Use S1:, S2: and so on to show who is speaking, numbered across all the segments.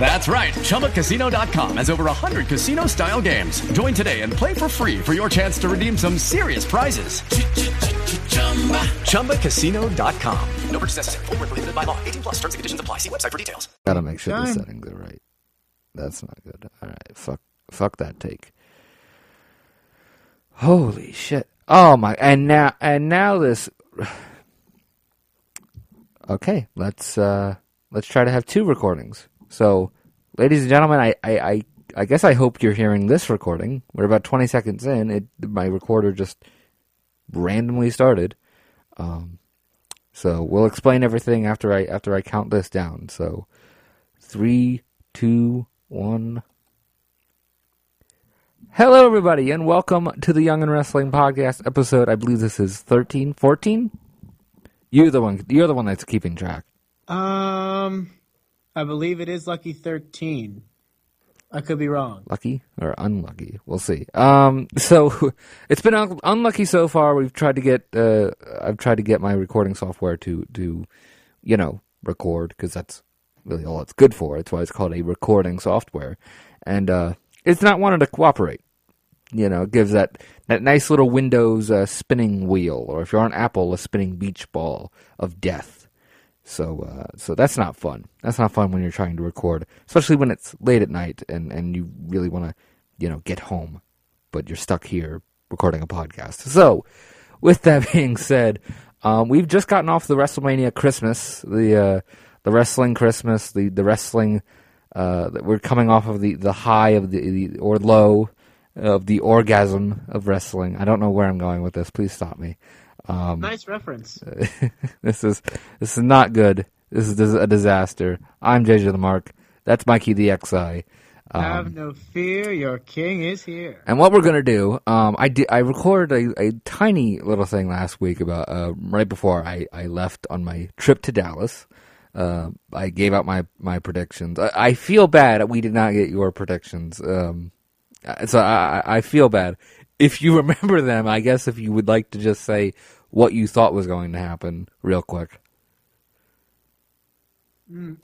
S1: That's right. ChumbaCasino.com has over 100 casino style games. Join today and play for free for your chance to redeem some serious prizes. ChumbaCasino.com. No purchase necessary. Full prohibited by law. 18 plus terms and conditions apply. See website for details.
S2: Gotta make sure the
S3: Time.
S2: settings are right. That's not good. All right. Fuck. Fuck that take. Holy shit. Oh my. And now, and now this. Okay. Let's, uh, let's try to have two recordings. So, ladies and gentlemen, I, I, I, I guess I hope you're hearing this recording. We're about 20 seconds in. It, my recorder just randomly started. Um, so we'll explain everything after I after I count this down. So, three, two, one. Hello, everybody, and welcome to the Young and Wrestling Podcast episode. I believe this is 13, 14? You're the one. You're the one that's keeping track.
S3: Um, I believe it is Lucky 13. I could be wrong.
S2: lucky or unlucky. We'll see. Um, so it's been un- unlucky so far. We've tried to get, uh, I've tried to get my recording software to, to, you know, record because that's really all it's good for. That's why it's called a recording software, and uh, it's not wanting to cooperate. You know, it gives that that nice little Windows uh, spinning wheel, or if you're on Apple, a spinning beach ball of death. So, uh, so that's not fun. That's not fun when you're trying to record, especially when it's late at night and, and you really want to, you know, get home, but you're stuck here recording a podcast. So, with that being said, um, we've just gotten off the WrestleMania Christmas, the uh, the wrestling Christmas, the the wrestling. Uh, we're coming off of the, the high of the, the or low of the orgasm of wrestling. I don't know where I'm going with this. Please stop me. Um,
S3: Nice reference.
S2: this is this is not good. This is a disaster. I'm JJ the Mark. That's Mikey the XI.
S3: Have
S2: Um,
S3: no fear, your king is here.
S2: and what we're gonna do, um, I did, I recorded a, a tiny little thing last week about uh, right before I, I left on my trip to Dallas. Uh, I gave out my my predictions. I, I feel bad we did not get your predictions. Um, uh, so I I feel bad. If you remember them, I guess if you would like to just say what you thought was going to happen, real quick.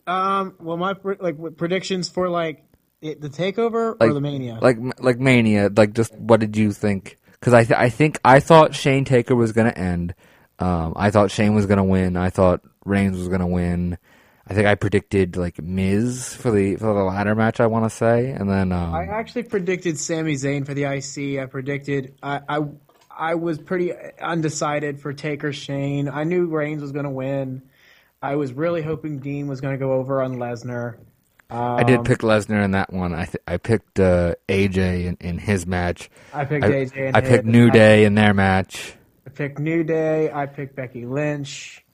S3: Um, well, my like predictions for like it, the takeover
S2: Like-
S3: or the mania.
S2: like like mania like just what did you think because I, th- I think i thought shane taker was going to end um, i thought shane was going to win i thought reigns was going to win i think i predicted like miz for the for the ladder match i want to say and then um,
S3: I actually predicted Sami Zayn for the IC. I predicted I I, I was pretty undecided for Taker Shane. I knew Reigns was going to win. I was really hoping Dean was going to go over on Lesnar.
S2: I did pick lesnar in that one i th- i picked uh, aj in, in his match
S3: I picked
S2: I,
S3: AJ. And
S2: I picked new
S3: I-
S2: day in their match
S3: I picked New Day. I picked Becky Lynch.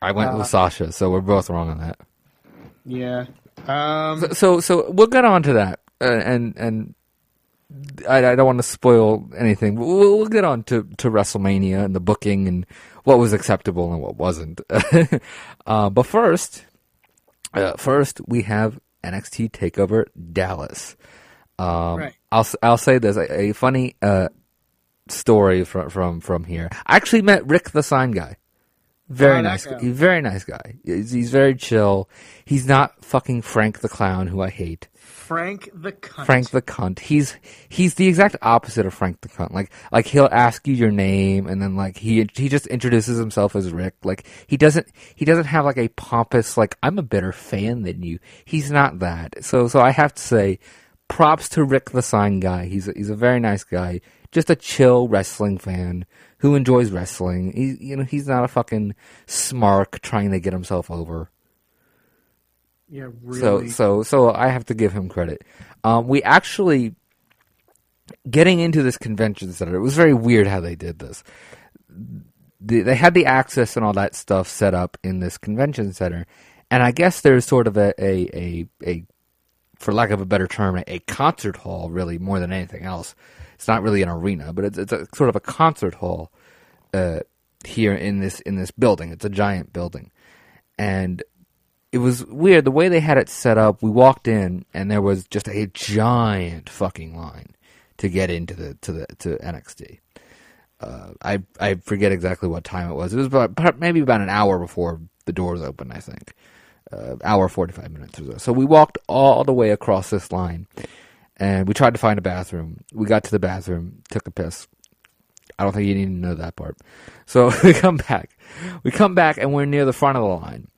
S2: i went with sasha so we're both wrong on that
S3: Yeah. Um,
S2: so so we'll get on to that uh, and and I, I don't want to spoil anything we'll, we'll get on to, to WrestleMania and the booking and what was acceptable and what wasn't uh, but first uh, first we have NXT Takeover Dallas um,
S3: Right.
S2: I'll I'll say there's a, a funny uh, story from from from here I actually met Rick the sign guy very
S3: Oh,
S2: nice.
S3: guy.
S2: Very nice guy. He's, he's very chill. He's not fucking Frank the clown, who I hate.
S3: Frank the cunt.
S2: Frank the cunt. He's he's the exact opposite of Frank the cunt. Like like he'll ask you your name and then like he he just introduces himself as Rick. Like he doesn't he doesn't have like a pompous like I'm a better fan than you. He's not that. So so I have to say props to Rick the sign guy. He's a, he's a very nice guy. Just a chill wrestling fan who enjoys wrestling. He you know he's not a fucking smark trying to get himself over.
S3: Yeah,
S2: So
S3: really.
S2: so so I have to give him credit. Um, we actually getting into this convention center. It was very weird how they did this. The, they had the access and all that stuff set up in this convention center, and I guess there's sort of a a a, a for lack of a better term, a concert hall really more than anything else. It's not really an arena, but it's it's a sort of a concert hall uh, here in this in this building. It's a giant building, and it was weird the way they had it set up. We walked in and there was just a giant fucking line to get into the to the to NXT. Uh, I I forget exactly what time it was. It was about maybe about an hour before the doors opened. I think uh, hour forty five minutes or so. So we walked all the way across this line, and we tried to find a bathroom. We got to the bathroom, took a piss. I don't think you need to know that part. So we come back. We come back and we're near the front of the line.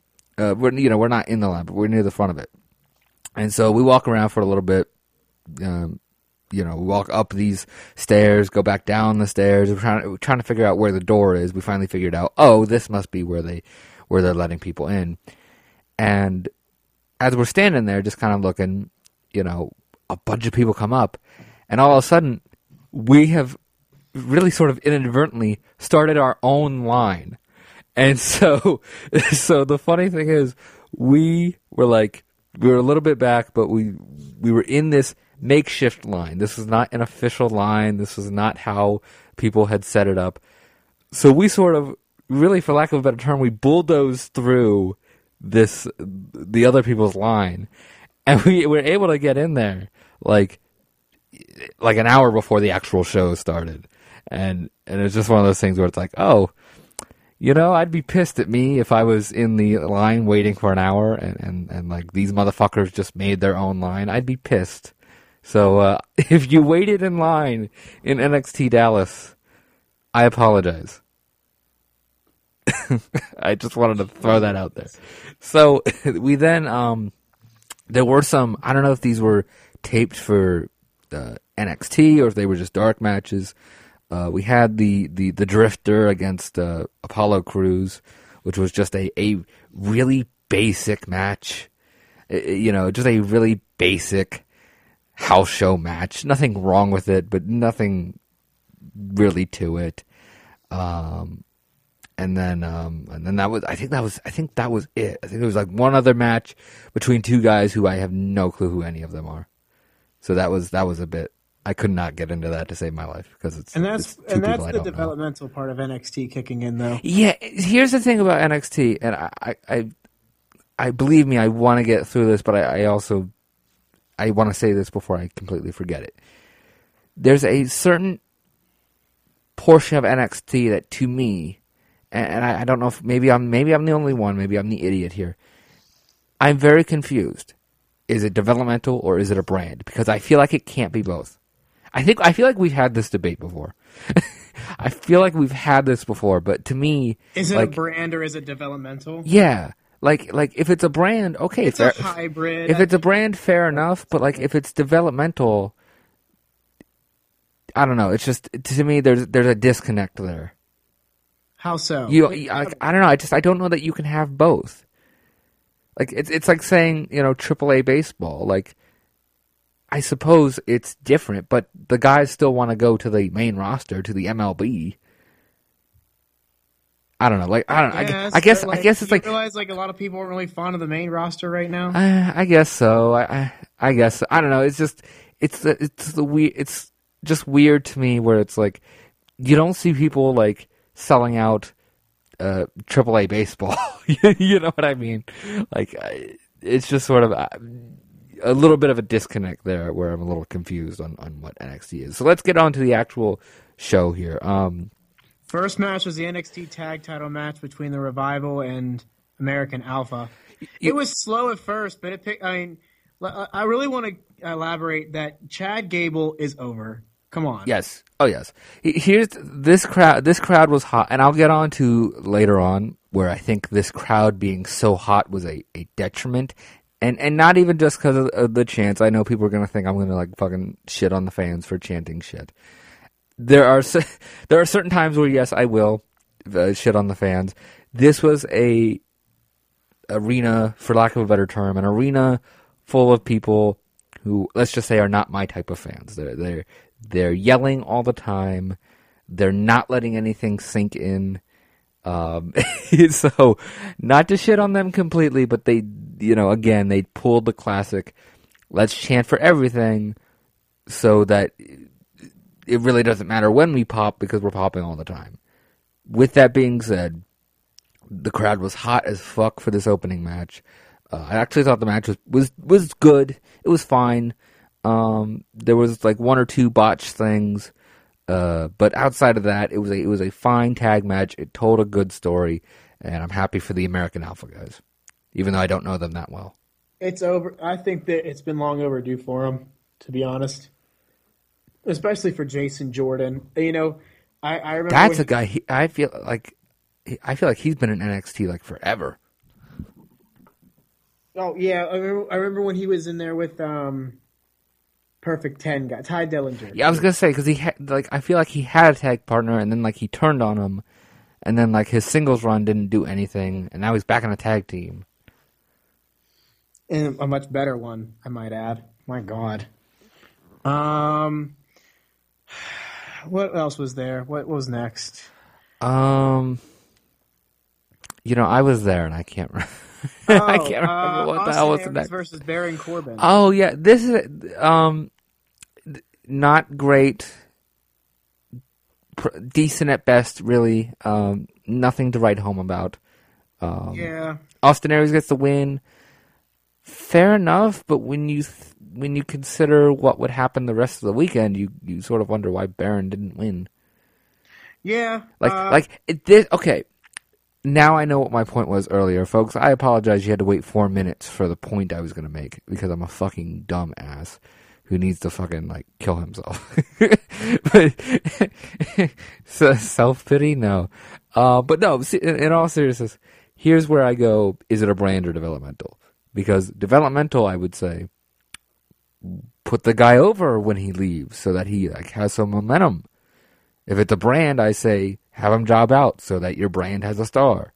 S2: Uh, we're you know we're not in the line, but we're near the front of it. And so we walk around for a little bit. Um, you know, we walk up these stairs, go back down the stairs. We're trying, we're trying to figure out where the door is. We finally figured out, oh, this must be where they where they're letting people in. And as we're standing there, just kind of looking, you know, a bunch of people come up, and all of a sudden, we have really sort of inadvertently started our own line. And so, so the funny thing is, we were like, we were a little bit back, but we we were in this makeshift line. This is not an official line. This is not how people had set it up. So we sort of, really, for lack of a better term, we bulldozed through this the other people's line, and we were able to get in there like like an hour before the actual show started, and and it's just one of those things where it's like, oh, you know, I'd be pissed at me if I was in the line waiting for an hour and, and, and like these motherfuckers just made their own line. I'd be pissed. So uh, if you waited in line in NXT Dallas, I apologize. I just wanted to throw that out there. So we then um, there were some. I don't know if these were taped for uh, NXT or if they were just dark matches. Uh, we had the, the, the Drifter against uh, Apollo Crews, which was just a, a really basic match. you know, just a really basic house show match. Nothing wrong with it, but nothing really to it. Um, and then um, and then that was I think that was I think that was it. I think it was like one other match between two guys who I have no clue who any of them are. So that was that was a bit. I could not get into that to save my life because it's
S3: and that's
S2: it's
S3: and that's the developmental know. part of NXT kicking in though.
S2: Yeah, here's the thing about NXT, and I I I, believe me, I want to get through this, but I, I also I want to say this before I completely forget it. There's a certain portion of NXT that, to me, and I, I don't know if maybe I'm maybe I'm the only one, maybe I'm the idiot here. I'm very confused. Is it developmental or is it a brand? Because I feel like it can't be both. I think I feel like we've had this debate before. I feel like we've had this before, but to me,
S3: is it
S2: like,
S3: a brand or is it developmental?
S2: Yeah, like like if it's a brand, okay,
S3: it's fair. a hybrid.
S2: If it's a brand, fair enough. But like if it's developmental, I don't know. It's just to me there's there's a disconnect there.
S3: How so?
S2: You, I, I don't know. I just I don't know that you can have both. Like it's it's like saying you know AAA baseball. Like I suppose it's different, but the guys still want to go to the main roster to the MLB. I don't know. Like I don't. I guess. I guess,
S3: like,
S2: I guess it's like.
S3: Realize like a lot of people aren't really fond of the main roster right now.
S2: Uh, I guess so. I, I, I guess I don't know. It's just it's the it's the weird. It's just weird to me where it's like you don't see people like selling out uh, AAA baseball. you know what I mean? Like it's just sort of. Uh, a little bit of a disconnect there where I'm a little confused on, on what NXT is. So let's get on to the actual show here. Um,
S3: First match was the NXT Tag Title match between the Revival and American Alpha. It was slow at first, but it picked. I mean, I really want to elaborate that Chad Gable is over. Come on.
S2: Yes. Oh yes. Here's this crowd. This crowd was hot, and I'll get on to later on where I think this crowd being so hot was a, a detriment, and and not even just because of, the chants. I know people are gonna think I'm gonna like fucking shit on the fans for chanting shit there are there are certain times where yes, I will uh, shit on the fans. This was a arena, for lack of a better term, an arena full of people who, let's just say, are not my type of fans. They're they're they're yelling all the time. They're not letting anything sink in. Um, so, not to shit on them completely, but they, you know, again, they pulled the classic. Let's chant for everything, so that it really doesn't matter when we pop because we're popping all the time. With that being said, the crowd was hot as fuck for this opening match. Uh, I actually thought the match was was was good. It was fine. Um, there was like one or two botched things, uh, but outside of that, it was a it was a fine tag match. It told a good story, and I'm happy for the American Alpha guys, even though I don't know them that well.
S3: It's over. I think that it's been long overdue for him, to be honest. Especially for Jason Jordan. You know, I, I remember
S2: That's a guy. He, I feel like I feel like he's been in NXT like forever.
S3: Oh yeah, I remember, I remember when he was in there with um, Perfect Ten guy Tye Dillinger.
S2: Yeah, I was gonna say because he had like I feel like he had a tag partner and then like he turned on him, and then like his singles run didn't do anything, and now he's back on a tag team.
S3: And a much better one, I might add. My God. Um, what else was there? What was next?
S2: Um, you know, I was there and I can't. Re- I can't remember
S3: uh,
S2: what the
S3: Austin
S2: hell was
S3: Aries
S2: next.
S3: versus Baron Corbin.
S2: Oh yeah, this is um, not great. Decent at best, really. Um, nothing to write home about. Um,
S3: yeah,
S2: Austin Aries gets the win. Fair enough, but when you th- when you consider what would happen the rest of the weekend, you, you sort of wonder why Baron didn't win.
S3: yeah.
S2: Like
S3: uh,
S2: like it did. Okay, now I know what my point was earlier, folks. I apologize. You had to wait four minutes for the point I was going to make because I'm a fucking dumb ass who needs to fucking like kill himself. but so, self pity, no. Uh, but no. In all seriousness, here's where I go: Is it a brand or developmental? Because developmental, I would say, put the guy over when he leaves so that he like has some momentum. If it's a brand, I say have him job out so that your brand has a star.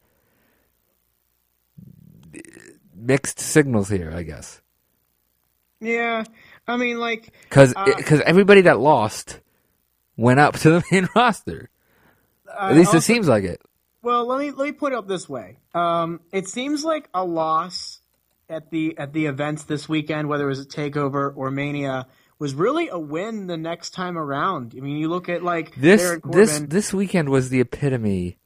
S2: Mixed signals here, I guess,
S3: yeah. I mean, like,
S2: because
S3: Uh,
S2: everybody that lost went up to the main roster.
S3: uh,
S2: At least it seems like it.
S3: Well, let me let me put it up this way. Um, it seems like a loss at the at the events this weekend, whether it was a takeover or Mania, was really a win the next time around. I mean, you look at like
S2: This this this weekend was the epitome,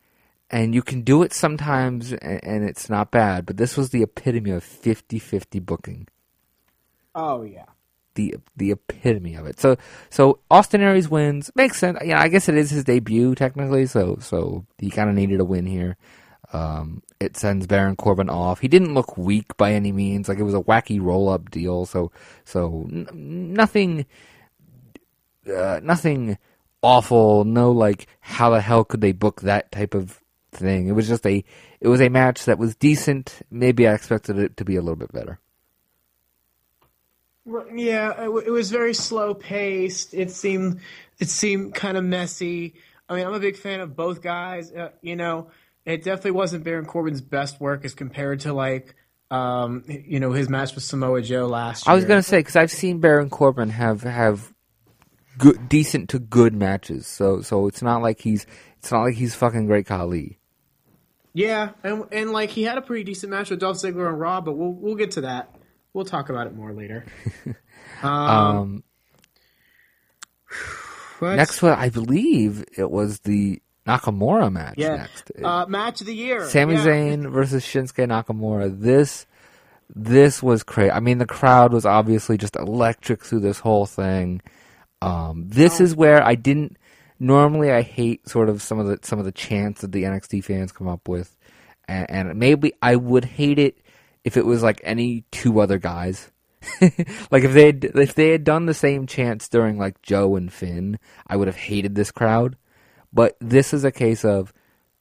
S2: and you can do it sometimes, and, and it's not bad. But this was the epitome of 50-50 booking.
S3: oh yeah,
S2: the the epitome of it. So so Austin Aries wins makes sense. Yeah, I guess it is his debut technically. So so he kind of needed a win here. Um, it sends Baron Corbin off. He didn't look weak by any means. Like it was a wacky roll up deal. So so n- nothing uh, nothing awful. No like how the hell could they book that type of thing? It was just a it was a match that was decent. Maybe I expected it to be a little bit better.
S3: Yeah. It, w- it was very slow paced. It seemed it seemed kind of messy. I mean, I'm a big fan of both guys. Uh, you know, it definitely wasn't Baron Corbin's best work as compared to like. Um, you know his match with Samoa Joe last year.
S2: I was gonna say because I've seen Baron Corbin have have good, decent to good matches. So so it's not like he's it's not like he's fucking great Khali.
S3: Yeah, and and like he had a pretty decent match with Dolph Ziggler and Raw, but we'll we'll get to that. We'll talk about it more later. um,
S2: Um, next one, I believe it was the Nakamura match.
S3: yeah,
S2: Next,
S3: uh, match of the year.
S2: Sami
S3: yeah.
S2: Zayn versus Shinsuke Nakamura. This this was crazy. I mean, the crowd was obviously just electric through this whole thing. Um, this is where I didn't. Normally, I hate sort of some of the some of the chants that the NXT fans come up with, and, and maybe I would hate it if it was like any two other guys. like if they if they had done the same chants during like Joe and Finn, I would have hated this crowd. But this is a case of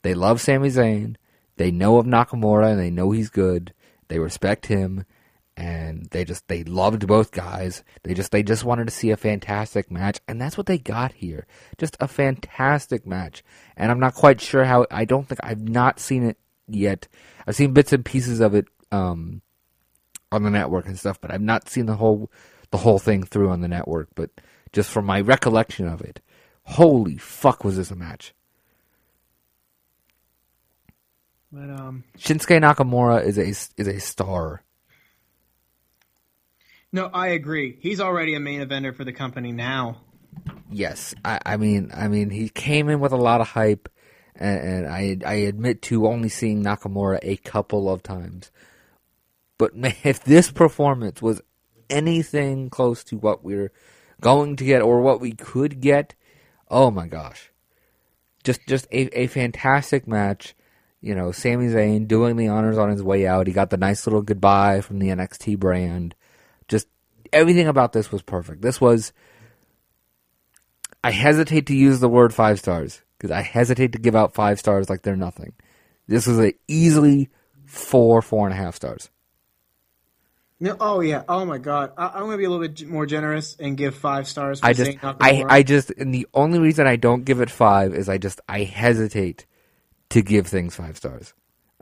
S2: they love Sami Zayn, they know of Nakamura, and they know he's good. They respect him, and they just they loved both guys. They just they just wanted to see a fantastic match, and that's what they got here. Just a fantastic match. And I'm not quite sure how. I don't think I've not seen it yet. I've seen bits and pieces of it um, on the network and stuff, but I've not seen the whole the whole thing through on the network. But just from my recollection of it, holy fuck, was this a match?
S3: But um,
S2: Shinsuke Nakamura is a is a star.
S3: no, I agree. He's already a main eventer for the company now.
S2: Yes, I, I mean, I mean, he came in with a lot of hype, and, and I I admit to only seeing Nakamura a couple of times, But man, if this performance was anything close to what we're going to get or what we could get, oh my gosh. Just just a, a fantastic match. You know, Sami Zayn doing the honors on his way out. He got the nice little goodbye from the NXT brand. Just everything about this was perfect. This was I hesitate to use the word five stars because I hesitate to give out five stars like they're nothing. This was a easily four, four and a half stars.
S3: No, oh yeah. Oh my god. I, I'm gonna be a little bit more generous and give five stars. For
S2: I just, I, I just, and the only reason I don't give it five is I just, I hesitate to give things five stars.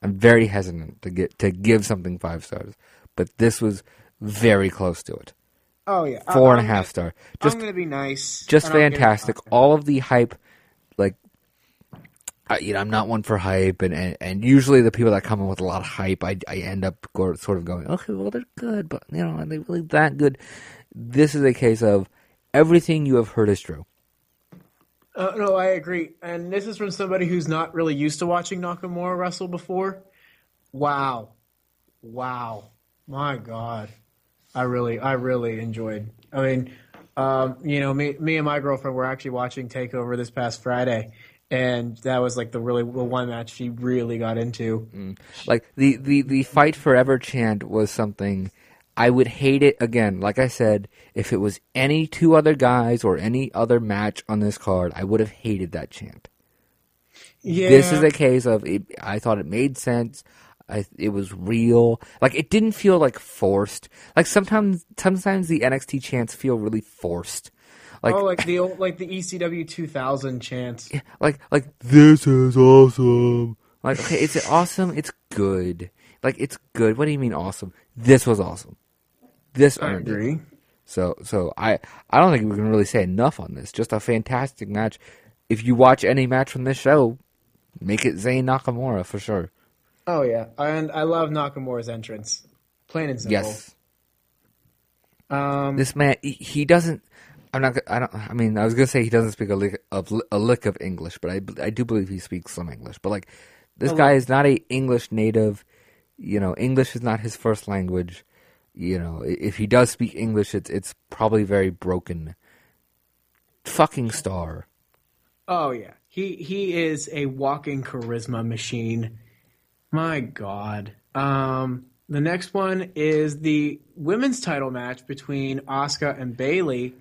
S2: I'm very hesitant to get to give something five stars, but this was very close to it.
S3: Oh yeah. I-
S2: and a half
S3: gonna-
S2: star. Just
S3: I'm gonna be nice.
S2: just
S3: and I'll give it
S2: fantastic. All of the hype, I, you know, I'm not one for hype, and, and, and usually the people that come in with a lot of hype, I, I end up go, sort of going, okay, well they're good, but you know, are they really that good? This is a case of everything you have heard is true.
S3: Uh, no, I agree. And this is from somebody who's not really used to watching Nakamura wrestle before. Wow. Wow. My God. I really, I really enjoyed. I mean, um, you know, me, me and my girlfriend were actually watching Takeover this past Friday, and that was like the really the one match she really got into. Mm.
S2: Like the, the, the fight forever chant was something I would hate it again. Like I said, if it was any two other guys or any other match on this card, I would have hated that chant.
S3: Yeah,
S2: This is a case of it, I thought it made sense. I, it was real. Like it didn't feel like forced. Like sometimes, sometimes the NXT chants feel really forced. Like,
S3: oh, like the old, like the ECW 2000 chants.
S2: like, like this is awesome. Like, okay, it's awesome. It's good. Like, it's good. What do you mean awesome? This was awesome. This
S3: I
S2: earned it.
S3: agree.
S2: So, so I, I don't think we can really say enough on this. Just a fantastic match. If you watch any match from this show, make it Zayn Nakamura for sure.
S3: Oh yeah, and I love Nakamura's entrance. Plain and simple.
S2: Yes.
S3: Um,
S2: this man he, he doesn't i'm not i don't i mean i was gonna say he doesn't speak a lick of a lick of english but i i do believe he speaks some english but like this guy is not a english native you know english is not his first language you know if he does speak english it's it's probably very broken fucking star
S3: Oh yeah, he he is a walking charisma machine. My God. Um, the next one is the women's title match between Asuka and Bayley.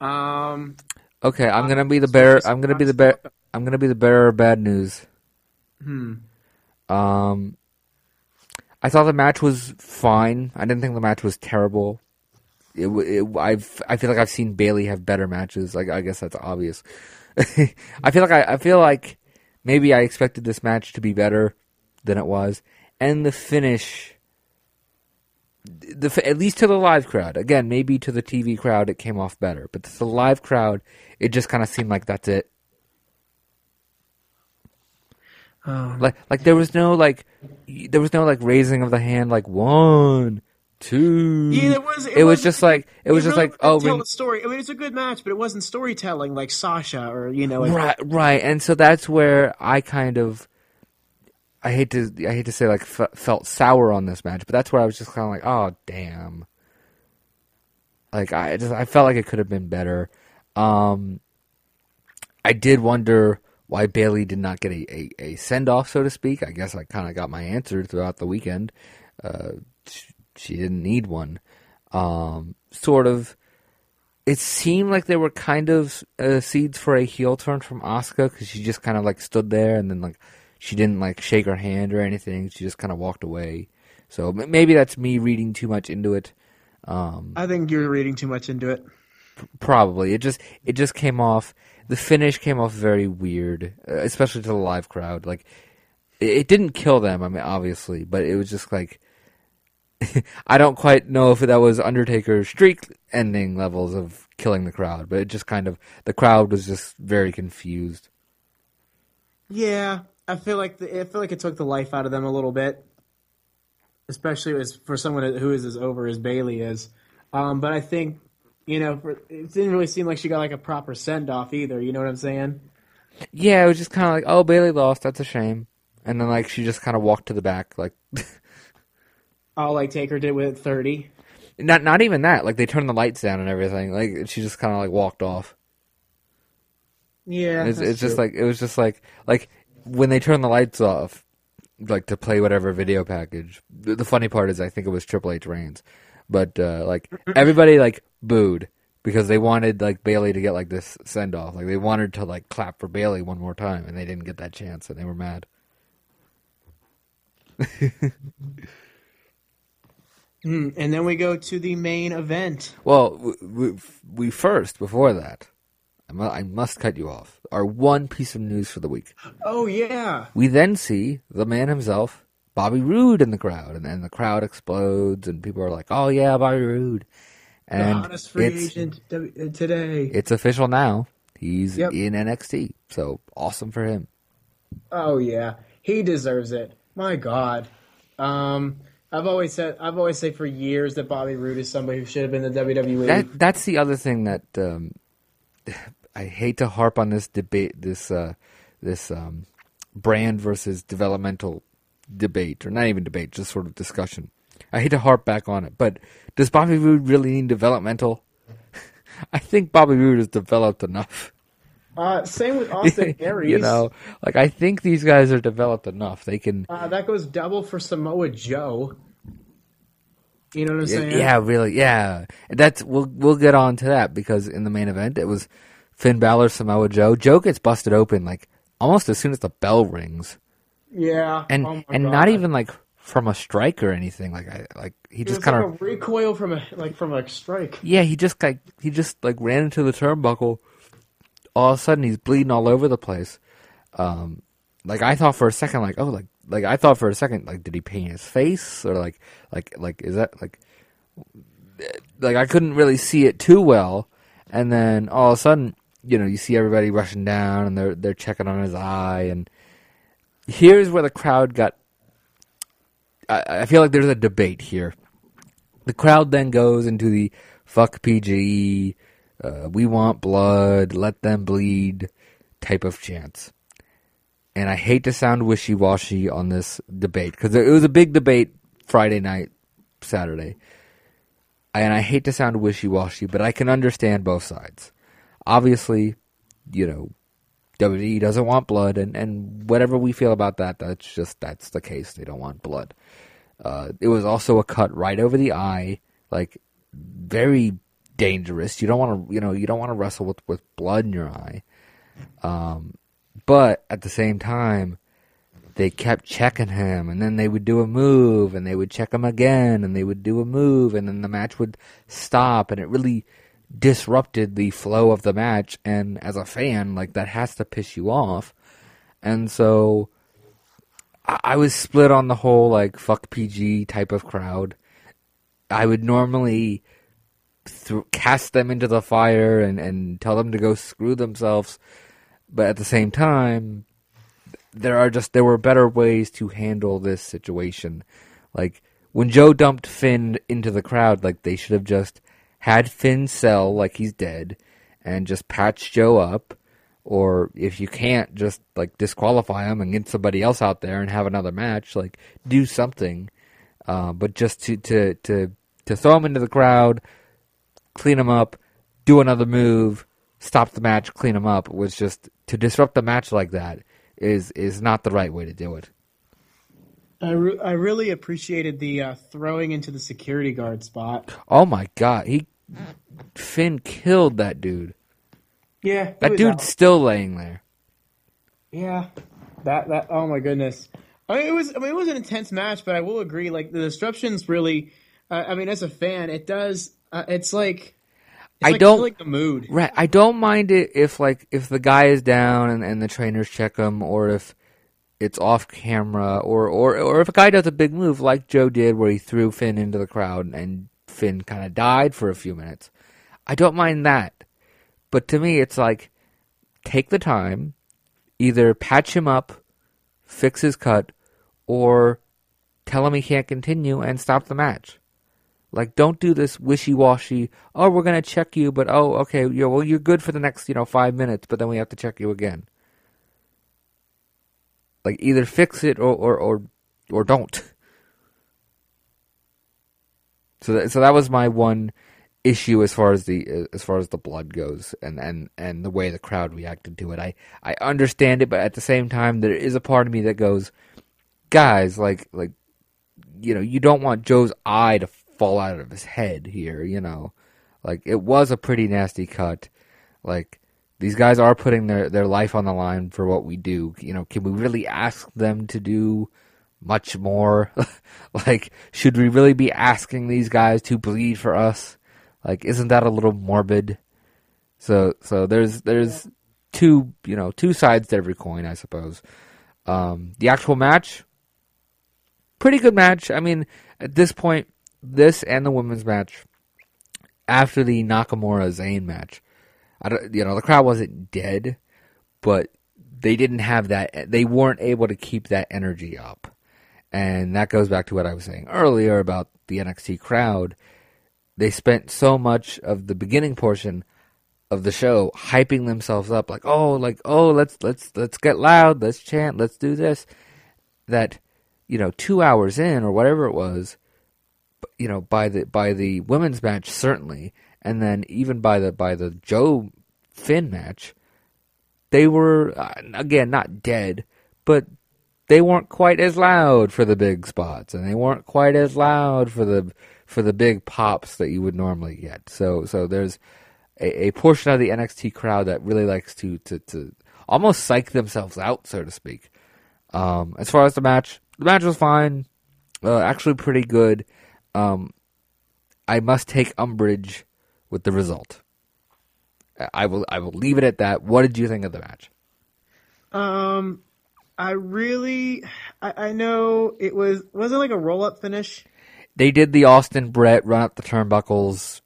S3: Um,
S2: okay i'm gonna be the bearer i'm gonna be the bear i'm gonna be the bearer of bad news hmm um i thought the match was fine i didn't think the match was terrible it, it I've I feel like I've seen Bayley have better matches. Like I guess that's obvious. I feel like I, I feel like maybe I expected this match to be better than it was, and the finish. The at least to the live crowd. Again, maybe to the TV crowd it came off better, but to the live crowd it just kind of seemed like that's it. Um, like like there was no like there was no like raising of the hand like one two.
S3: yeah, it was.
S2: It, was
S3: wasn't-
S2: just like it was just
S3: really
S2: like oh
S3: tell the story. I mean, it's a good match, but it wasn't storytelling like Sasha or you know. Like,
S2: right right and so that's where i kind of i hate to i hate to say like f- felt sour on this match but that's where i was just kind of like oh damn. Like i just i felt like it could have been better. Um i did wonder why bayley did not get a, a, a send-off so to speak. I guess i kind of got my answer throughout the weekend. Uh she, she didn't need one. Um sort of. It seemed like there were kind of uh, seeds for a heel turn from Asuka because she just kind of like stood there and then like she didn't like shake her hand or anything. She just kind of walked away. So maybe that's me reading too much into it. Um,
S3: I think you're reading too much into it.
S2: probably it just it just came off. The finish came off very weird, uh, especially to the live crowd. Like it, it didn't kill them. I mean, obviously, but it was just like. I don't quite know if that was Undertaker's streak ending levels of killing the crowd, but it just kind of the crowd was just very confused.
S3: Yeah, I feel like the, I feel like it took the life out of them a little bit, especially as for someone who is as over as Bayley is. Um, but I think you know, for, it didn't really seem like she got like a proper send off either. You know what I'm saying?
S2: Yeah, it was just kind of like, oh, Bayley lost. That's a shame. And then like she just kind of walked to the back, like
S3: Oh, like Taker did with 30.
S2: Not not even that. Like they turned the lights down and everything. Like she just kind of like walked off.
S3: Yeah,
S2: It's, it's just like it was just like like when they turn the lights off, like to play whatever video package. The, funny part is I think it was Triple H Reigns, but uh, like everybody like booed because they wanted like Bayley to get like this send off. Like they wanted to like clap for Bayley one more time, and they didn't get that chance, and they were mad.
S3: Hmm, and then we go to the main event.
S2: Well, we, we, we first before that, I must cut you off. Our one piece of news for the week.
S3: Oh yeah,
S2: We then see the man himself, Bobby Roode, in the crowd, and then the crowd explodes, and people are like, "Oh yeah, Bobby Roode,"
S3: the
S2: and
S3: hottest free
S2: it's
S3: agent uh, today.
S2: it's official now. He's
S3: Yep.
S2: in NXT, so awesome for him.
S3: Oh yeah, he deserves it. My God, um, I've always said I've always said for years that Bobby Roode is somebody who should have been the. WWE.
S2: That that's the other thing that um, I hate to harp on this debate, this uh, this um, brand versus developmental debate, or not even debate, just sort of discussion. I hate to harp back on it, but does Bobby Roode really need developmental? I think Bobby Roode is developed enough.
S3: uh, same with Austin Aries.
S2: you know, like I think these guys are developed enough. They can,
S3: uh, that goes double for Samoa Joe. You know what I'm saying?
S2: yeah, really, yeah. That's we'll we'll get on to that because in the main event it was Finn Balor, Samoa Joe. Joe gets busted open like almost as soon as the bell rings,
S3: yeah.
S2: and
S3: Oh
S2: and
S3: God.
S2: not even like from a strike or anything. Like I like he just kind of
S3: a recoil from a like from a strike.
S2: yeah he just like he just like ran into the turnbuckle. All of a sudden he's bleeding all over the place. Um, like I thought for a second, like oh, like like I thought for a second, like did he paint his face or like like like is that like like I couldn't really see it too well, and then all of a sudden, you know, you see everybody rushing down and they're they're checking on his eye, and here's where the crowd got. I, I feel like there's a debate here. The crowd then goes into the fuck PGE, uh, we want blood, let them bleed type of chants. And I hate to sound wishy washy on this debate because it was a big debate Friday night, Saturday. And I hate to sound wishy washy, but I can understand both sides. Obviously, you know, WWE doesn't want blood, and, and whatever we feel about that, that's just that's the case. They don't want blood. Uh, it was also a cut right over the eye, like very dangerous. You don't want to, you know, you don't want to wrestle with with blood in your eye. Um, but at the same time, they kept checking him, and then they would do a move, and they would check him again, and they would do a move, and then the match would stop, and it really disrupted the flow of the match. And as a fan, like that has to piss you off. And so I, I was split on the whole like fuck PG type of crowd. I would normally th- cast them into the fire and, and tell them to go screw themselves, but at the same time, there are just there were better ways to handle this situation. Like when Joe dumped Finn into the crowd, like they should have just had Finn sell like he's dead and just patch Joe up. Or if you can't, just like disqualify him and get somebody else out there and have another match. Like do something, uh, but just to to to to throw him into the crowd, clean him up, do another move, stop the match, clean him up was just to disrupt the match like that is is not the right way to do it.
S3: I, re- I really appreciated the uh, throwing into the security guard spot.
S2: Oh my god, he Finn killed that dude.
S3: Yeah,
S2: That dude's
S3: out.
S2: still laying there.
S3: Yeah, that that. Oh my goodness. I mean, it was. I mean, it was an intense match, but I will agree. Like the disruptions, really. Uh, I mean, as a fan, it does. Uh, it's like. It's
S2: I
S3: like
S2: don't-
S3: killing the mood.
S2: Right. I don't mind it if like if the guy is down and, and the trainers check him or if it's off camera or, or or if a guy does a big move like Joe did where he threw Finn into the crowd and Finn kind of died for a few minutes. I don't mind that. But to me it's like take the time, either patch him up, fix his cut, or tell him he can't continue and stop the match. Like, don't do this wishy-washy. Oh, we're gonna check you, but oh, okay, yeah, well, you're good for the next, you know, five minutes, but then we have to check you again. Like, either fix it or or or, or don't. so that, so that was my one issue as far as the as far as the blood goes and, and, and the way the crowd reacted to it. I, I understand it, but at the same time, there is a part of me that goes, guys, like like you know, you don't want Joe's eye to fall out of his head here. You know, like it was a pretty nasty cut. Like these guys are putting their their life on the line for what we do. You know, can we really ask them to do? much more like should we really be asking these guys to bleed for us like, isn't that a little morbid? So, so there's there's two you know two sides to every coin, I suppose. Um, the actual match, pretty good match. I mean, at this point, this and the women's match, after the Nakamura Zayn match, I don't, you know the crowd wasn't dead, but they didn't have that. They weren't able to keep that energy up, and that goes back to what I was saying earlier about the NXT crowd they spent so much of the beginning portion of the show hyping themselves up like oh like oh let's let's let's get loud let's chant let's do this that you know 2 hours in or whatever it was you know by the by the women's match certainly and then even by the by the Joe Finn match they were uh, again not dead but they weren't quite as loud for the big spots and they weren't quite as loud for the for the big pops that you would normally get. So so there's a, a portion of the NXT crowd that really likes to to, to almost psych themselves out, so to speak. Um, as far as the match, the match was fine, uh, actually pretty good. Um, I must take umbrage with the result. I will I will leave it at that. What did you think of the match?
S3: Um, I really I, I know it was was it like a roll up finish?
S2: They did the Austin Bret run up the turnbuckles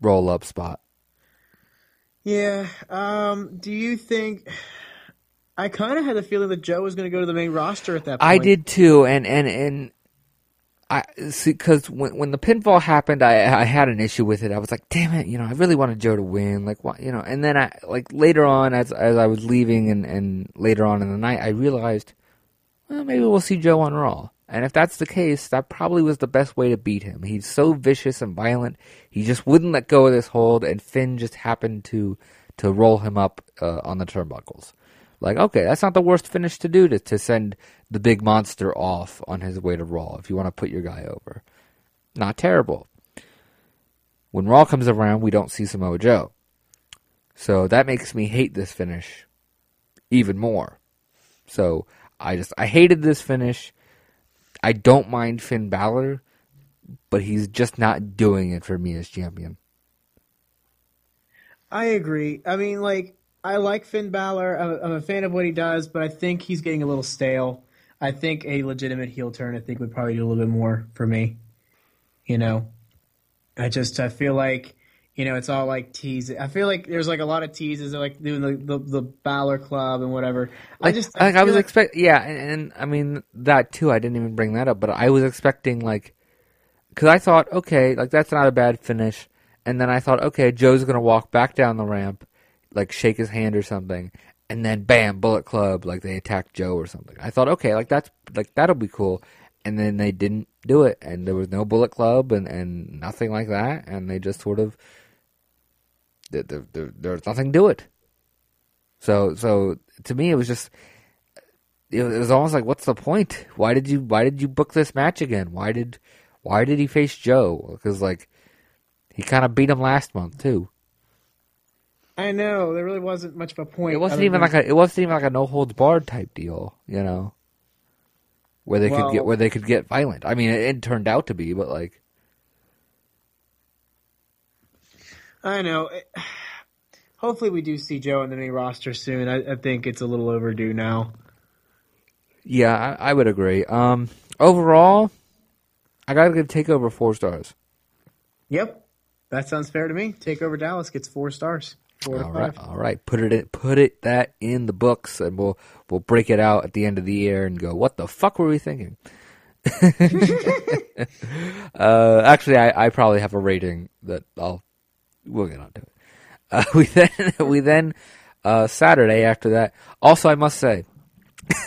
S2: roll up spot.
S3: Yeah. Um, do you think? I kind of had the feeling that Joe was going to go to the main roster at that point.
S2: I did too, and and and I see because when when the pinfall happened, I I had an issue with it. I was like, damn it, you know, I really wanted Joe to win, like what, you know. And then I like later on, as as I was leaving, and and later on in the night, I realized, well, maybe we'll see Joe on Raw. And if that's the case, that probably was the best way to beat him. He's so vicious and violent. He just wouldn't let go of this hold, and Finn just happened to to roll him up uh, on the turnbuckles. Like, okay, that's not the worst finish to do to, to send the big monster off on his way to Raw if you want to put your guy over. Not terrible. When Raw comes around, we don't see Samoa Joe. So that makes me hate this finish even more. So I just I hated this finish. I don't mind Finn Balor, but he's just not doing it for me as champion.
S3: I agree. I mean, like, I like Finn Balor. I'm, I'm a fan of what he does, but I think he's getting a little stale. I think a legitimate heel turn, I think, would probably do a little bit more for me. You know, I just I feel like you know, it's all like teasing. I feel like there's like a lot of teases, like doing the the, the Balor Club and whatever. I just
S2: like
S3: I,
S2: I was
S3: like,
S2: expect yeah, and, and, I mean that too. I didn't even bring that up, but I was expecting like because I thought okay, like that's not a bad finish, and then I thought okay, Joe's gonna walk back down the ramp, like shake his hand or something, and then bam, Bullet Club, like they attack Joe or something. I thought okay, like that's like that'll be cool, and then they didn't do it, and there was no Bullet Club and and nothing like that, and they just sort of there, there, there's nothing to it. So so to me, it was just it was almost like, what's the point? Why did you why did you book this match again? Why did why did he face Joe? Because like he kind of beat him last month too.
S3: I know there really wasn't much of a point.
S2: It wasn't even like a it wasn't even like a no holds barred type deal, you know, where they
S3: well,
S2: could get where they could get violent. I mean, it, it turned out to be, but like
S3: I know. Hopefully, we do see Joe in the main roster soon. I, I think it's a little overdue now.
S2: Yeah, I, I would agree. Um, overall, I gotta give Takeover four stars.
S3: Yep, that sounds fair to me. Takeover Dallas gets four stars. Four
S2: all right, all right. Put it in, put it that in the books, and we'll we'll break it out at the end of the year and go, what the fuck were we thinking? uh, actually, I, I probably have a rating that I'll we'll get on to it. Uh, we then we then uh, Saturday after that. Also, I must say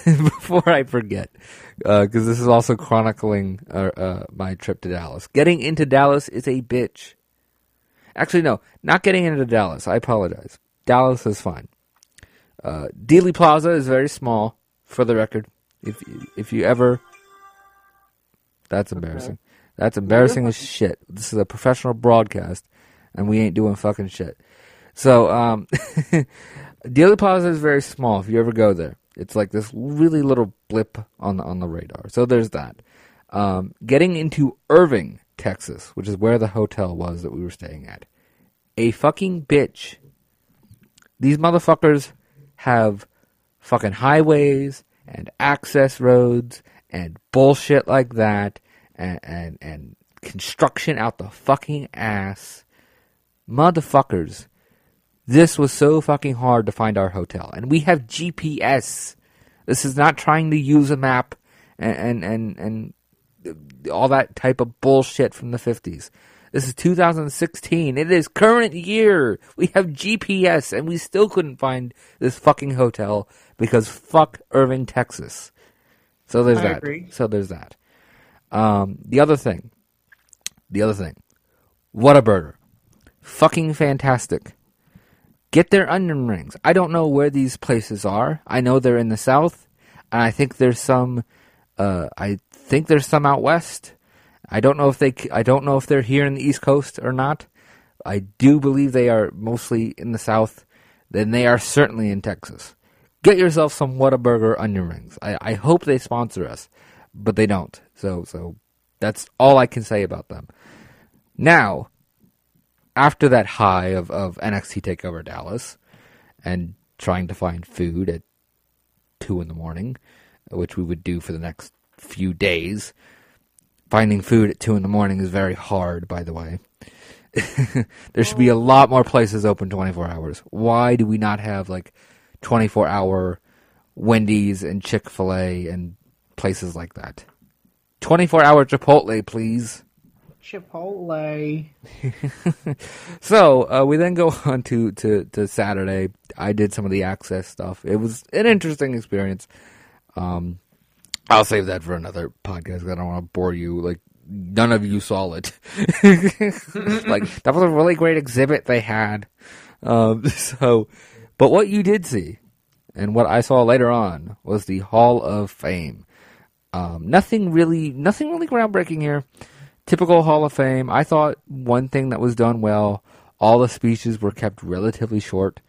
S2: before I forget, because this is also chronicling uh, uh, my trip to Dallas. Getting into Dallas is a bitch. Actually, no, not getting into Dallas. I apologize. Dallas is fine. Uh, Dealey Plaza is very small, for the record. If if you ever, that's embarrassing. That's embarrassing as shit. This is a professional broadcast, and we ain't doing fucking shit. So, um, Dealey Plaza is very small. If you ever go there, it's like this really little blip on the, on the radar. So there's that. Um, getting into Irving, Texas, which is where the hotel was that we were staying at, a fucking bitch. These motherfuckers have fucking highways and access roads and bullshit like that and, and, and construction out the fucking ass. Motherfuckers. This was so fucking hard to find our hotel. And we have GPS. This is not trying to use a map and, and, and, and all that type of bullshit from the 50s. This is 2016. It is current year. We have GPS and we still couldn't find this fucking hotel because fuck Irving, Texas. So there's
S3: I
S2: that.
S3: agree.
S2: So there's that. Um, the other thing. The other thing. Whataburger. Fucking fantastic. Get their onion rings. I don't know where these places are. I know they're in the south, and I think there's some. Uh, I think there's some out west. I don't know if they. I don't know if they're here in the East Coast or not. I do believe they are mostly in the south. Then they are certainly in Texas. Get yourself some Whataburger onion rings. I, I hope they sponsor us, but they don't. So so that's all I can say about them. Now, after that high of, of NXT Takeover Dallas and trying to find food at two in the morning, which we would do for the next few days. Finding food at two in the morning is very hard, by the way. there should be a lot more places open 24 hours. Why do we not have like 24 hour Wendy's and Chick fil A and places like that? 24 hour Chipotle, please.
S3: Chipotle.
S2: So uh, we then go on to, to, to Saturday. I did some of the access stuff. It was an interesting experience. Um, I'll save that for another podcast. I don't want to bore you. Like none of you saw it. like that was a really great exhibit they had. Um, so, but what you did see, and what I saw later on, was the Hall of Fame. Um, nothing really, nothing really groundbreaking here. Typical Hall of Fame. I thought one thing that was done well. All the speeches were kept relatively short,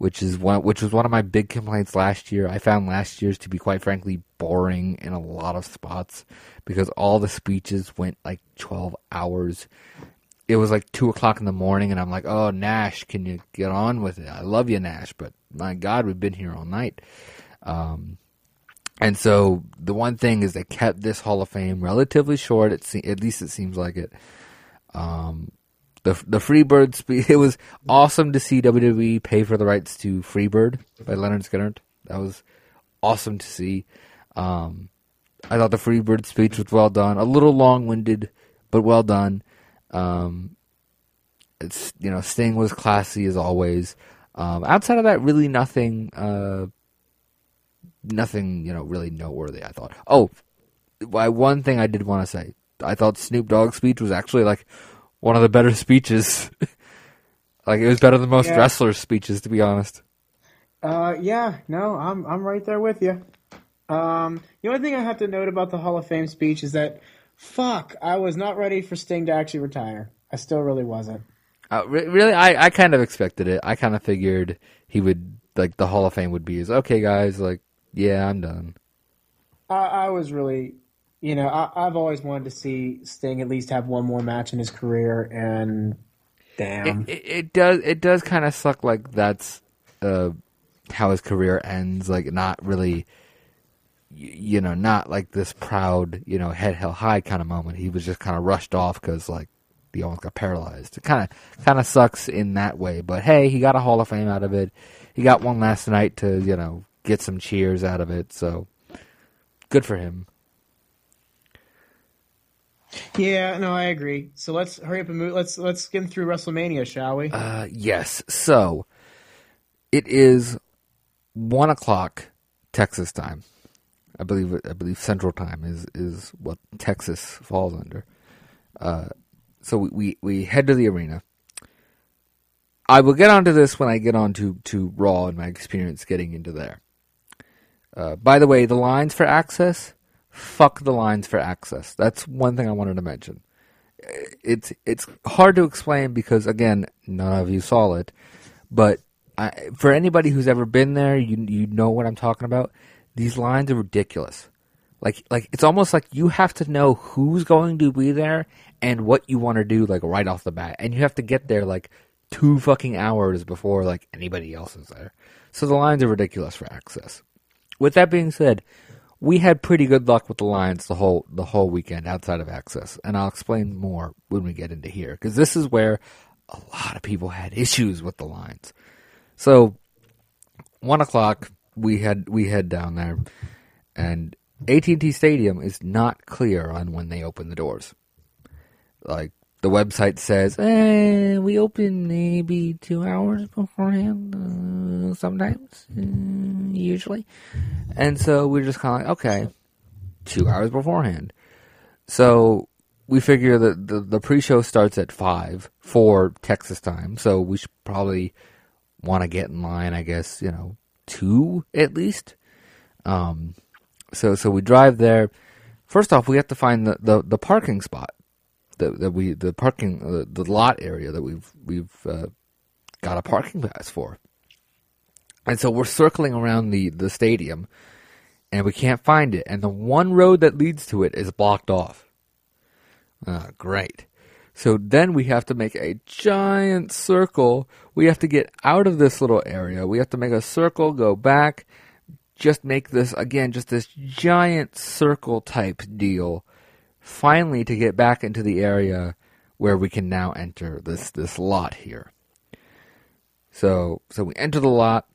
S2: which is one, which was one of my big complaints last year. I found last year's to be quite frankly boring in a lot of spots because all the speeches went like twelve hours. It was like two o'clock in the morning, and I'm like, "Oh, Nash, can you get on with it? I love you, Nash, but my God, we've been here all night." Um, and so the one thing is they kept this Hall of Fame relatively short. It se- at least it seems like it. Um, the the Freebird spe- it was awesome to see WWE pay for the rights to Freebird by Lynyrd Skynyrd. That was awesome to see. Um, I thought the Freebird speech was well done. A little long winded, but well done. Um, it's you know Sting was classy as always. Um, outside of that, really nothing. Uh, nothing you know really noteworthy. I thought. Oh, why one thing I did want to say. I thought Snoop Dogg's speech was actually like one of the better speeches. like it was better than most
S3: Yeah.
S2: wrestlers' speeches, to be honest.
S3: Uh, yeah, no, I'm I'm right there with you. Um, the only thing I have to note about the Hall of Fame speech is that, fuck, I was not ready for Sting to actually retire. I still really wasn't.
S2: Uh, re- really, I, I kind of expected it. I kind of figured he would like the Hall of Fame would be his. Okay, guys, like yeah, I'm done.
S3: I, I was really, you know, I, I've always wanted to see Sting at least have one more match in his career, and damn,
S2: It, it, it does it does kind of suck. Like that's uh, how his career ends. Like not really, you know, not like this proud, you know, head held high kind of moment. He was just kind of rushed off because like the almost got paralyzed. It kind of kind of sucks in that way. But hey, he got a Hall of Fame out of it. He got one last night to you know get some cheers out of it. So good for him.
S3: Yeah, no, I agree. So let's hurry up and move. Let's let's skim through WrestleMania, shall we?
S2: Uh, yes. So it is one o'clock Texas time. I believe I believe Central Time is is what Texas falls under. Uh, so we, we we head to the arena. I will get onto this when I get on to, to Raw and my experience getting into there. Uh, by the way, the lines for access, fuck the lines for access. That's one thing I wanted to mention. It's it's hard to explain because again, none of you saw it, but I, for anybody who's ever been there, you you know what I'm talking about. These lines are ridiculous. Like like it's almost like you have to know who's going to be there and what you want to do like right off the bat, and you have to get there like two fucking hours before like anybody else is there. So the lines are ridiculous for access. With that being said, we had pretty good luck with the lines the whole the whole weekend outside of access, and I'll explain more when we get into here because this is where a lot of people had issues with the lines. So one o'clock we had we head down there, and AT and T Stadium is not clear on when they open the doors. Like the website says, eh, we open maybe two hours beforehand, uh, sometimes, uh, usually. And so we're just kind of like, okay, two hours beforehand. So we figure that the, the pre show starts at 5 for Texas time, so we should probably want to get in line, I guess, you know, two at least. Um, so, so we drive there. First off, we have to find the, the, the parking spot that, that we the parking uh, the lot area that we've we've uh, got a parking pass for. And so we're circling around the the stadium, and we can't find it. And the one road that leads to it is blocked off. Uh, great. So then we have to make a giant circle. We have to get out of this little area. We have to make a circle, go back, just make this again, just this giant circle type deal finally to get back into the area where we can now enter this this lot here. So so we enter the lot.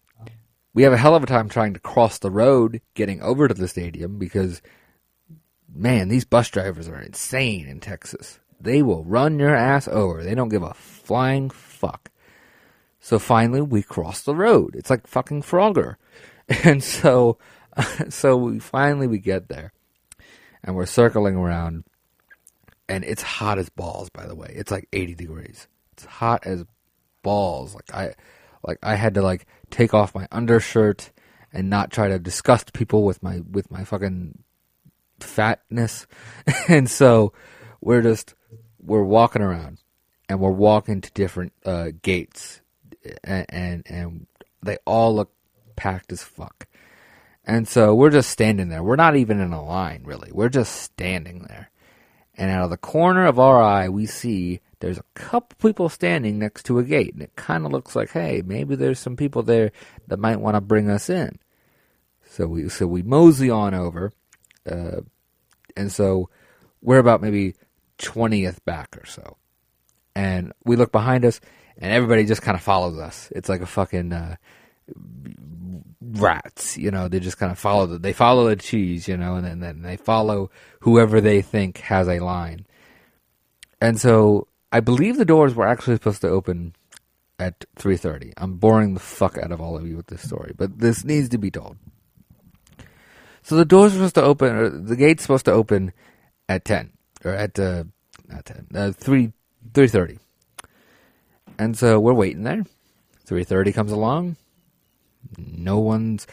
S2: We have a hell of a time trying to cross the road getting over to the stadium because man, these bus drivers are insane in Texas. They will run your ass over. They don't give a flying fuck. So finally we cross the road. It's like fucking Frogger. And so so we finally we get there and we're circling around, and it's hot as balls. By the way, it's like 80 degrees. It's hot as balls. Like I, like I had to like take off my undershirt and not try to disgust people with my with my fucking fatness, and so we're just we're walking around and we're walking to different uh, gates, and, and and they all look packed as fuck. And so we're just standing there. We're not even in a line, really. We're just standing there. And out of the corner of our eye, we see there's a couple people standing next to a gate. And it kind of looks like, hey, maybe there's some people there that might want to bring us in. So we, so we mosey on over. Uh, and so we're about maybe 20th back or so. And we look behind us, and everybody just kind of follows us. It's like a fucking. Uh, rats. You know, they just kind of follow the, they follow the cheese, you know, and then, then they follow whoever they think has a line. And so I believe the doors were actually supposed to open at 3:30. I'm boring the fuck out of all of you with this story, but this needs to be told. So the doors were supposed to open, or the gate's supposed to open at 10 or at uh, not 10, uh, 3 3:30. And so we're waiting there. 3:30 comes along. No one's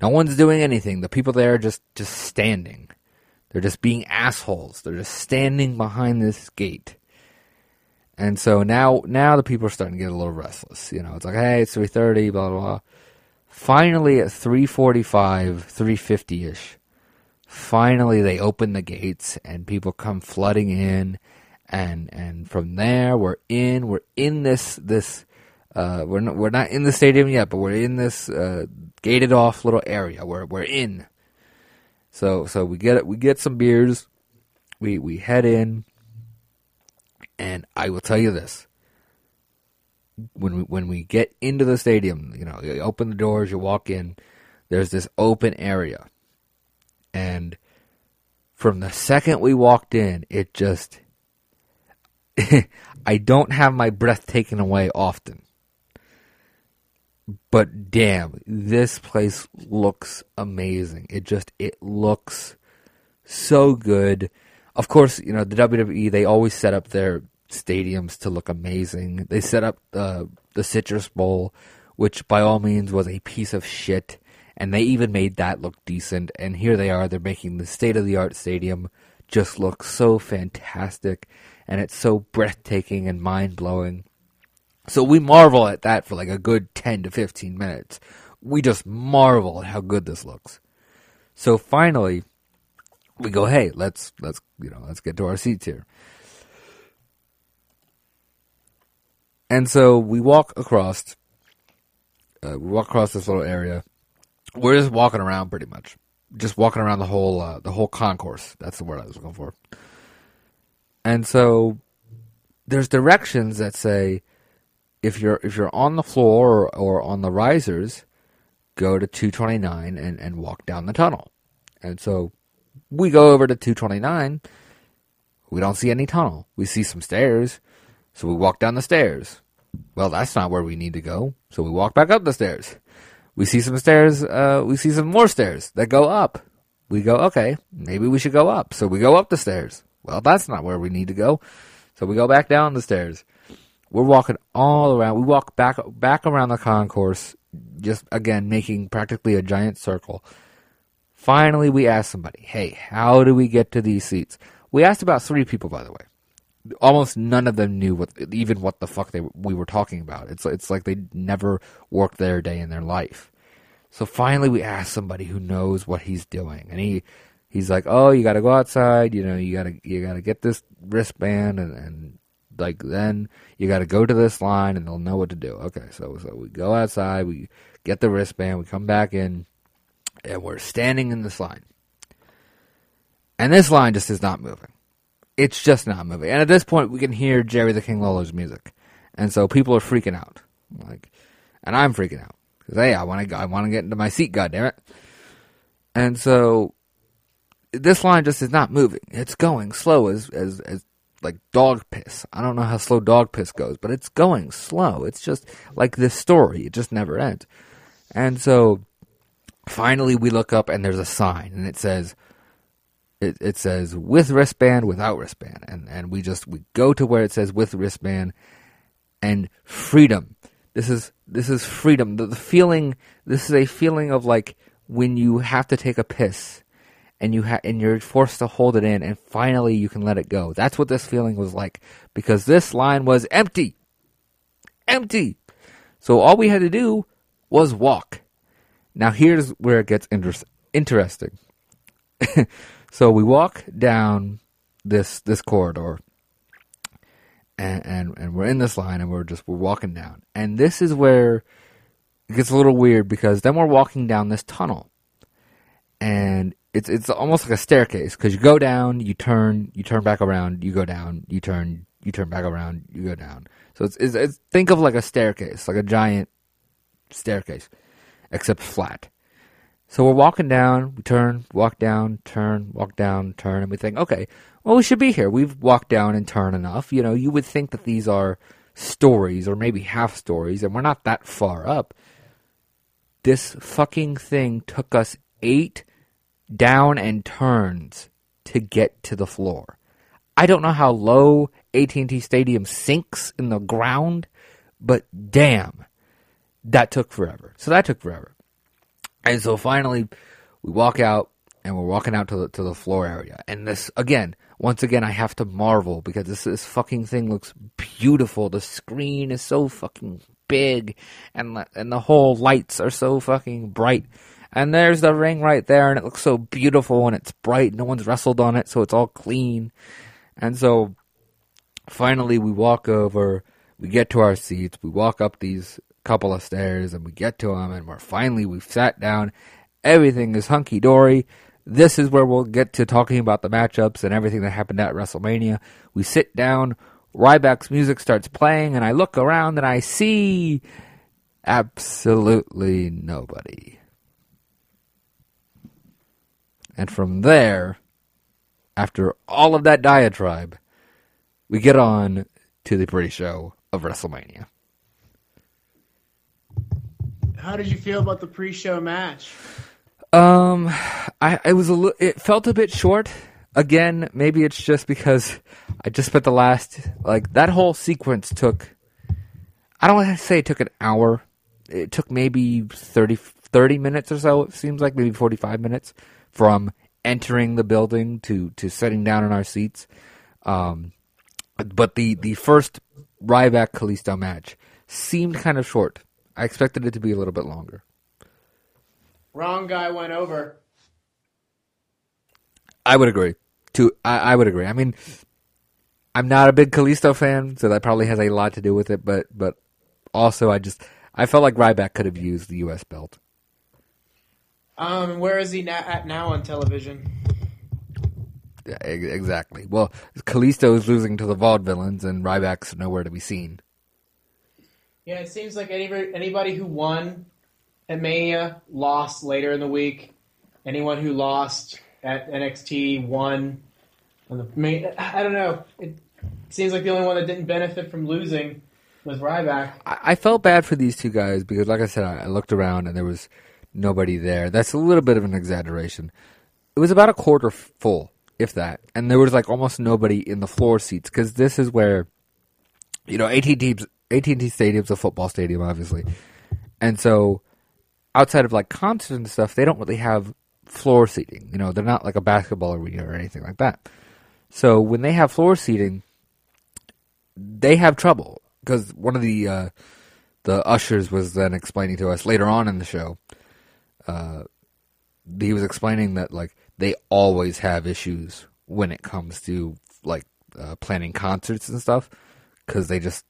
S2: no one's doing anything. The people there are just just standing. They're just being assholes. They're just standing behind this gate. And so now now the people are starting to get a little restless. You know, it's like, hey, it's three thirty, blah blah blah. Finally at three forty five, three fifty ish, finally they open the gates and people come flooding in and and from there we're in we're in this this uh, we're not we're not in the stadium yet, but we're in this uh, gated off little area. Where we're in. So so we get we get some beers, we we head in, and I will tell you this: when we when we get into the stadium, you know, you open the doors, you walk in, there's this open area, and from the second we walked in, it just I don't have my breath taken away often but damn, this place looks amazing. It just it looks so good. Of course, you know the WWE. They always set up their stadiums to look amazing. They set up the the Citrus Bowl, which by all means was a piece of shit, and they even made that look decent. And here they are. They're making the state of the art stadium just look so fantastic, and it's so breathtaking and mind blowing. So we marvel at that for like a good 10 to 15 minutes. We just marvel at how good this looks. So finally, we go, hey, let's let's you know let's get to our seats here. And so we walk across. Uh, we walk across this little area. We're just walking around, pretty much, just walking around the whole uh, the whole concourse. That's the word I was looking for. And so there's directions that say if you're if you're on the floor or, or on the risers, go to 229 and, and walk down the tunnel. And so we go over to 229. We don't see any tunnel. We see some stairs. So we walk down the stairs. Well, that's not where we need to go. So we walk back up the stairs. We see some stairs. Uh, we see some more stairs that go up. We go, okay, maybe we should go up. So we go up the stairs. Well, that's not where we need to go. So we go back down the stairs. We're walking all around. We walk back back around the concourse, just again making practically a giant circle. Finally, we ask somebody, "Hey, how do we get to these seats?" We asked about three people, by the way. Almost none of them knew what, even what the fuck they we were talking about. It's it's like they never worked their day in their life. So finally, we asked somebody who knows what he's doing, and he he's like, "Oh, you got to go outside. You know, you got to you got to get this wristband, and, and like then you got to go to this line, and they'll know what to do." Okay, so so we go outside, we get the wristband, we come back in, and we're standing in this line, and this line just is not moving. It's just not moving, and at this point, we can hear Jerry the King Lawler's music, and so people are freaking out, like, and I'm freaking out because hey, I want to I want to get into my seat, goddamn it. And so this line just is not moving. It's going slow as as as like dog piss. I don't know how slow dog piss goes, but it's going slow. It's just like this story. It just never ends. And so finally we look up and there's a sign and it says it, it says with wristband, without wristband. And and we just we go to where it says with wristband and freedom. This is this is freedom. The, the feeling this is a feeling of like when you have to take a piss and you ha- and you're forced to hold it in and finally you can let it go. That's what this feeling was like because this line was empty. Empty. So all we had to do was walk. Now here's where it gets inter- interesting. so we walk down this this corridor and, and and we're in this line and we're just we're walking down. And this is where it gets a little weird because then we're walking down this tunnel. And it's it's almost like a staircase because you go down, you turn, you turn back around, you go down, you turn, you turn back around, you go down. So it's, it's, it's think of like a staircase, like a giant staircase, except flat. So we're walking down, we turn, walk down, turn, walk down, turn, and we think, okay, well, we should be here. We've walked down and turned enough. You know, you would think that these are stories or maybe half stories, and we're not that far up. This fucking thing took us eight down and turns to get to the floor. I don't know how low AT&T Stadium sinks in the ground, but damn, that took forever. So that took forever. And so finally, we walk out and we're walking out to the to the floor area. And this again, once again, I have to marvel because this this fucking thing looks beautiful. The screen is so fucking big, and and the whole lights are so fucking bright. And there's the ring right there, and it looks so beautiful and it's bright. No one's wrestled on it, so it's all clean. And so finally, we walk over, we get to our seats, we walk up these couple of stairs, and we get to them, and we're finally, we've sat down. Everything is hunky dory. This is where we'll get to talking about the matchups and everything that happened at WrestleMania. We sit down, Ryback's music starts playing, and I look around and I see absolutely nobody. And from there, after all of that diatribe, we get on to the pre show of WrestleMania.
S3: how did you feel about the pre-show match?
S2: Um, I it was a li- it felt a bit short. Again, maybe it's just because I just spent the last like that whole sequence took. I don't want to say it took an hour. It took maybe 30, 30 minutes or so. It seems like maybe forty five minutes from entering the building to to sitting down in our seats. Um, but the the first Ryback Kalisto match seemed kind of short. I expected it to be a little bit longer.
S3: Wrong guy went over.
S2: I would agree. To I, I would agree. I mean, I'm not a big Kalisto fan, so that probably has a lot to do with it. But but also, I just I felt like Ryback could have used the U.S. belt.
S3: Um, where is he na- at now on television?
S2: Yeah, ex- exactly. Well, Kalisto is losing to the Vaudevillains, and Ryback's nowhere to be seen.
S3: Yeah, it seems like anybody anybody who won at Mania lost later in the week. Anyone who lost at NXT won. On the main, I don't know. It seems like the only one that didn't benefit from losing was Ryback.
S2: I, I felt bad for these two guys because, like I said, I, I looked around and there was nobody there. That's a little bit of an exaggeration. It was about a quarter full, if that, and there was like almost nobody in the floor seats because this is where, you know, AT&T AT&T Stadium's a football stadium, obviously, and so outside of like concerts and stuff, they don't really have floor seating. You know, they're not like a basketball arena or anything like that. So when they have floor seating, they have trouble because one of the uh, the ushers was then explaining to us later on in the show. Uh, he was explaining that like they always have issues when it comes to like uh, planning concerts and stuff because they just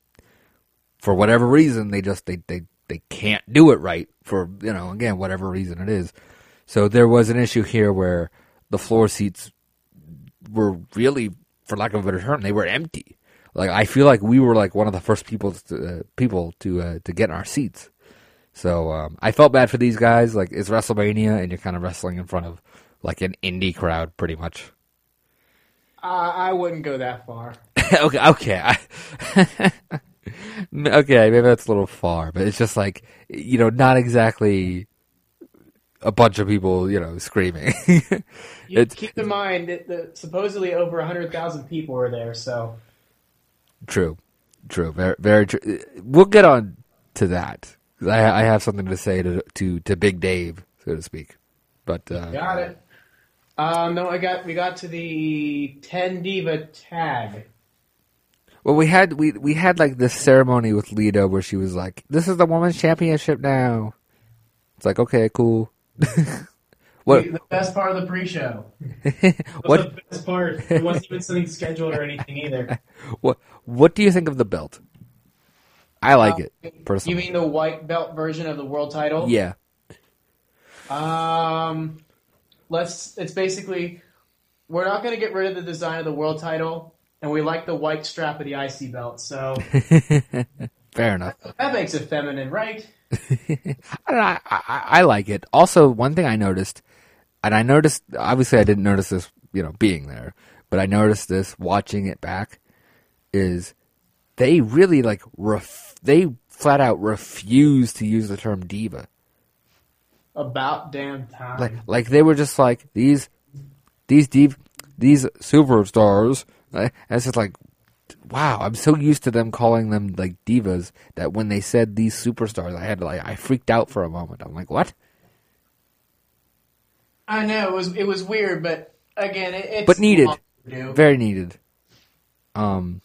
S2: for whatever reason they just they, they they can't do it right for you know again whatever reason it is so there was an issue here where the floor seats were really for lack of a better term they were empty like I feel like we were like one of the first people to, uh, people to uh, to get in our seats. So um, I felt bad for these guys. Like it's WrestleMania, and you're kind of wrestling in front of like an indie crowd, pretty much.
S3: Uh, I wouldn't go that far.
S2: okay, okay, I, okay. Maybe that's a little far, but it's just like you know, not exactly a bunch of people, you know, screaming.
S3: You
S2: it's
S3: keep in mind that the, supposedly over hundred thousand people were there. So
S2: True, true, very, very true. We'll get on to that. I, I have something to say to to to Big Dave, so to speak. But uh,
S3: got it. Um, no, I got we got to the ten diva tag.
S2: well, we had we we had like this ceremony with Lita where she was like, "This is the women's championship now." It's like, okay, cool. what
S3: The best part of the pre-show.
S2: what
S3: the best part. It wasn't even something scheduled or anything either.
S2: what what do you think of the belt? I like it
S3: You mean the white belt version of the world title?
S2: yeah,
S3: Um, let's. It's basically we're not going to get rid of the design of the world title, and we like the white strap of the IC belt. So
S2: fair enough.
S3: that makes it feminine, right?
S2: I, don't know, I, I, I like it. Also, one thing I noticed, and I noticed, obviously, I didn't notice this, you know, being there, but I noticed this watching it back, is they really like ref- they flat out refuse to use the term diva.
S3: About damn time.
S2: Like, like they were just like these, these div, these superstars. And it's just like, wow, I'm so used to them calling them like divas that when they said these superstars, I had to like, I freaked out for a moment. I'm like, what?
S3: I know it was it was weird, but again, it, it's
S2: But needed. Very needed. Um,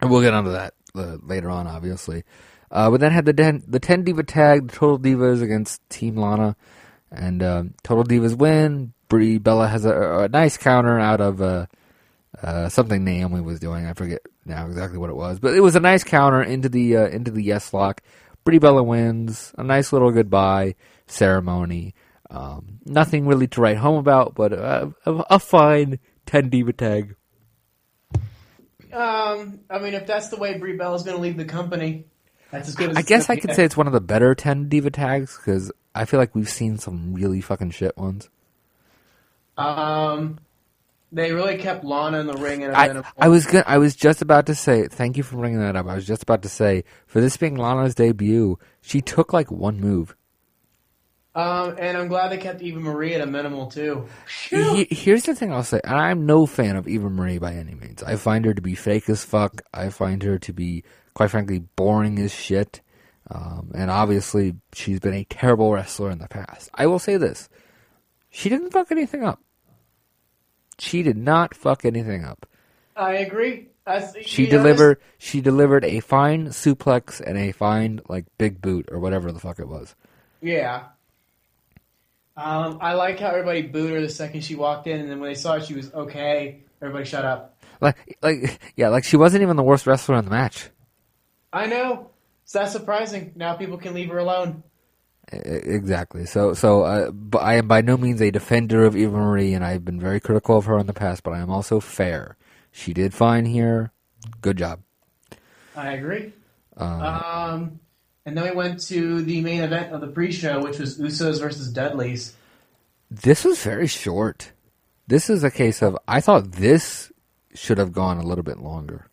S2: and we'll get onto that uh, later on, obviously. Uh, but then had the ten, the ten diva tag, the Total Divas against Team Lana, and um, Total Divas win. Brie Bella has a, a nice counter out of uh, uh, something Naomi was doing. I forget now exactly what it was, but it was a nice counter into the uh, into the yes lock. Brie Bella wins. A nice little goodbye ceremony. Um, nothing really to write home about, but a, a, a fine ten diva tag.
S3: Um, I mean, if that's the way Brie Bell is going to leave the company, that's as good as
S2: I guess I could say it's one of the better 10 Diva tags because I feel like we've seen some really fucking shit ones.
S3: Um, They really kept Lana in the ring and
S2: I, I was gonna, I was just about to say thank you for bringing that up. I was just about to say for this being Lana's debut, she took like one move.
S3: Um, and I'm glad they kept Eva Marie at a minimal too.
S2: He- Here's the thing I'll say. I'm no fan of Eva Marie by any means. I find her to be fake as fuck. I find her to be, quite frankly, boring as shit. Um, and obviously, she's been a terrible wrestler in the past. I will say this: she didn't fuck anything up. She did not fuck anything up.
S3: I agree. I see,
S2: She delivered. She delivered a fine suplex and a fine like big boot or whatever the fuck it was.
S3: Yeah. Um, I like how everybody booed her the second she walked in, and then when they saw her, she was okay, everybody shut up.
S2: Like, like, yeah, like she wasn't even the worst wrestler in the match.
S3: I know. It's that surprising. Now people can leave her alone.
S2: Exactly. So, so uh, but I am by no means a defender of Eva Marie, and I've been very critical of her in the past. But I am also fair. She did fine here. Good job.
S3: I agree. um, and then we went to the main event of the pre-show, which was Usos versus Dudleys.
S2: This was very short. This is a case of I thought this should have gone a little bit longer.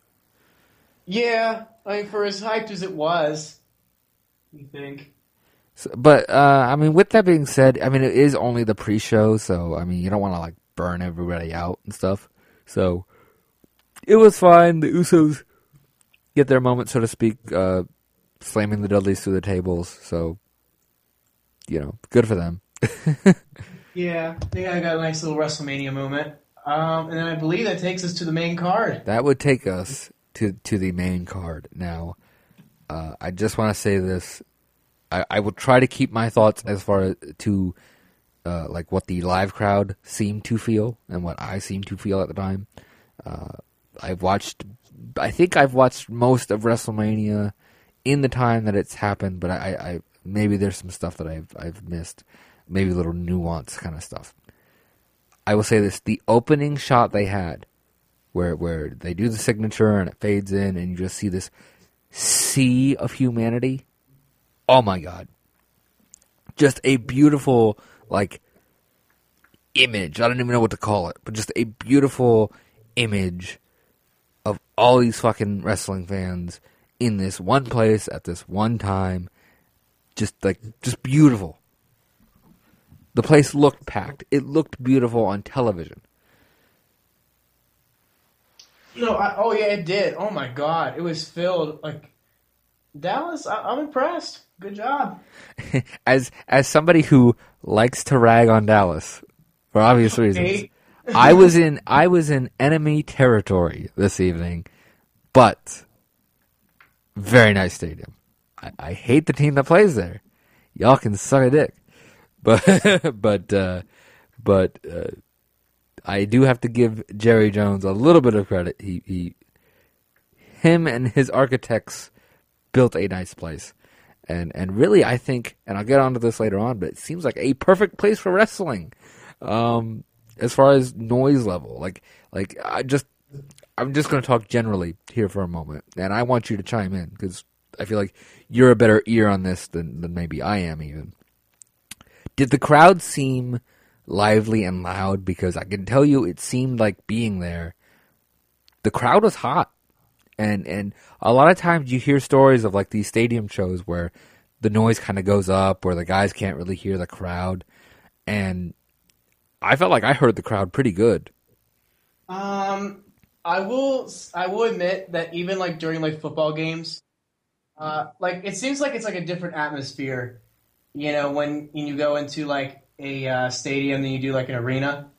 S3: Yeah, I mean, for as hyped as it was, you think?
S2: So, but uh, I mean, with that being said, I mean it is only the pre-show, so I mean you don't want to like burn everybody out and stuff. So it was fine. The Usos get their moment, so to speak, uh, slamming the Dudleys through the tables. So you know, good for them.
S3: Yeah, I got a nice little WrestleMania moment. Um, and then I believe that takes us to the main card.
S2: That would take us to to the main card. Now, uh, I just want to say this: I, I will try to keep my thoughts as far as to uh, like what the live crowd seemed to feel and what I seemed to feel at the time. Uh, I've watched, I think I've watched most of WrestleMania in the time that it's happened, but I, I, maybe there's some stuff that I've I've missed, maybe a little nuance kind of stuff. I will say this: the opening shot they had where where they do the signature and it fades in and you just see this sea of humanity. Oh my god. Just a beautiful like image. I don't even know what to call it, but just a beautiful image of all these fucking wrestling fans in this one place at this one time. Just like just beautiful. The place looked packed. It looked beautiful on television.
S3: No, I, oh yeah, it did. Oh my god, it was filled. Like Dallas, I, I'm impressed. Good job.
S2: as as somebody who likes to rag on Dallas for obvious reasons, I was in I was in enemy territory this evening, but very nice stadium. I, I hate the team that plays there. Y'all can suck a dick, but but uh, but uh, I do have to give Jerry Jones a little bit of credit. He he him and his architects built a nice place. And and really I think and I'll get onto this later on, but it seems like a perfect place for wrestling. Um as far as noise level. Like like I just I'm just going to talk generally here for a moment and I want you to chime in cuz I feel like you're a better ear on this than than maybe I am even. Did the crowd seem lively and loud because I can tell you it seemed like being there the crowd was hot and and a lot of times you hear stories of like these stadium shows where the noise kind of goes up where the guys can't really hear the crowd and I felt like I heard the crowd pretty good.
S3: Um, I will. I will admit that even like during like football games, uh, like it seems like it's like a different atmosphere. You know, when, when you go into like a uh, stadium, than you do like an arena.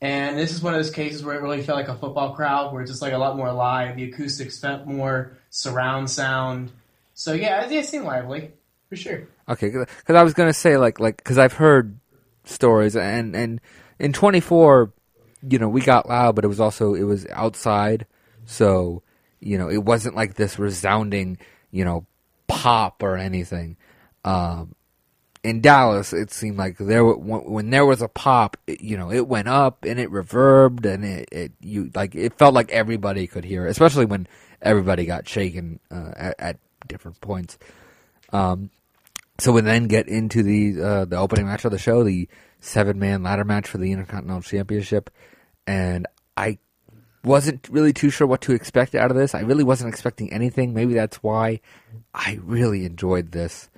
S3: And this is one of those cases where it really felt like a football crowd, where it's just like a lot more live. The acoustics felt more surround sound. So yeah, it, it seemed lively for sure.
S2: Okay, because I was gonna say like like because I've heard stories and and in 24, you know, we got loud, but it was also it was outside, so you know it wasn't like this resounding you know pop or anything. Um, in Dallas, it seemed like there when there was a pop, it, you know, it went up and it reverbed and it, it you like it felt like everybody could hear, it, especially when everybody got shaken uh, at, at different points. Um, so we then get into the uh, the opening match of the show, the seven man ladder match for the Intercontinental Championship, and I wasn't really too sure what to expect out of this. I really wasn't expecting anything. Maybe that's why I really enjoyed this.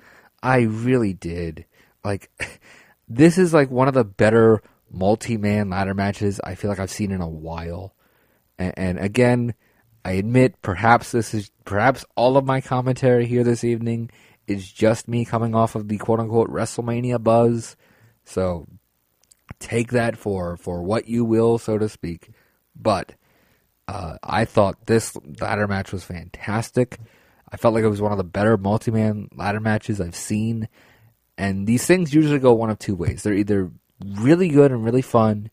S2: I really did. Like, this is like one of the better multi-man ladder matches I feel like I've seen in a while. And, and again, I admit perhaps this is perhaps all of my commentary here this evening is just me coming off of the quote unquote WrestleMania buzz. So take that for for what you will, so to speak. But uh, I thought this ladder match was fantastic. I felt like it was one of the better multi-man ladder matches I've seen. And these things usually go one of two ways. They're either really good and really fun,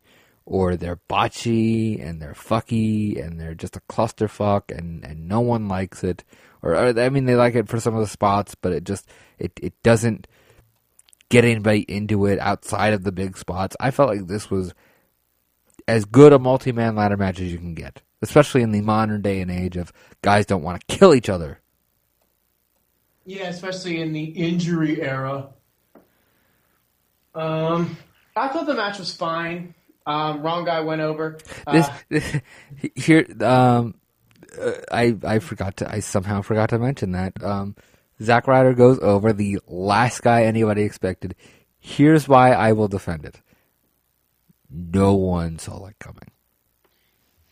S2: or they're botchy and they're fucky and they're just a clusterfuck and, and no one likes it. Or, or I mean, they like it for some of the spots, but it just it it doesn't get anybody into it outside of the big spots. I felt like this was as good a multi-man ladder match as you can get, especially in the modern day and age of guys don't want to kill each other.
S3: Yeah, especially in the injury era. Um, I thought the match was fine. Um, wrong guy went over. Uh,
S2: This, here, um, uh, I I forgot to I somehow forgot to mention that um, Zack Ryder goes over the last guy anybody expected. Here's why I will defend it. No one saw it coming.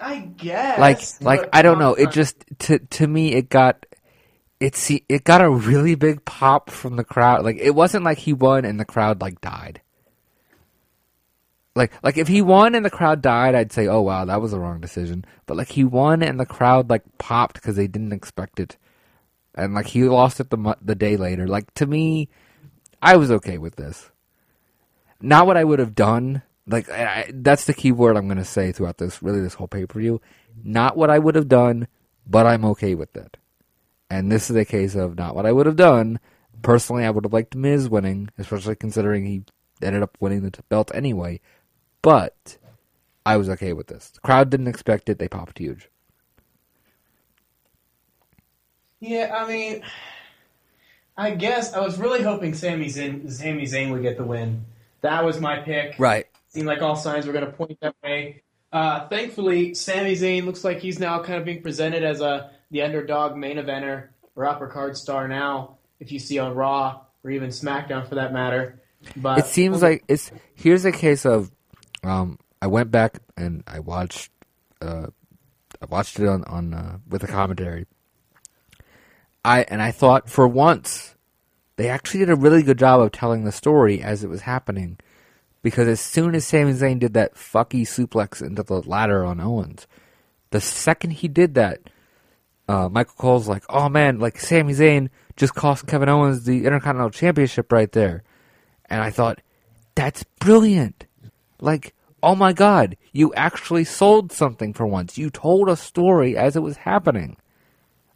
S3: I guess.
S2: Like like I don't know. It just to to me it got it see it got a really big pop from the crowd. Like it wasn't like he won and the crowd like died. Like like if he won and the crowd died, I'd say, "Oh wow, that was a wrong decision." But like he won and the crowd like popped because they didn't expect it, and like he lost it the the day later. Like to me, I was okay with this. Not what I would have done. Like I, that's the key word I'm going to say throughout this really this whole pay per view. Not what I would have done, but I'm okay with it. And this is a case of not what I would have done. Personally, I would have liked Miz winning, especially considering he ended up winning the belt anyway. But I was okay with this. The crowd didn't expect it. They popped huge.
S3: Yeah, I mean, I guess I was really hoping Sami Zayn, Sami Zayn would get the win. That was my pick.
S2: Right.
S3: Seemed like all signs were going to point that way. Uh, thankfully, Sami Zayn looks like he's now kind of being presented as a the underdog main eventer or upper card star now. If you see on Raw or even SmackDown for that matter, but
S2: It seems like it's here's a case of um I went back and I watched uh I watched it on on uh, with a commentary. I and I thought for once they actually did a really good job of telling the story as it was happening. Because as soon as Sami Zayn did that fucky suplex into the ladder on Owens, the second he did that, uh, Michael Cole's like, "Oh man, like Sami Zayn just cost Kevin Owens the Intercontinental Championship right there," and I thought, "That's brilliant! Like, oh my god, you actually sold something for once. You told a story as it was happening."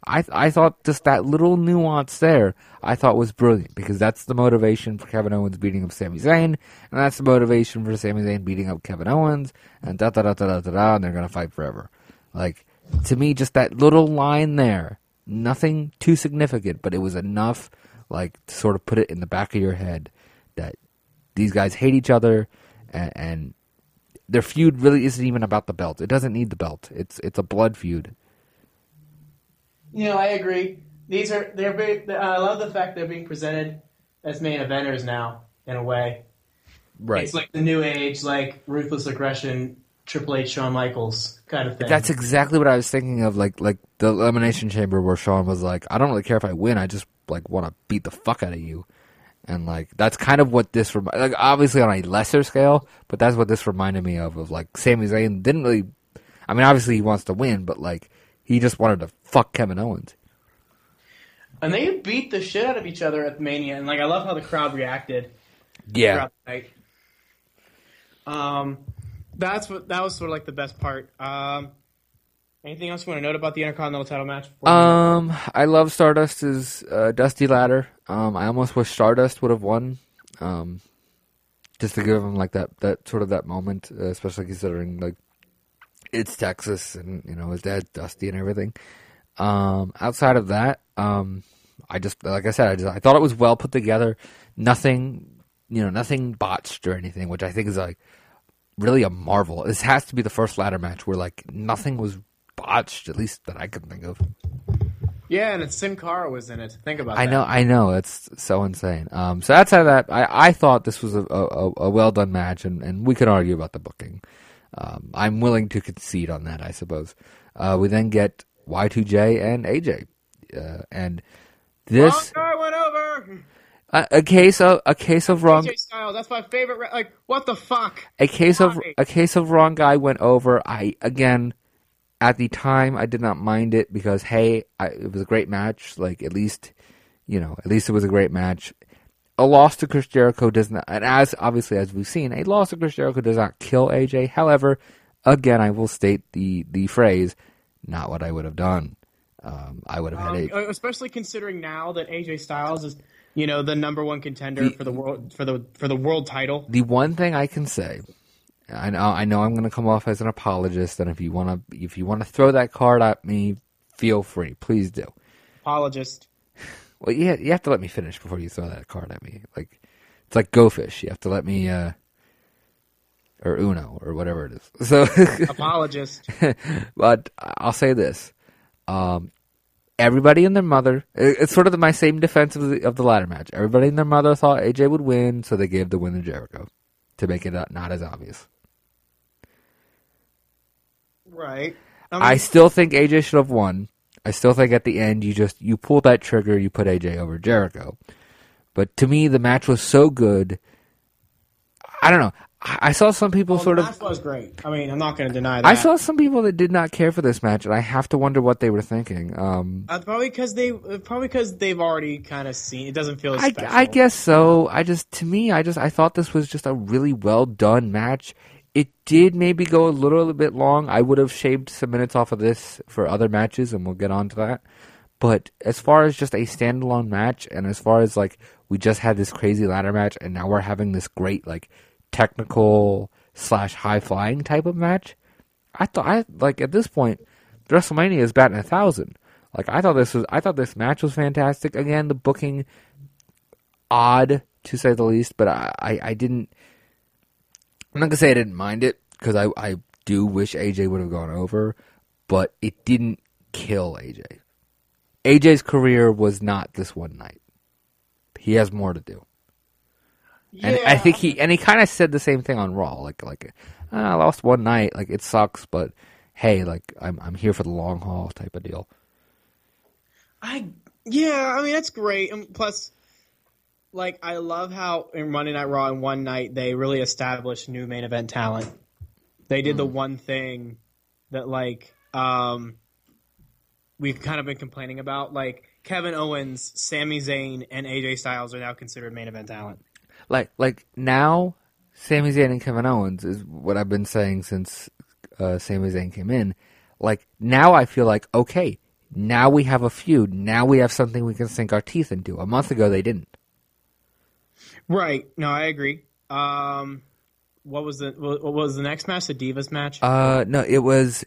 S2: I I thought just that little nuance there I thought was brilliant because that's the motivation for Kevin Owens beating up Sami Zayn, and that's the motivation for Sami Zayn beating up Kevin Owens, and da da da da da da, da and they're gonna fight forever. Like to me, just that little line there, nothing too significant, but it was enough, like to sort of put it in the back of your head that these guys hate each other, and, and their feud really isn't even about the belt. It doesn't need the belt. It's it's a blood feud.
S3: You know, I agree. These are they're very, I love the fact they're being presented as main eventers now in a way.
S2: Right.
S3: It's like the new age, like ruthless aggression, Triple H, Shawn Michaels kind of thing.
S2: That's exactly what I was thinking of, like like the elimination chamber where Shawn was like, "I don't really care if I win. I just like want to beat the fuck out of you," and like that's kind of what this remi- like obviously on a lesser scale, but that's what this reminded me of. Of like Sami Zayn didn't really, I mean, obviously he wants to win, but like he just wanted to fuck Kevin Owens.
S3: and they beat the shit out of each other at Mania, and like I love how the crowd reacted
S2: Yeah,
S3: throughout the night. Um, that's what that was sort of like the best part. Um, anything else you want to note about the Intercontinental Title match?
S2: Um, I love Stardust's uh, Dusty Ladder. Um, I almost wish Stardust would have won. Um, just to give him like that that sort of that moment, uh, especially considering like it's Texas and you know his dad's Dusty and everything. Um, outside of that, um, I just like I said, I just I thought it was well put together. Nothing, you know, nothing botched or anything, which I think is like really a marvel. This has to be the first ladder match where like nothing was botched, at least that I can think of.
S3: Yeah, and it's Sin Cara was in it. Think about
S2: I
S3: that.
S2: know, I know, it's so insane. Um, so that's how that I, I thought this was a, a, a well done match, and, and we could argue about the booking. Um, I'm willing to concede on that, I suppose. Uh, we then get Y2J and AJ, uh, and this
S3: Wrong guy went over.
S2: a, a case of a case of wrong
S3: AJ Styles, that's my favorite. Re- like, what the fuck?
S2: a case of a case of wrong guy went over. I again at the time I did not mind it because hey, I, it was a great match. Like at least you know, at least it was a great match. A loss to Chris Jericho does not, and as obviously as we've seen, a loss to Chris Jericho does not kill AJ. However, again, I will state the the phrase, not what I would have done. Um, I would have had
S3: Um,
S2: AJ.
S3: especially considering now that AJ Styles is, you know, the number one contender for the world for the for the world title.
S2: the one thing I can say, I know I know I'm going to come off as an apologist, and if you want to if you want to throw that card at me, feel free, please do.
S3: Apologist.
S2: Well, you you have to let me finish before you throw that card at me. Like it's like Go Fish. You have to let me, uh, or Uno or whatever it is. So,
S3: Apologist.
S2: but I'll say this: um, everybody and their mother. it- It's sort of my same defense of the of the ladder match. Everybody and their mother thought AJ would win, so they gave the win to Jericho to make it not as obvious.
S3: right. I,
S2: I still think AJ should have won. I still think at the end you just you pull that trigger, you put AJ over Jericho. But to me, the match was so good. I don't know. I saw some people
S3: well,
S2: sort
S3: the
S2: of.
S3: match was great. I mean, I'm not going to deny that.
S2: I saw some people that did not care for this match, and I have to wonder what they were thinking. Um,
S3: Uh, probably because they uh, probably because they've already kind of seen. It doesn't feel as
S2: I,
S3: special.
S2: I guess so. I just, to me, I just, I thought this was just a really well done match. It did maybe go a little bit long. I would have shaved some minutes off of this for other matches, and we'll get on to that. But as far as just a standalone match, and as far as like we just had this crazy ladder match, and now we're having this great like technical slash high flying type of match, I thought I like at this point, WrestleMania is batting a thousand. Like I thought this was, I thought this match was fantastic. Again, the booking odd to say the least, but I, I, I didn't. I'm not gonna say I didn't mind it because I, I do wish AJ would have gone over, but it didn't kill AJ. AJ's career was not this one night. He has more to do, and I think he and he kind of said the same thing on Raw. Like like "Ah, I lost one night, like it sucks, but hey, like I'm I'm here for the long haul type of deal.
S3: I yeah, I mean that's great. And plus, like I love how in Monday Night Raw in one night they really established new main event talent. They did the one thing that like um we've kind of been complaining about. Like Kevin Owens, Sami Zayn, and AJ Styles are now considered main event talent.
S2: like like now Sami Zayn and Kevin Owens is what I've been saying since uh, Sami Zayn came in. Like now I feel like okay, now we have a feud. Now we have something we can sink our teeth into. A month ago they didn't.
S3: Right. No, I agree. Um, what was the what was the next match? The Divas match.
S2: Uh no, it was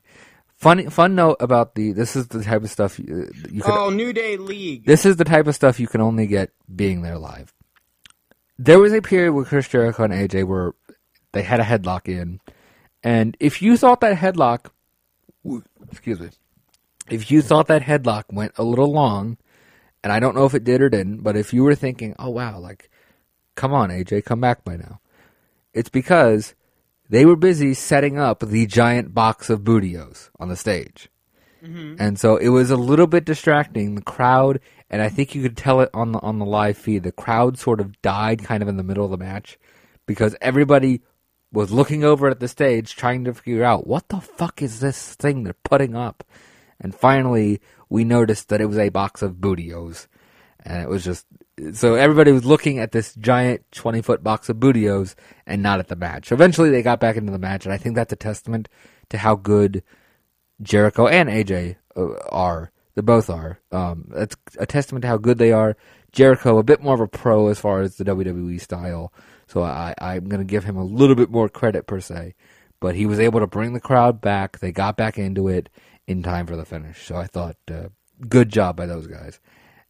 S2: funny fun note about the this is the type of stuff you, you can
S3: oh, New Day League.
S2: This is the type of stuff you can only get being there live. There was a period where Chris Jericho and AJ where they had a headlock in, and if you thought that headlock, excuse me, if you thought that headlock went a little long, and I don't know if it did or didn't, but if you were thinking, oh wow, like, come on AJ, come back by now, it's because they were busy setting up the giant box of bootios on the stage. Mm-hmm. And so it was a little bit distracting. The crowd, and I think you could tell it on the on the live feed. The crowd sort of died kind of in the middle of the match because everybody was looking over at the stage trying to figure out what the fuck is this thing they're putting up. And finally, we noticed that it was a box of bootios, and it was just so everybody was looking at this giant twenty foot box of bootios and not at the match. Eventually, they got back into the match, and I think that's a testament to how good Jericho and AJ uh, are. They both are. Um, that's a testament to how good they are. Jericho, a bit more of a pro as far as the WWE style, so I, I'm going to give him a little bit more credit per se. But he was able to bring the crowd back. They got back into it in time for the finish. So I thought, uh, good job by those guys.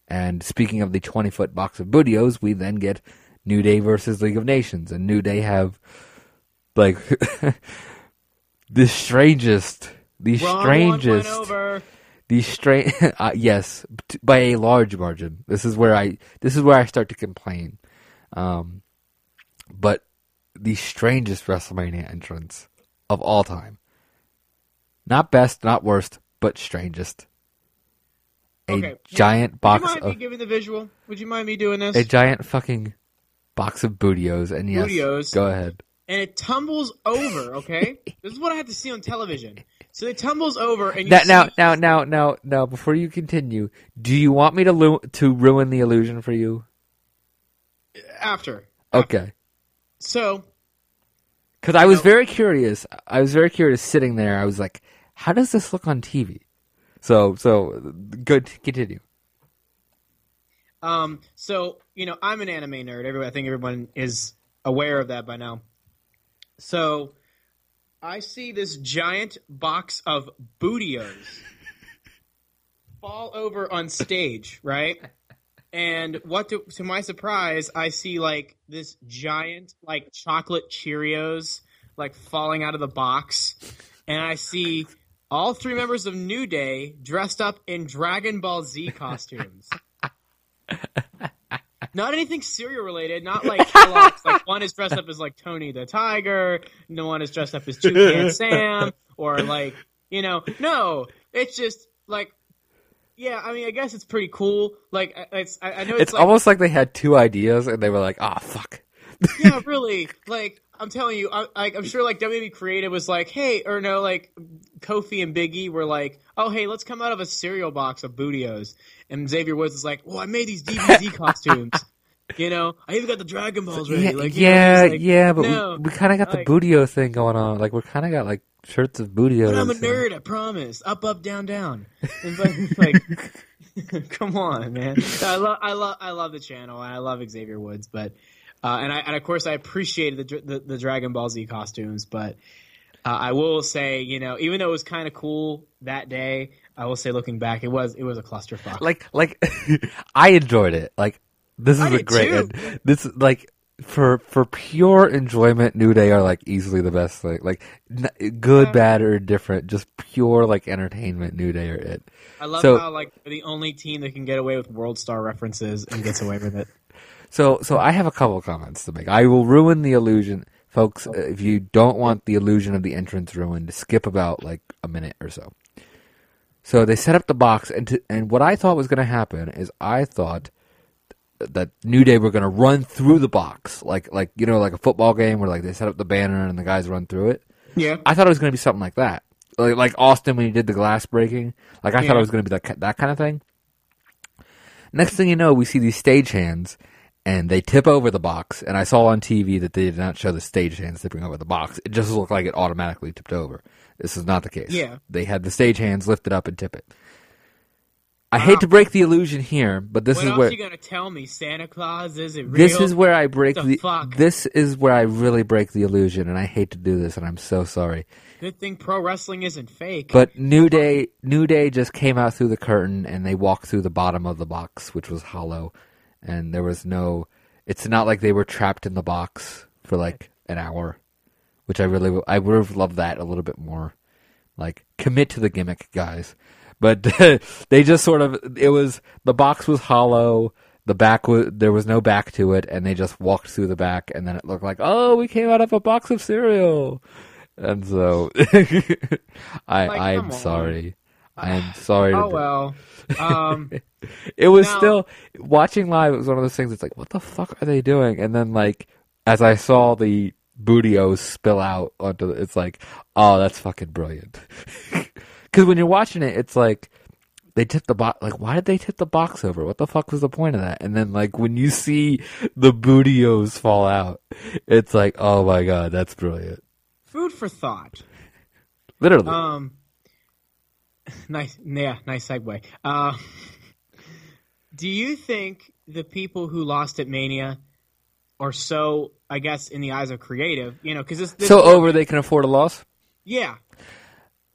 S2: And speaking of the 20 foot box of bootios, we then get New Day versus League of Nations. And New Day have like the strangest, the
S3: Wrong
S2: strangest,
S3: one went over.
S2: the strange. uh, yes, t- by a large margin. This is where I. This is where I start to complain. Um, but the strangest WrestleMania entrance of all time. Not best, not worst, but strangest. A
S3: Okay.
S2: giant
S3: Would
S2: box
S3: you mind
S2: of
S3: me giving the visual? Would you mind me doing this?
S2: a giant fucking box of bootios, and yes,
S3: Bootios.
S2: go ahead.
S3: and it tumbles over. Okay, this is what I had to see on television. So it tumbles over, and you
S2: Now,
S3: see
S2: now, now, now, now, now, before you continue, do you want me to lu- to ruin the illusion for you?
S3: after.
S2: Okay,
S3: So
S2: because I was
S3: know-
S2: very curious. I was very curious sitting there. I was like, how does this look on TV? So, so good. Continue.
S3: Um, so you know, I'm an anime nerd. Everybody, I think everyone is aware of that by now. So I see this giant box of bootios fall over on stage, right? And what to, to my surprise, I see like this giant like chocolate Cheerios like falling out of the box, and I see all three members of New Day dressed up in Dragon Ball Z costumes. Not anything cereal related, not like Kellogg's. like one is dressed up as like Tony the Tiger, no one is dressed up as Toucan Sam, or like you know, no, it's just like, yeah. I mean, I guess it's pretty cool. Like, it's I, I know it's,
S2: It's
S3: like,
S2: almost like they had two ideas and they were like, ah, fuck.
S3: Yeah, really. Like I'm telling you, I, I, I'm sure like WWE Creative was like, hey, or no, like Kofi and Biggie were like, oh hey, let's come out of a cereal box of Bootios, and Xavier Woods is like, well, I made these DBZ costumes. You know, I even got the Dragon Balls ready.
S2: Yeah,
S3: like, know,
S2: yeah,
S3: like,
S2: yeah, but
S3: no,
S2: we, we kind of got
S3: like-
S2: the bootio thing going on. Like, we're kind of got like shirts of bootio.
S3: But I'm a nerd, I promise. Up, up, down, down. And like, like, come on, man. I love, I love, I love the channel, I love Xavier Woods, but, uh, and I, and of course, I appreciated the the, the Dragon Ball Z costumes, but uh, I will say, you know, even though it was kind of cool that day, I will say, looking back, it was, it was a clusterfuck.
S2: like like I enjoyed it. Like this is
S3: I
S2: a great end. This is like for for pure enjoyment. New Day are like easily the best thing. Like n- good,
S3: Yeah.
S2: bad, or different, just pure like entertainment. New Day are it.
S3: I love
S2: so-
S3: how like they're the only team that can get away with World Star references and gets away with it.
S2: So so I have a couple of comments to make. I will ruin the illusion, folks. uh, If you don't want the illusion of the entrance ruined, skip about like a minute or so. So they set up the box, and to, and what I thought was going to happen is I thought that New Day were going to run through the box, like like you know like a football game where like they set up the banner and the guys run through it.
S3: Yeah.
S2: I thought it was going to be something like that, like like Austin when he did the glass breaking. Like I thought it was going to be that that kind of thing. Next thing you know, we see these stagehands, and they tip over the box. And I saw on TV that they did not show the stagehands tipping over the box. It just looked like it automatically tipped over. This is not the case.
S3: Yeah.
S2: they had the stagehands lift it up and tip it. I hate to break the illusion here, but this
S3: what
S2: is where
S3: you gonna tell me? Santa Claus is it real?
S2: this is where I break
S3: The
S2: the,
S3: fuck?
S2: this is where I really break the illusion, and I hate to do this, and I'm so sorry.
S3: Good thing pro wrestling isn't fake.
S2: But New Day, New Day just came out through the curtain and they walked through the bottom of the box, which was hollow, and there was no. It's not like they were trapped in the box for like an hour, which I really, I would have loved that a little bit more. Like commit to the gimmick, guys. But they just sort of, it was the box was hollow. The back was there was no back to it, and they just walked through the back, and then it looked like, oh, we came out of a box of cereal. And so, I
S3: Like,
S2: I'm
S3: on.
S2: sorry. I'm sorry.
S3: oh well. Um,
S2: It was
S3: Now-
S2: still watching live. It was one of those things. It's like, what the fuck are they doing? And then, like, as I saw the bootios spill out onto, the, it's like, oh, that's fucking brilliant. Because when you're watching it, it's like they tipped the box. Like, why did they tip the box over? What the fuck was the point of that? And then, like, when you see the bootios fall out, it's like, oh my god, that's brilliant.
S3: food for thought.
S2: Literally.
S3: Um, nice, yeah, nice segue. Uh, do you think the people who lost at Mania are so, I guess, in the eyes of creative, you know, because this, this
S2: so over, they can afford a loss.
S3: yeah,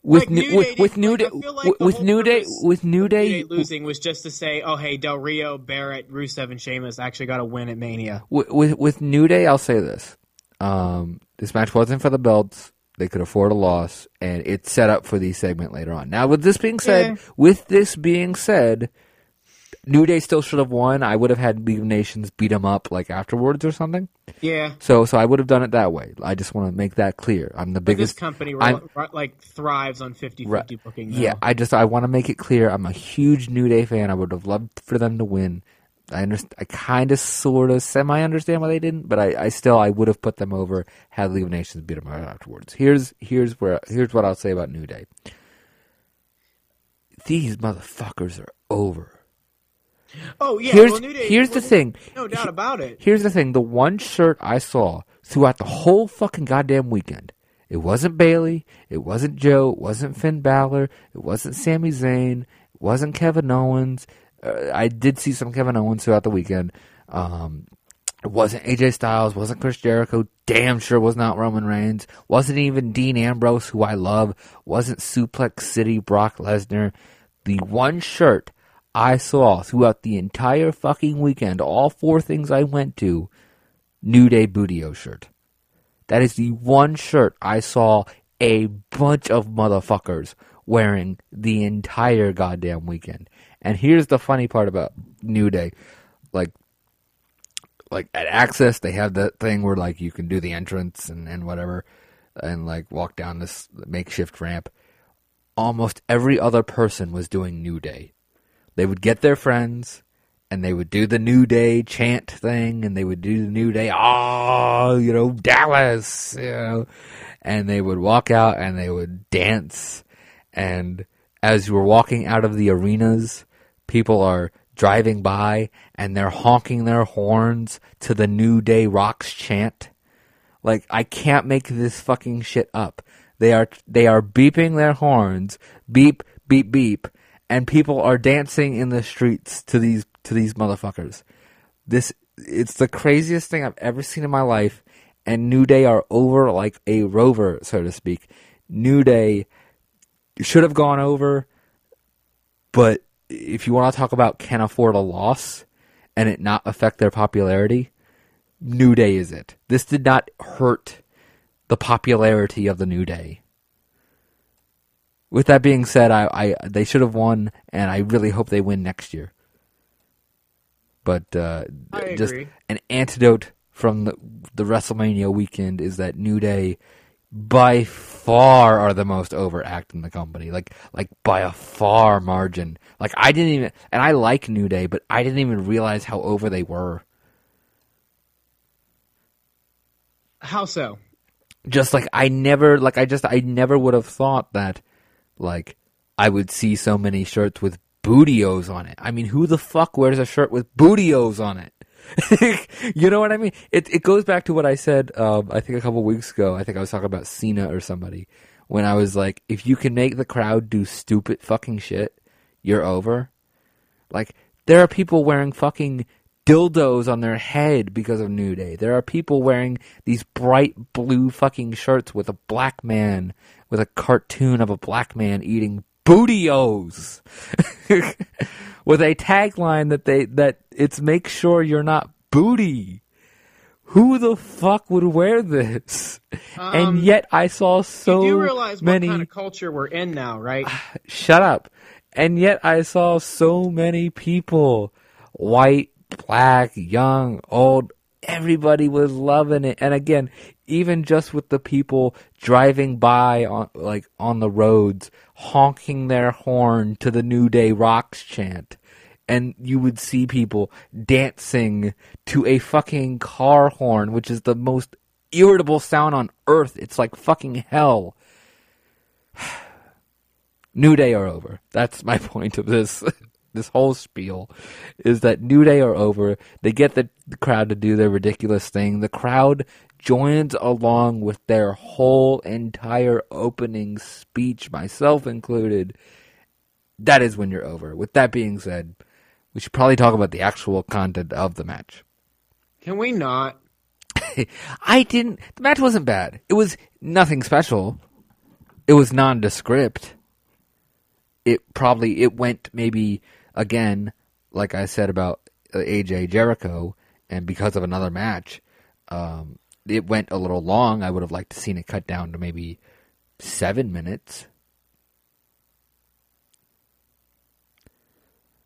S2: With
S3: Like,
S2: new, with, with new day
S3: like
S2: with,
S3: the
S2: with
S3: whole
S2: new day with new Day
S3: losing was just to say, oh hey, Del Rio, Barrett, Rusev, and Sheamus actually got a win at Mania.
S2: with, with with New Day, I'll say this: um, This match wasn't for the belts. They could afford a loss, and it's set up for the segment later on. Now, with this being said,
S3: Yeah.
S2: with this being said, New Day still should have won. I would have had League of Nations beat them up like afterwards or something.
S3: Yeah.
S2: So, so I would have done it that way. I just want to make that clear. I'm the
S3: But this
S2: biggest
S3: company
S2: I'm-
S3: like thrives on 50-50
S2: Right.
S3: booking. Now.
S2: Yeah, I just I want to make it clear. I'm a huge New Day fan. I would have loved for them to win. I understand. I kind of, sort of, semi understand why they didn't, but I, I still I would have put them over had League of Nations beat them out afterwards. Here's here's where here's what I'll say about New Day. These motherfuckers are over.
S3: Oh yeah.
S2: here's
S3: well, New Day,
S2: here's the thing.
S3: No doubt about it.
S2: Here's the thing: the one shirt I saw throughout the whole fucking goddamn weekend. It wasn't Bayley. It wasn't Joe. It wasn't Finn Balor. It wasn't Sami Zayn. It wasn't Kevin Owens. Uh, I did see some Kevin Owens throughout the weekend. Um, it wasn't AJ Styles. Wasn't Chris Jericho. Damn sure was not Roman Reigns. Wasn't even Dean Ambrose, who I love. Wasn't Suplex City Brock Lesnar. The one shirt I saw throughout the entire fucking weekend, all four things I went to, New Day Bootio shirt. That is the one shirt I saw a bunch of motherfuckers wearing the entire goddamn weekend. And here's the funny part about New Day. Like like at Axxess they have that thing where like you can do the entrance and, and whatever and like walk down this makeshift ramp. Almost every other person was doing New Day. They would get their friends and they would do the New Day chant thing, and they would do the New Day, oh, you know, Dallas, you know, and they would walk out and they would dance. And as you were walking out of the arenas, people are driving by and they're honking their horns to the New Day Rocks chant. Like I can't make this fucking shit up. They are they are beeping their horns, beep beep beep, and people are dancing in the streets to these to these motherfuckers. This it's the craziest thing I've ever seen in my life. And New Day are over like a rover, so to speak. New Day should have gone over, but if you want to talk about can afford a loss and it not affect their popularity, New Day is it. This did not hurt the popularity of the New Day. With that being said, I, I they should have won, and I really hope they win next year. But uh, just an antidote from the, the WrestleMania weekend is that New Day, by far, are the most overact in the company. Like like by a far margin. Like I didn't even, and I like New Day, but I didn't even realize how over they were.
S3: How so?
S2: just like I never like I just I never would have thought that like I would see so many shirts with bootios on it. I mean, who the fuck wears a shirt with bootios on it? you know what I mean? It it goes back to what I said um, I think a couple weeks ago. I think I was talking about Cena or somebody when I was like, if you can make the crowd do stupid fucking shit, you're over. Like there are people wearing fucking dildos on their head because of New Day. There are people wearing these bright blue fucking shirts with a black man with a cartoon of a black man eating bootios with a tagline that they that it's make sure you're not booty. Who the fuck would wear this? and yet I saw so
S3: Um, you do realize what
S2: many
S3: kind of culture we're in now, right?
S2: shut up. And yet I saw so many people, white, black, young, old, everybody was loving it. And again, even just with the people driving by on like on the roads, honking their horn to the New Day Rocks chant. And you would see people dancing to a fucking car horn, which is the most irritable sound on earth. It's like fucking hell. New Day are over. That's my point of this this whole spiel is that New Day are over. They get the, crowd to do their ridiculous thing. The crowd joins along with their whole entire opening speech, myself included. That is when you're over. With that being said, we should probably talk about the actual content of the match.
S3: Can we not?
S2: I didn't. The match wasn't bad. It was nothing special. It was nondescript. It probably it went maybe again, like I said about AJ Jericho, and because of another match, um, it went a little long. I would have liked to seen it cut down to maybe seven minutes.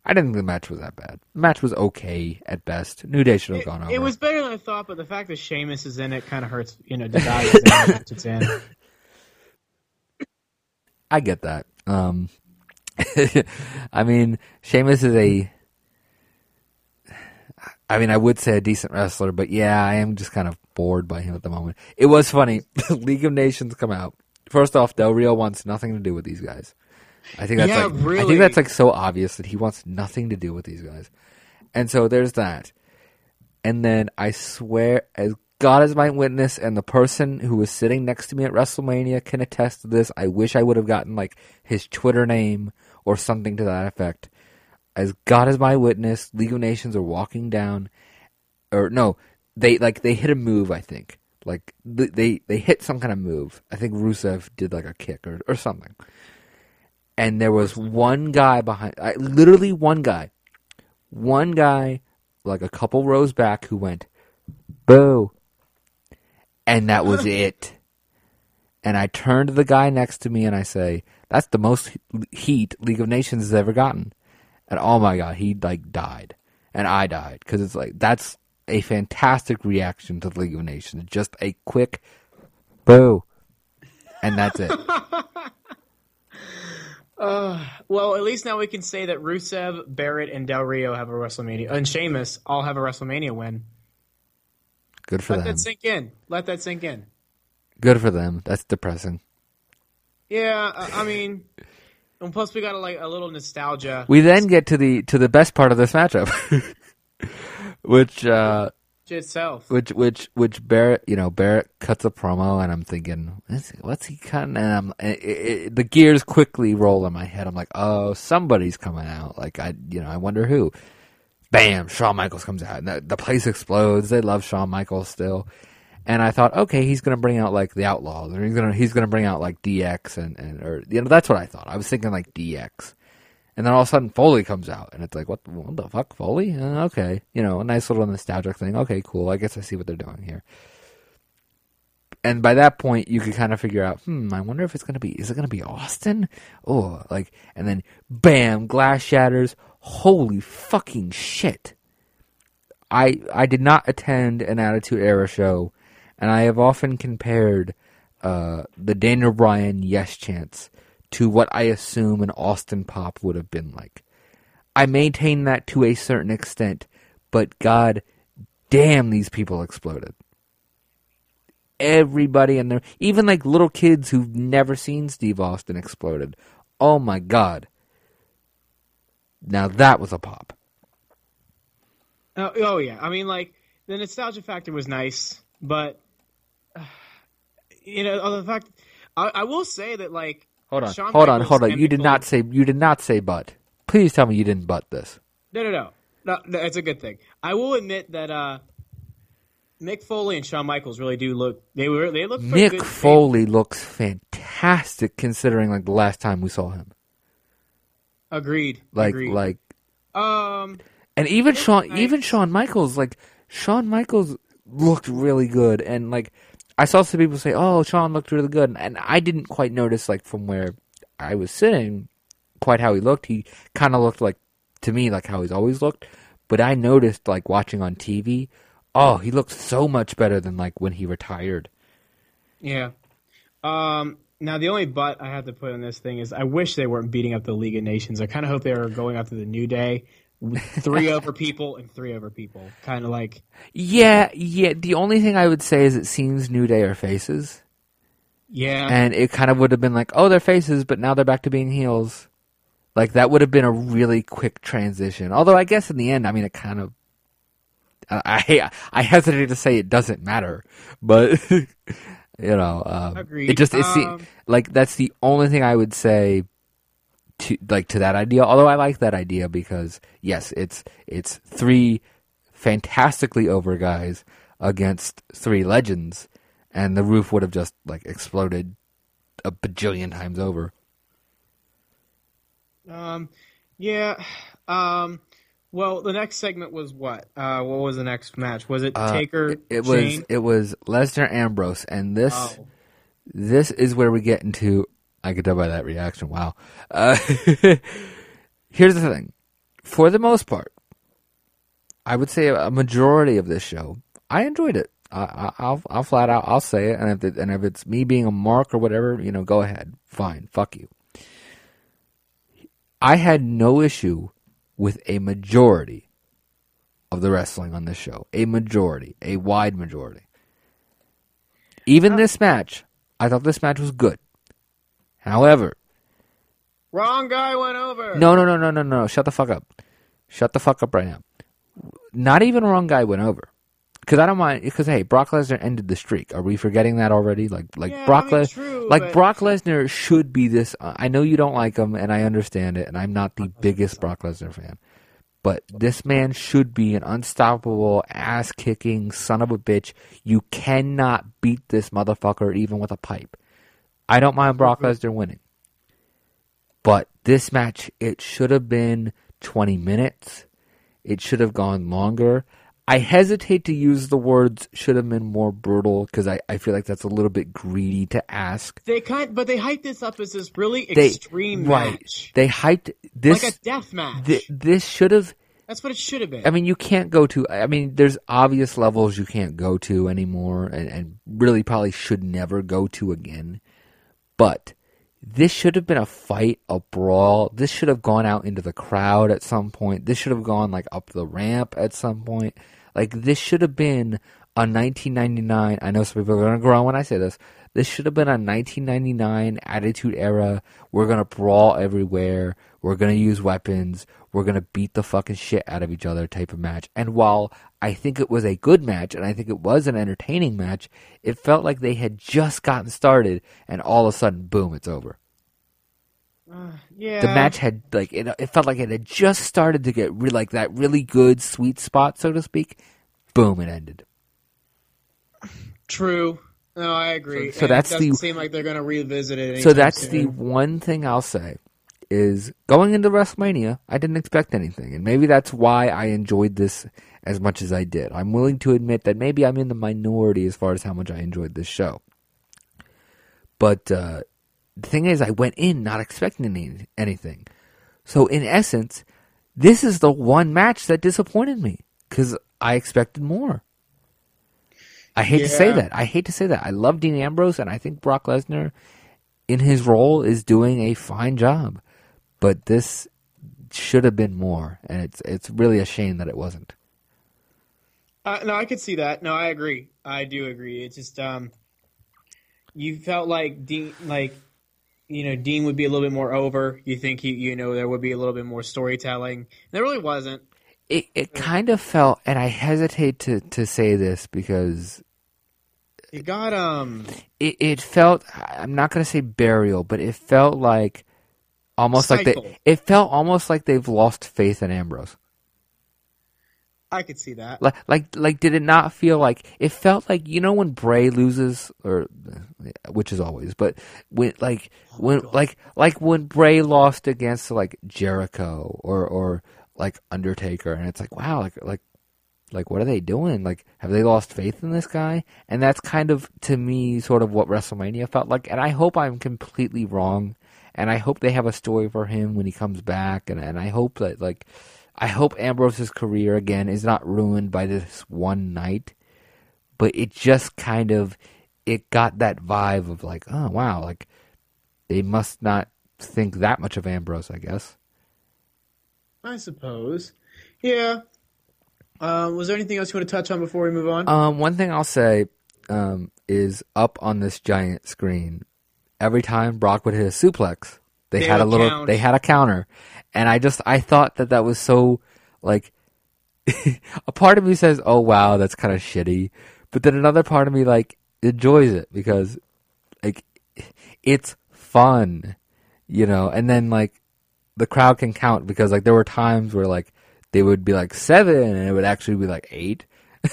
S2: I didn't think the match was that bad. The match was okay at best. New Day should have gone over.
S3: it was better than I thought, but the fact that Sheamus is in it kind of hurts. You know, the value of the match it's in.
S2: I get that. Um, I mean, Sheamus is a. I mean, I would say a decent wrestler, but yeah, I am just kind of bored by him at the moment. It was funny. League of Nations come out. First off, Del Rio wants nothing to do with these guys. I think that's
S3: Yeah,
S2: like I think that's like so obvious that he wants nothing to do with these guys. And so there's that. And then I swear, as God is my witness, and the person who was sitting next to me at WrestleMania can attest to this. I wish I would have gotten like his Twitter name or something to that effect. As God is my witness, League of Nations are walking down, or no, they like they hit a move. I think like they they hit some kind of move. I think Rusev did like a kick or or something. And there was one guy behind, I, literally one guy, one guy, like a couple rows back, who went, "Boo," and that was it. And I turned to the guy next to me and I say, "That's the most heat League of Nations has ever gotten." And oh my god, he like died, and I died because it's like that's a fantastic reaction to the League of Nations. Just a quick boo, and that's it.
S3: Uh, well, at least now we can say that Rusev, Barrett, and Del Rio have a WrestleMania, and Sheamus all have a WrestleMania win.
S2: Good for
S3: Let
S2: them.
S3: Let that sink in. Let that sink in.
S2: Good for them. That's depressing.
S3: Yeah, I mean, and plus we got a, like a little nostalgia
S2: We then get to the to the best part of this matchup, which uh,
S3: itself.
S2: which which which Barrett you know Barrett cuts a promo, and I'm thinking, what's, he cutting? And I'm it, it, the gears quickly roll in my head. I'm like, oh, somebody's coming out. Like I you know I wonder who. Bam! Shawn Michaels comes out, and the, the place explodes. They love Shawn Michaels still. And I thought, okay, he's gonna bring out like the Outlaws, or he's gonna he's gonna bring out like DX, and, and or you know that's what I thought. I was thinking like DX, and then all of a sudden Foley comes out, and it's like, what, what the fuck, Foley? Uh, okay, you know, a nice little nostalgic thing. Okay, cool. I guess I see what they're doing here. And by that point, you could kind of figure out, hmm, I wonder if it's gonna be, is it gonna be Austin? Oh, like, and then bam, glass shatters. Holy fucking shit! I I did not attend an Attitude Era show, and I have often compared uh, the Daniel Bryan Yes chance to what I assume an Austin Pop would have been like. I maintain that to a certain extent, but god damn, these people exploded. Everybody in there, even like little kids who've never seen Steve Austin exploded. Oh my god. Now that was a pop.
S3: Oh, oh yeah, I mean like the nostalgia factor was nice, but you know the fact I, I will say that like
S2: Hold on,
S3: Shawn
S2: hold on, hold on. You did not say you did not say but. Please tell me you didn't butt this.
S3: No, no, no, no. no it's a good thing. I will admit that uh, Mick Foley and Shawn Michaels really do look. They were they look
S2: Mick. Foley looks fantastic considering like the last time we saw him.
S3: Agreed.
S2: Like
S3: Agreed.
S2: like
S3: um.
S2: and even Shawn
S3: nice.
S2: even Shawn Michaels like Shawn Michaels looked really good and like I saw some people say, "Oh, Shawn looked really good," and I didn't quite notice like from where I was sitting quite how he looked. He kind of looked like to me like how he's always looked, but I noticed like watching on TV, oh, he looked so much better than like when he retired.
S3: Yeah. Um. Now the only but I have to put on this thing is I wish they weren't beating up the League of Nations. I kind of hope they were going after the New Day, three over people and three over people. Kind of like
S2: Yeah, yeah. The only thing I would say is it seems New Day are faces,
S3: yeah.
S2: and it kind of would have been like, oh, they're faces, but now they're back to being heels. Like that would have been a really quick transition. Although I guess in the end, I mean, it kind of. I I, I hesitate to say it doesn't matter, but you know, um,
S3: Agreed.
S2: it just it
S3: Um,
S2: like that's the only thing I would say to like to that idea. Although I like that idea because yes, it's it's three fantastically over guys against three legends, and the roof would have just like exploded a bajillion times over.
S3: Um, yeah. Um, Well, the next segment was what? Uh, what was the next match? Was it
S2: Uh,
S3: Taker?
S2: it, it was it was Lesnar Ambrose, and this
S3: Oh.
S2: this is where we get into. I could tell by that reaction. Wow. Uh, here's the thing. For the most part, I would say a majority of this show, I enjoyed it. I, I, I'll I'll flat out I'll say it, and if it, and if it's me being a mark or whatever, you know, go ahead, fine, fuck you. I had no issue with a majority of the wrestling on this show. A majority, a wide majority. Even this match, I thought this match was good. However,
S3: Wrong guy went over.
S2: no, no, no, no, no, no. Shut the fuck up. Shut the fuck up right now. Not even wrong guy went over. Because I don't mind. Because hey, Brock Lesnar ended the streak. Are we forgetting that already? Like, like
S3: Yeah,
S2: Brock
S3: I mean,
S2: Les-
S3: true,
S2: like
S3: but-
S2: Brock Lesnar should be this. uh, I know you don't like him, and I understand it. And I'm not the biggest Brock Lesnar fan, but this man should be an unstoppable, ass kicking son of a bitch. You cannot beat this motherfucker even with a pipe. I don't mind Brock Lesnar winning. But this match, it should have been 20 minutes. It should have gone longer. I hesitate to use the words should have been more brutal because I, I feel like that's a little bit greedy to ask.
S3: They kind, but they hyped this up as this really
S2: They,
S3: extreme
S2: right.
S3: match,
S2: They hyped this.
S3: like a death match.
S2: thi- this should have.
S3: That's what it should have been.
S2: I mean, you can't go to. I mean, there's obvious levels you can't go to anymore, and, and really probably should never go to again. But this should have been a fight, a brawl. This should have gone out into the crowd at some point. This should have gone like up the ramp at some point. Like this should have been a 1999. I know some people are gonna groan when I say this. This should have been a 1999 Attitude Era. We're gonna brawl everywhere. We're gonna use weapons. We're gonna beat the fucking shit out of each other type of match. And while I think it was a good match and I think it was an entertaining match, it felt like they had just gotten started and all of a sudden, boom, it's over.
S3: Uh, yeah,
S2: The match had like it, it felt like it had just started to get re- like that really good sweet spot, so to speak. Boom, it ended.
S3: True. No, I agree.
S2: So- so that's
S3: it doesn't
S2: the-
S3: seem like they're going to revisit it.
S2: So that's the one thing I'll say is going into WrestleMania, I didn't expect anything, and maybe that's why I enjoyed this as much as I did. I'm willing to admit that maybe I'm in the minority as far as how much I enjoyed this show. But uh, the thing is, I went in not expecting any, anything. So in essence, this is the one match that disappointed me because I expected more. I hate to say that. I hate to say that. I love Dean Ambrose, and I think Brock Lesnar, in his role, is doing a fine job. But this should have been more, and it's it's really a shame that it wasn't.
S3: Uh, no, I could see that. No, I agree. I do agree. It's just um, you felt like Dean, like you know, Dean would be a little bit more over. You think he, you know, there would be a little bit more storytelling. There really wasn't.
S2: It it kind of felt, and I hesitate to to say this because
S3: It got um,
S2: it, it felt I'm not going to say burial, but it felt like almost like they it felt almost like they've lost faith in Ambrose.
S3: I could see that.
S2: Like like like did it not feel like it felt like you know when Bray loses or which is always, but when like oh when like like when Bray lost against like Jericho or or like Undertaker and it's like wow like like like what are they doing? Like have they lost faith in this guy? And that's kind of to me sort of what wrestlemania felt like and i hope i'm completely wrong and i hope they have a story for him when he comes back and, and i hope that like i hope ambrose's career again is not ruined by this one night but it just kind of it got that vibe of like oh wow like they must not think that much of ambrose i guess
S3: I suppose. Yeah. Um, was there anything else you want to touch on before we move on?
S2: Um, one thing I'll say um, is up on this giant screen. Every time Brock would hit a suplex, they,
S3: They
S2: had a little,
S3: count.
S2: they had a counter, and I just I thought that that was so like. a part of me says, "Oh wow, that's kind of shitty," but then another part of me like enjoys it because like it's fun, you know. And then like the crowd can count because like there were times where like they would be like seven and it would actually be like eight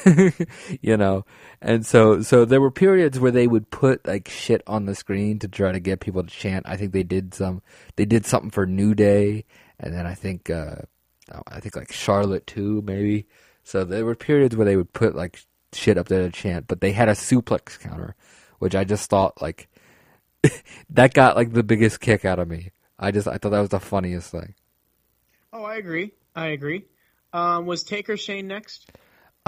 S2: you know and so so there were periods where they would put like shit on the screen to try to get people to chant i think they did some they did something for new day and then i think uh I think like Charlotte too, maybe. So there were periods where they would put like shit up there to chant, but they had a suplex counter, which I just thought like that got like the biggest kick out of me. I just I thought that was the funniest thing.
S3: Oh, I agree. I agree. Um, was Taker Shane next?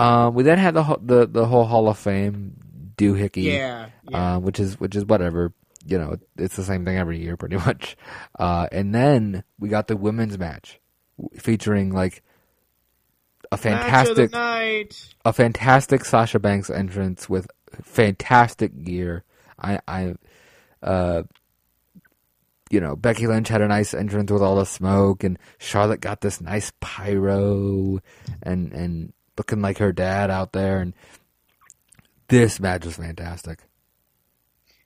S2: Um, we then had the the the whole Hall of Fame doohickey,
S3: Yeah. yeah.
S2: uh, which is which is whatever. You know, it's the same thing every year, pretty much. Uh, and then we got the women's match featuring like a fantastic a fantastic Sasha Banks entrance with fantastic gear. I, I, uh, you know, Becky Lynch had a nice entrance with all the smoke, and Charlotte got this nice pyro, and and looking like her dad out there, and this match was fantastic.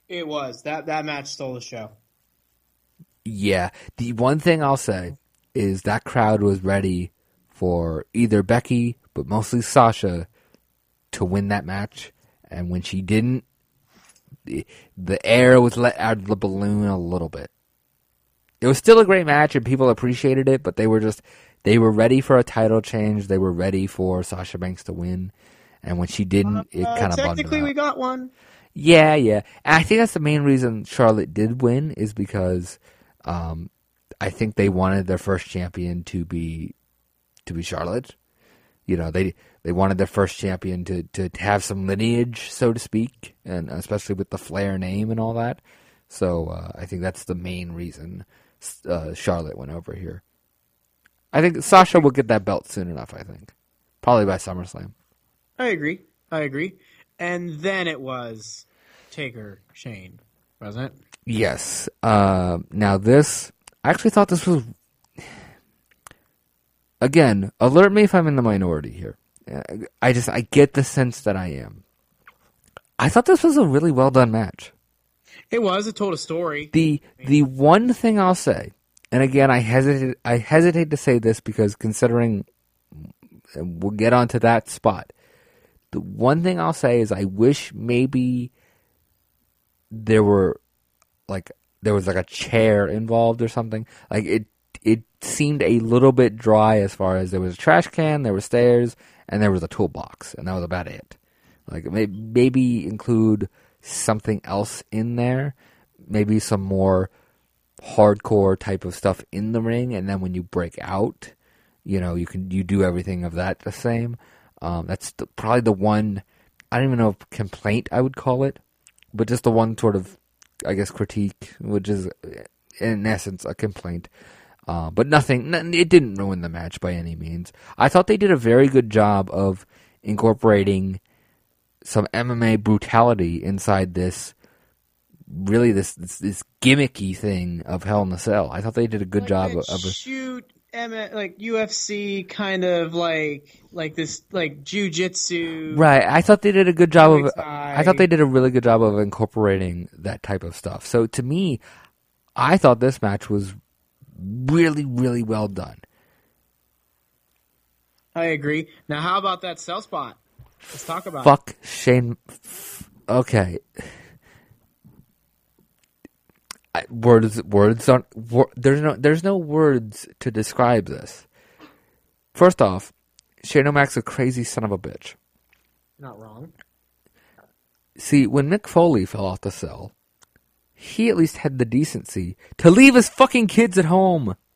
S3: It was that that match stole the show.
S2: Yeah, the one thing I'll say is that crowd was ready for either Becky, but mostly Sasha, to win that match. And when she didn't, the, the air was let out of the balloon a little bit. It was still a great match, and people appreciated it, but they were just they were ready for a title change. They were ready for Sasha Banks to win, and when she didn't, it
S3: Uh,
S2: kind of
S3: technically, we got one.
S2: Yeah, yeah. And I think that's the main reason Charlotte did win is because um, I think they wanted their first champion to be to be Charlotte. You know, they they wanted their first champion to, to have some lineage, so to speak, and especially with the Flair name and all that. So uh, I think that's the main reason uh, Charlotte went over here. I think Sasha will get that belt soon enough. I think probably by SummerSlam.
S3: I agree. I agree. And then it was Taker Shane, wasn't it?
S2: Yes. Uh, now this, I actually thought this was. Again, alert me if I'm in the minority here. I just I get the sense that I am. I thought this was a really well done match.
S3: It was. It told a story.
S2: The the one thing I'll say, and again I hesitate I hesitate to say this because considering we'll get onto that spot. The one thing I'll say is I wish maybe there were like there was like a chair involved or something. Like it it seemed a little bit dry as far as there was a trash can, there were stairs, and there was a toolbox, and that was about it. Like may- maybe include something else in there, maybe some more hardcore type of stuff in the ring, and then when you break out, you know you can you do everything of that the same. Um, that's the, probably the one I don't even know if complaint I would call it, but just the one sort of I guess critique, which is in essence a complaint. Uh, but nothing, it didn't ruin the match by any means. I thought they did a very good job of incorporating some MMA brutality inside this, really this this, this gimmicky thing of Hell in a Cell. I thought they did a good
S3: Like
S2: job of, of
S3: shoot M- like UFC kind of like like this like jujitsu.
S2: Right. I thought they did a good job of. I thought they did a really good job of incorporating that type of stuff. So to me, I thought this match was really, really well done.
S3: I agree. Now, how about that cell spot? Let's talk about. it.
S2: Fuck Shane. Okay. I, words, words aren't. Wor, there's no, there's no words to describe this. First off, Shane O'Mac's a crazy son of a bitch.
S3: Not wrong.
S2: See, when Mick Foley fell off the cell, he at least had the decency to leave his fucking kids at home.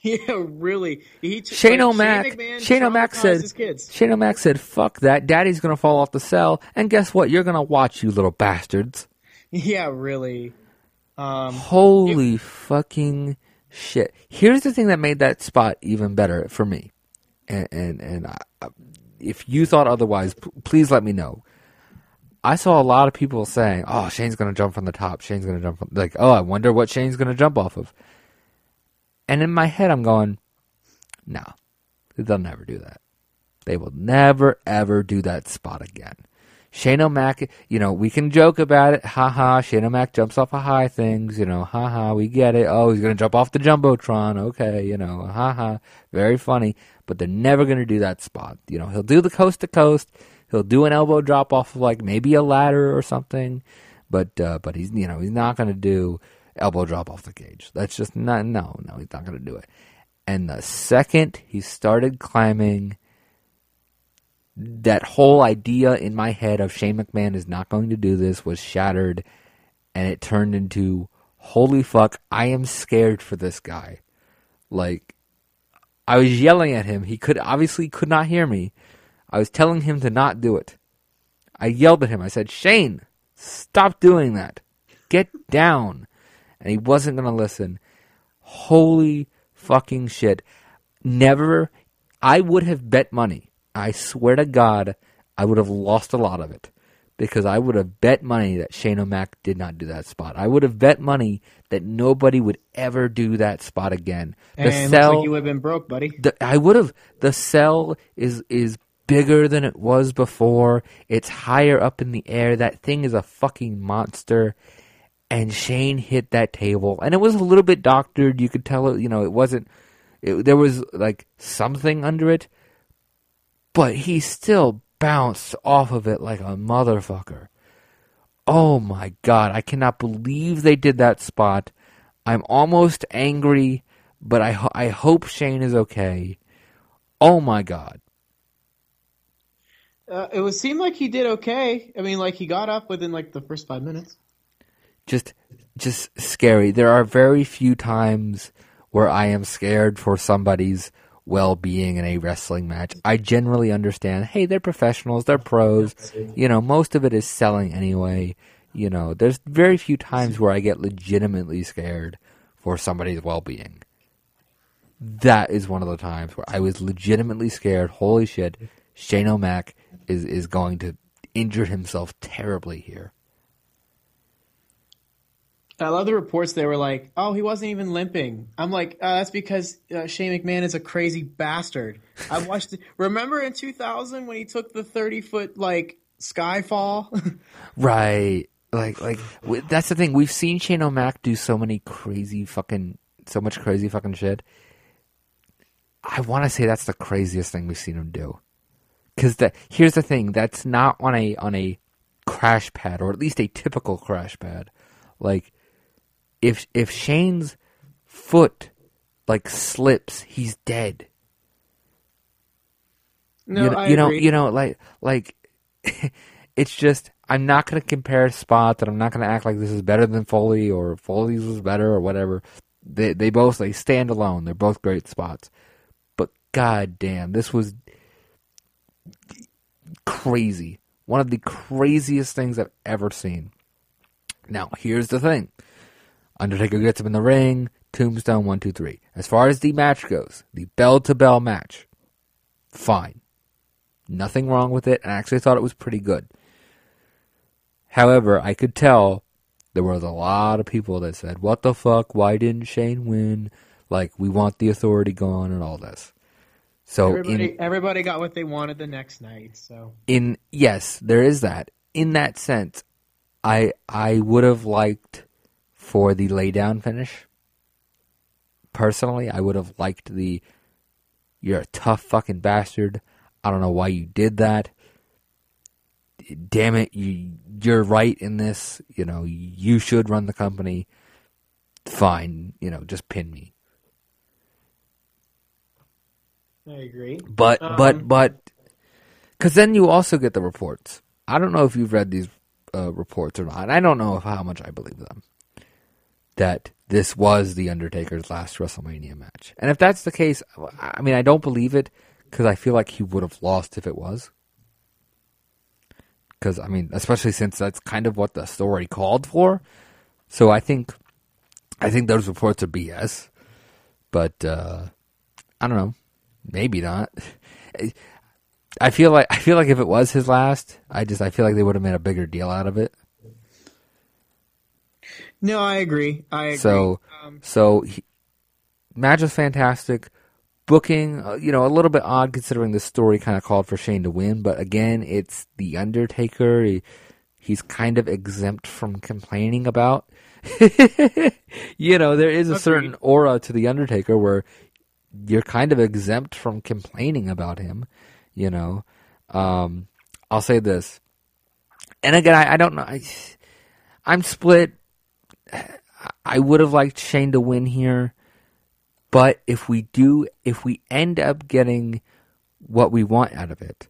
S3: Yeah, really. He t-
S2: Shane
S3: like,
S2: O'Mac, Shane O'Mac said. Shane O'Mac said, "Fuck that, Daddy's gonna fall off the cell, and guess what? You're gonna watch, you little bastards."
S3: Yeah, really. Um,
S2: Holy fucking shit! Here's the thing that made that spot even better for me, and and, and I, if you thought otherwise, p- please let me know. I saw a lot of people saying, "Oh, Shane's gonna jump from the top. Shane's gonna jump from like, oh, I wonder what Shane's gonna jump off of." And in my head, I'm going, "No, they'll never do that. They will never ever do that spot again." Shane O'Mac, you know, we can joke about it. Ha ha, Shane O'Mac jumps off of high things, you know, ha ha, we get it. Oh, he's going to jump off the Jumbotron. Okay, you know, ha ha, very funny. But they're never going to do that spot. You know, he'll do the coast to coast. He'll do an elbow drop off of like maybe a ladder or something. But, uh, but he's, you know, he's not going to do elbow drop off the cage. That's just not, no, no, he's not going to do it. And the second he started climbing, that whole idea in my head of Shane McMahon is not going to do this was shattered, and it turned into holy fuck, I am scared for this guy. Like, I was yelling at him. He could obviously could not hear me. I was telling him to not do it. I yelled at him. I said, Shane, stop doing that. Get down. And he wasn't going to listen. Holy fucking shit. Never, I would have bet money. I swear to God, I would have lost a lot of it. Because I would have bet money that Shane O'Mac did not do that spot. I would have bet money that nobody would ever do that spot again. The
S3: and looks like you would have been broke, buddy.
S2: the, I would have. The cell is is bigger than it was before. It's higher up in the air. That thing is a fucking monster. And Shane hit that table, and it was a little bit doctored. You could tell it. You know, it wasn't. It, there was like something under it, but he still bounced off of it like a motherfucker. Oh my god, I cannot believe they did that spot. I'm almost angry, but I ho- I hope Shane is okay. Oh my god.
S3: Uh, it was seemed like he did okay. I mean, like he got up within like the first five minutes.
S2: Just just scary. There are very few times where I am scared for somebody's well-being in a wrestling match. I generally understand, hey, they're professionals, they're pros. You know, most of it is selling anyway. You know, there's very few times where I get legitimately scared for somebody's well-being. That is one of the times where I was legitimately scared. Holy shit, Shane O'Mac is is going to injure himself terribly here.
S3: I love the reports. They were like, "Oh, he wasn't even limping." I'm like, uh, "That's because uh, Shane McMahon is a crazy bastard." I watched. It. Remember in 2000 when he took the 30 foot like skyfall?
S2: Right. Like, like w- that's the thing. We've seen Shane O'Mac do so many crazy fucking, so much crazy fucking shit. I want to say that's the craziest thing we've seen him do. Because the here's the thing. That's not on a on a crash pad, or at least a typical crash pad. Like, if if Shane's foot like slips, he's dead.
S3: no,
S2: you know,
S3: I
S2: you know, you know, like, like, it's just I'm not going to compare spots, and I'm not going to act like this is better than Foley or Foley's was better or whatever. They they both they stand alone. They're both great spots, but god damn, this was crazy. One of the craziest things I've ever seen. Now, here's the thing. Undertaker gets him in the ring. Tombstone, one, two, three. As far as the match goes, the bell to bell match, fine. Nothing wrong with it, I actually thought it was pretty good. However, I could tell there was a lot of people that said, What the fuck? Why didn't Shane win? Like, we want the authority gone and all this. So,
S3: everybody,
S2: in,
S3: everybody got what they wanted the next night. So
S2: in yes, there is that. In that sense, I I would have liked for the lay down finish. Personally, I would have liked the you're a tough fucking bastard. I don't know why you did that. Damn it, you you're right in this, you know, you should run the company. Fine, you know, just pin me.
S3: I agree.
S2: But
S3: Um,
S2: but but because then you also get the reports. I don't know if you've read these uh, reports or not. I don't know if, how much I believe them. That this was the Undertaker's last WrestleMania match, and if that's the case, I mean I don't believe it because I feel like he would have lost if it was. Because I mean, especially since that's kind of what the story called for. So I think, I think those reports are BS. But uh, I don't know. Maybe not. I feel like I feel like if it was his last, I just I feel like they would have made a bigger deal out of it.
S3: No, I agree. I agree.
S2: So
S3: Um,
S2: so he, match was fantastic. Booking, uh, you know, a little bit odd considering the story kind of called for Shane to win, but again, it's the Undertaker. He, he's kind of exempt from complaining about. you know, there is a
S3: Agreed.
S2: certain aura to the Undertaker where you're kind of exempt from complaining about him. You know, um, I'll say this, and again, I, I don't know. I, I'm split. I would have liked Shane to win here. But if we do, if we end up getting what we want out of it,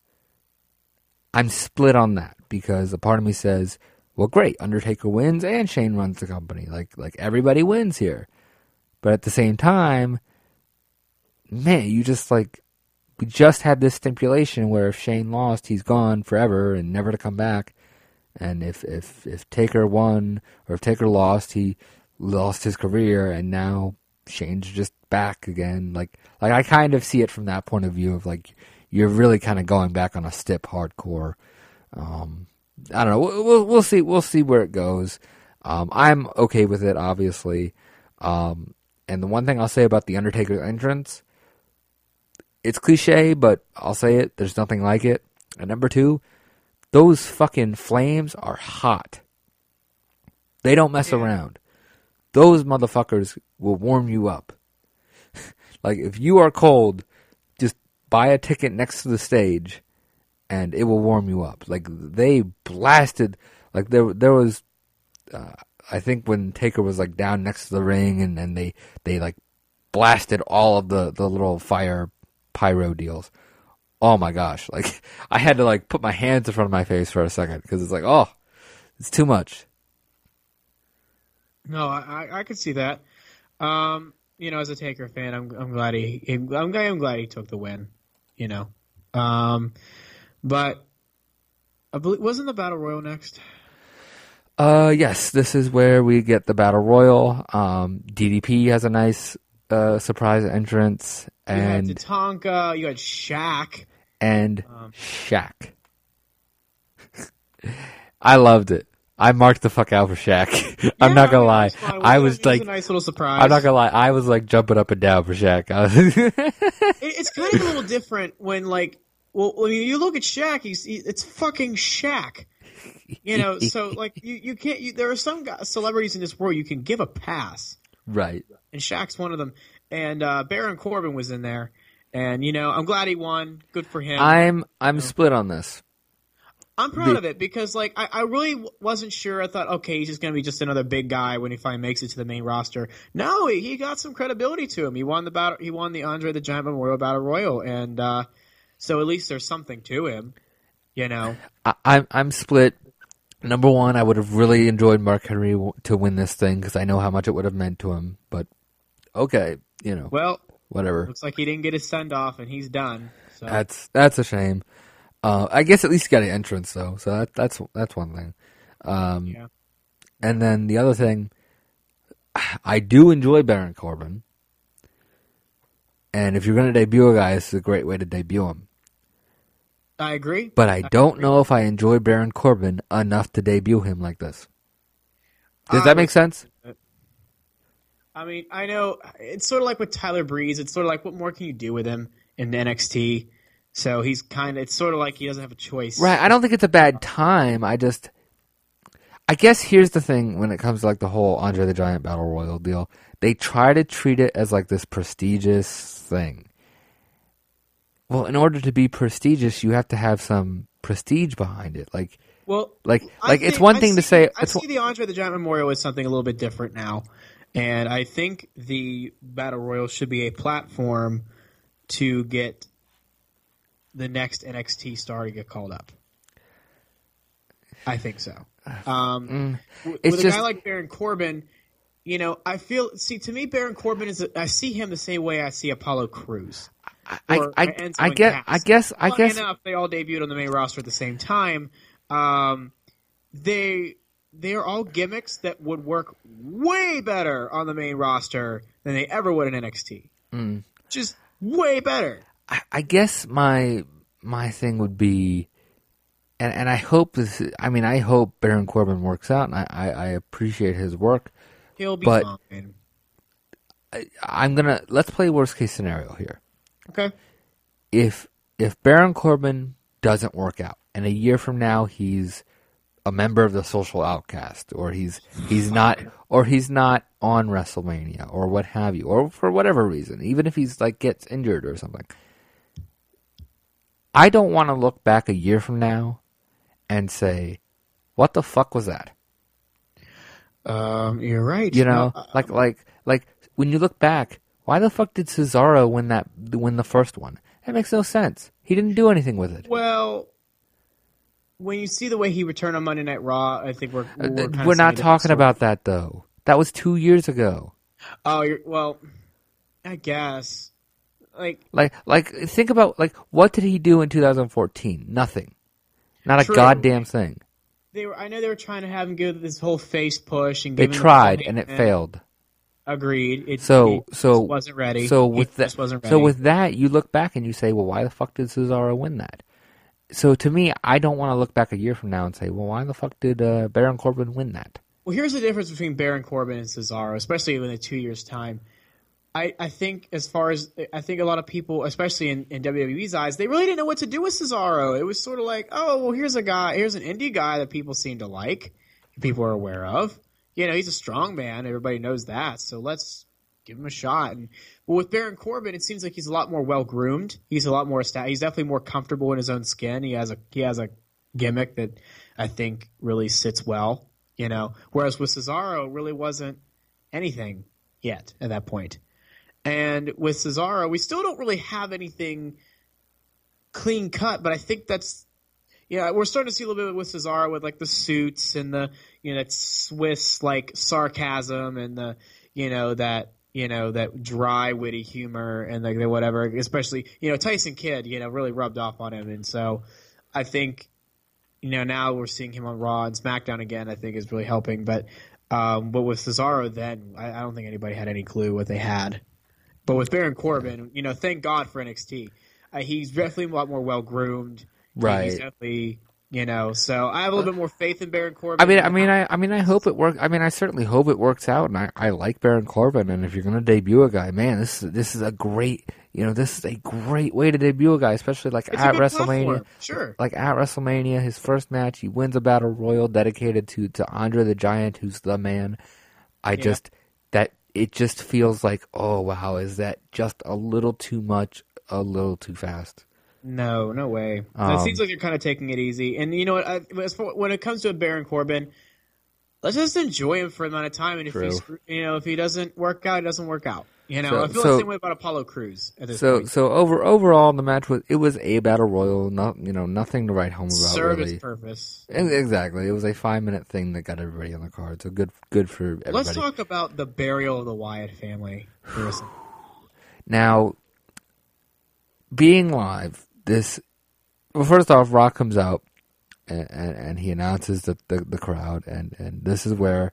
S2: I'm split on that because a part of me says, well, great, Undertaker wins and Shane runs the company. Like, like everybody wins here. But at the same time, man, you just like, we just had this stipulation where if Shane lost, he's gone forever and never to come back. And if, if, if Taker won or if Taker lost, he lost his career and now Shane's just back again. Like, like I kind of see it from that point of view of like, you're really kind of going back on a stip hardcore. Um, I don't know. We'll, we'll, we'll see. We'll see where it goes. Um, I'm okay with it, obviously. Um, and the one thing I'll say about the Undertaker entrance, it's cliche, but I'll say it. There's nothing like it. And number two, those fucking flames are hot. They don't mess
S3: Yeah.
S2: around. Those motherfuckers will warm you up. like if you are cold, just buy a ticket next to the stage and it will warm you up. Like they blasted like there there was uh, I think when Taker was like down next to the ring and, and they they like blasted all of the the little fire pyro deals. Oh my gosh, like I had to like put my hands in front of my face for a second because it's like, oh, it's too much.
S3: No, I, I, could see that. Um, you know, as a Taker fan, I'm I'm glad he, I'm, glad- I'm glad he took the win. You know, um, but I believe wasn't the battle royal next?
S2: Uh, yes, this is where we get the battle royal. Um, DDP has a nice uh surprise entrance, and You
S3: had Tatanka, you had Shaq.
S2: and
S3: Um,
S2: Shaq. I loved it. I marked the fuck out for Shaq. I'm not gonna lie.
S3: fun.
S2: I
S3: It
S2: was
S3: it a
S2: like,
S3: nice little surprise.
S2: I'm not gonna lie. I was like jumping up and down for Shaq.
S3: It, it's kind of a little different when like, well, when you look at Shaq, he's he, it's fucking Shaq. You know, so like you you can't. You, there are some guys, celebrities in this world you can give a pass.
S2: Right.
S3: and Shaq's one of them. And uh, Baron Corbin was in there, and you know I'm glad he won. Good for him.
S2: I'm I'm split on this.
S3: I'm proud
S2: the-
S3: of it because like I, I really w- wasn't sure. I thought okay, he's just gonna be just another big guy when he finally makes it to the main roster. No, he, he got some credibility to him. He won the battle. He won the Andre the Giant Memorial Battle Royal, and uh, so at least there's something to him. You know,
S2: I, I'm I'm split. Number one, I would have really enjoyed Mark Henry w- to win this thing because I know how much it would have meant to him. But okay, you know,
S3: well,
S2: whatever.
S3: looks like he didn't get his send off, and he's done. So
S2: That's that's a shame. Uh, I guess at least he got an entrance though, so that, that's that's one thing. Um,
S3: Yeah.
S2: And then the other thing, I do enjoy Baron Corbin, and if you're going to debut a guy, this is a great way to debut him.
S3: I agree.
S2: But I don't know if I enjoy Baron Corbin enough to debut him like this. Does that make sense?
S3: I mean, I know it's sort of like with Tyler Breeze. It's sort of like, what more can you do with him in NXT? So he's kind of, it's sort of like he doesn't have a choice.
S2: Right. I don't think it's a bad time. I just, I guess here's the thing when it comes to like the whole Andre the Giant Battle Royal deal. They try to treat it as like this prestigious thing. Well, in order to be prestigious, you have to have some prestige behind it. Like,
S3: Well,
S2: like,
S3: I
S2: like it's one
S3: I
S2: thing to say.
S3: I see the Andre the Giant Memorial as something a little bit different now, and I think the Battle Royal should be a platform to get the next NXT star to get called up. I think so. Um,
S2: Mm. It's
S3: with a
S2: just-
S3: guy like Baron Corbin, you know, I feel. See, to me, Baron Corbin is. A, I see him the same way I see Apollo Crews.
S2: I,
S3: or
S2: I, I guess. I guess, I
S3: Funny
S2: guess.
S3: enough, they all debuted on the main roster at the same time. Um, they they are all gimmicks that would work way better on the main roster than they ever would in NXT.
S2: Mm.
S3: Just way better.
S2: I, I guess my my thing would be, and and I hope this. I mean, I hope Baron Corbin works out, and I, I, I appreciate his work.
S3: He'll be
S2: But-
S3: fine.
S2: I'm gonna let's play worst case scenario here.
S3: Okay.
S2: If if Baron Corbin doesn't work out, and a year from now he's a member of the social outcast, or he's he's not, or he's not on WrestleMania, or what have you, or for whatever reason, even if he's like gets injured or something, I don't want to look back a year from now and say, "What the fuck was that?"
S3: Um, you're right.
S2: You know,
S3: No, uh,
S2: like like like when you look back, Why the fuck did Cesaro win that win the first one? That makes no sense. He didn't do anything with it.
S3: Well, when you see the way he returned on Monday Night Raw, I think we're we're,
S2: Uh, We're
S3: seeing
S2: not talking about that though. That was two years ago.
S3: Oh, you're, well, I guess. Like
S2: Like, like, think about like what did he do in 2014? Nothing. Not a goddamn thing.
S3: they were, I know they were trying to have him give this whole face push and
S2: They
S3: give him the
S2: tried and it
S3: hate
S2: failed.
S3: Agreed. It,
S2: So,
S3: he
S2: so
S3: wasn't ready.
S2: So with that,
S3: wasn't ready.
S2: so with that, you look back and you say, well, why the fuck did Cesaro win that? So to me, I don't want to look back a year from now and say, well, why the fuck did uh, Baron Corbin win that?
S3: Well, here's the difference between Baron Corbin and Cesaro, especially in the two years' time. I, I think as far as I think a lot of people, especially in, in WWE's eyes, they really didn't know what to do with Cesaro. It was sort of like, oh, well, here's a guy, here's an indie guy that people seem to like, people are aware of. You know, he's a strong man. Everybody knows that. So let's give him a shot. And but with Baron Corbin, it seems like he's a lot more well groomed. He's a lot more sta He's definitely more comfortable in his own skin. He has a he has a gimmick that I think really sits well. You know, whereas with Cesaro, really wasn't anything yet at that point. And with Cesaro, we still don't really have anything clean cut, but I think that's yeah, we're starting to see a little bit with Cesaro with like the suits and the you know that Swiss like sarcasm and the you know that you know that dry witty humor and like the whatever, especially you know Tyson Kidd, you know, really rubbed off on him, and so I think you know now we're seeing him on Raw and SmackDown again. I think is really helping, but um, but with Cesaro, then I, I don't think anybody had any clue what they had. But with Baron Corbin, you know, thank God for NXT. Uh, he's definitely a lot more well groomed.
S2: Right.
S3: Definitely, you know. So I have a little bit more faith in Baron Corbin.
S2: I mean, I mean, I, I mean, I hope it works. I mean, I certainly hope it works out. And I, I like Baron Corbin. And if you're going to debut a guy, man, this is this is a great, you know, this is a great way to debut a guy, especially like
S3: It's
S2: at WrestleMania.
S3: platform, Sure.
S2: Like at WrestleMania, his first match, he wins a battle royal dedicated to to Andre the Giant, who's the man. I just that it just feels like, oh wow, is that just a little too much, a little too fast?
S3: No, no way.
S2: Um,
S3: it seems like you're kind of taking it easy. And you know what? I, as for, when it comes to Baron Corbin, let's just enjoy him for the amount of time. And if
S2: True.
S3: you know, if he doesn't work out, it doesn't work out. You know,
S2: So-
S3: I feel
S2: so-
S3: the same way about Apollo Crews
S2: So
S3: point.
S2: so over overall, the match was it was a battle royal, not you know nothing to write home about
S3: Serve
S2: really.
S3: purpose.
S2: Ex- Exactly. It was a five minute thing that got everybody on the card. So good good for everybody.
S3: Let's talk about the burial of the Wyatt family. a.
S2: Now being live, this well first off, Rock comes out and, and, and he announces the, the, the crowd and, and this is where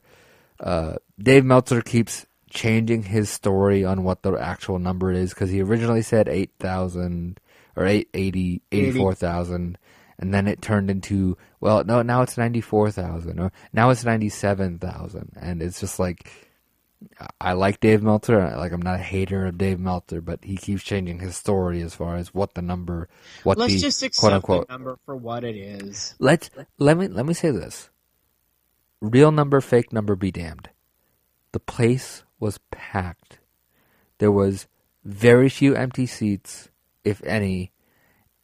S2: uh, Dave Meltzer keeps changing his story on what the actual number is because he originally said 8,000 or 880 84,000 and then it turned into well no now it's 94,000 or now it's 97,000 and it's just like I like Dave Meltzer. Like I'm not a hater of Dave Meltzer but he keeps changing his story as far as what the number what
S3: Let's
S2: the
S3: just
S2: quote
S3: accept
S2: unquote
S3: the number for what it is.
S2: let's let me let me say this. Real number fake number be damned. The place was packed. There was very few empty seats if any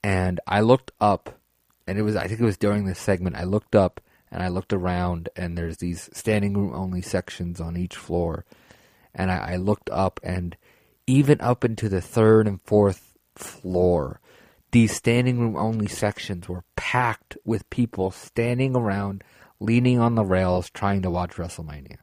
S2: and i looked up and it was i think it was during this segment i looked up and i looked around and there's these standing room only sections on each floor. And I, I looked up and even up into the third and fourth floor these standing room only sections were packed with people standing around leaning on the rails trying to watch wrestlemania.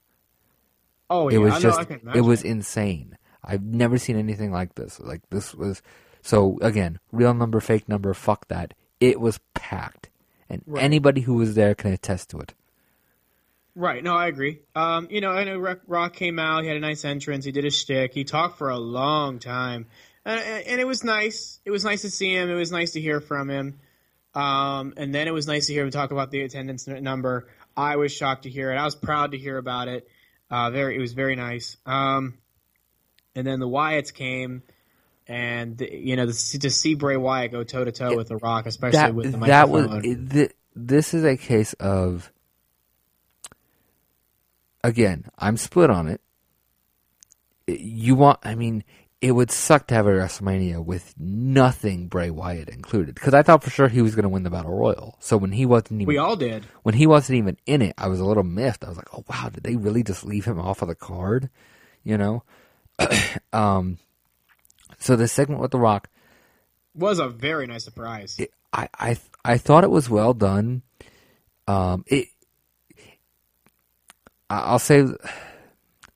S3: Oh,
S2: it
S3: yeah,
S2: was
S3: I know,
S2: just
S3: can
S2: it was insane. I've never seen anything like this. Like this was so again real number fake number fuck that. It was packed and
S3: Right.
S2: anybody who was there can attest to it
S3: Right. No, I agree. Um, you know, I know Rock, came out. He had a nice entrance. He did his shtick. He talked for a long time, and, and it was nice. It was nice to see him. It was nice to hear from him. Um, and then it was nice to hear him talk about the attendance number. I was shocked to hear it. I was proud to hear about it. Uh, very, it was very nice. Um, and then the Wyatts came, and you know, the, to see Bray Wyatt go toe to toe with the Rock, especially
S2: that
S3: with the
S2: that was
S3: microphone.
S2: th- this is a case of again i'm split on it. It- you want i mean it would suck to have a wrestlemania with nothing bray wyatt included because i thought for sure he was going to win the battle royal. So when he wasn't even
S3: we all did.
S2: when he wasn't even in it i was a little miffed. I was like oh wow did they really just leave him off of the card? You know? Um, so the segment with The Rock,
S3: Was a very nice surprise.
S2: it, I I I thought it was well done. Um, it. I'll say,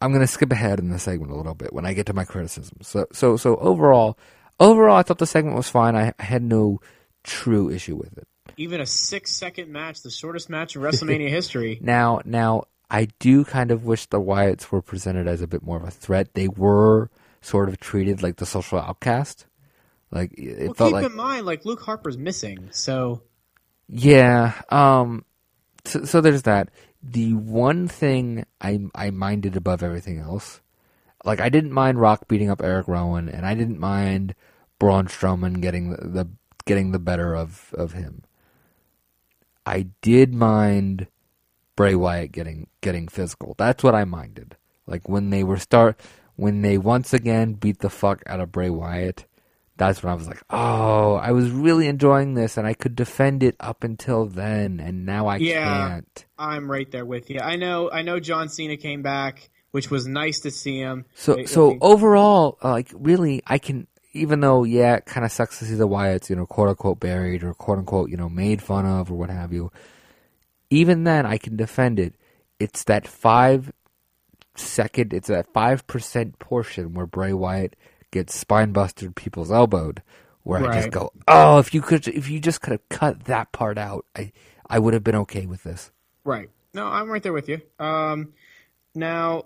S2: I'm going to skip ahead in the segment a little bit when I get to my criticisms. So so so overall, overall, I thought the segment was fine. I, I had no true issue with it.
S3: Even a six second match, the shortest match in WrestleMania history.
S2: Now, now, I do kind of wish the Wyatts were presented as a bit more of a threat. They were sort of treated like the social outcast. Like it
S3: Well,
S2: felt
S3: keep
S2: like,
S3: in mind, like Luke Harper's missing, so
S2: yeah. Um. So, so there's that. The one thing I I minded above everything else, like I didn't mind Rock beating up Eric Rowan, and I didn't mind Braun Strowman getting the, the getting the better of of him. I did mind Bray Wyatt getting getting physical. That's what I minded. Like when they were start when they once again beat the fuck out of Bray Wyatt. That's when I was like, "Oh, I was really enjoying this, and I could defend it up until then, and now I
S3: Yeah.
S2: can't."
S3: I'm right there with you. I know, I know. John Cena came back, which was nice to see him.
S2: So,
S3: I-
S2: so overall, uh, like really, I can. Even though, yeah, it kind of sucks to see the Wyatts, you know, quote unquote buried or quote unquote, you know, made fun of or what have you. Even then, I can defend it. It's that five second, it's that five percent portion where Bray Wyatt gets spine busted, people's elbowed, where I just go, oh, if you could, if you just could have cut that part out, I, I would have been okay with this.
S3: right. No, I'm right there with you. Um, now,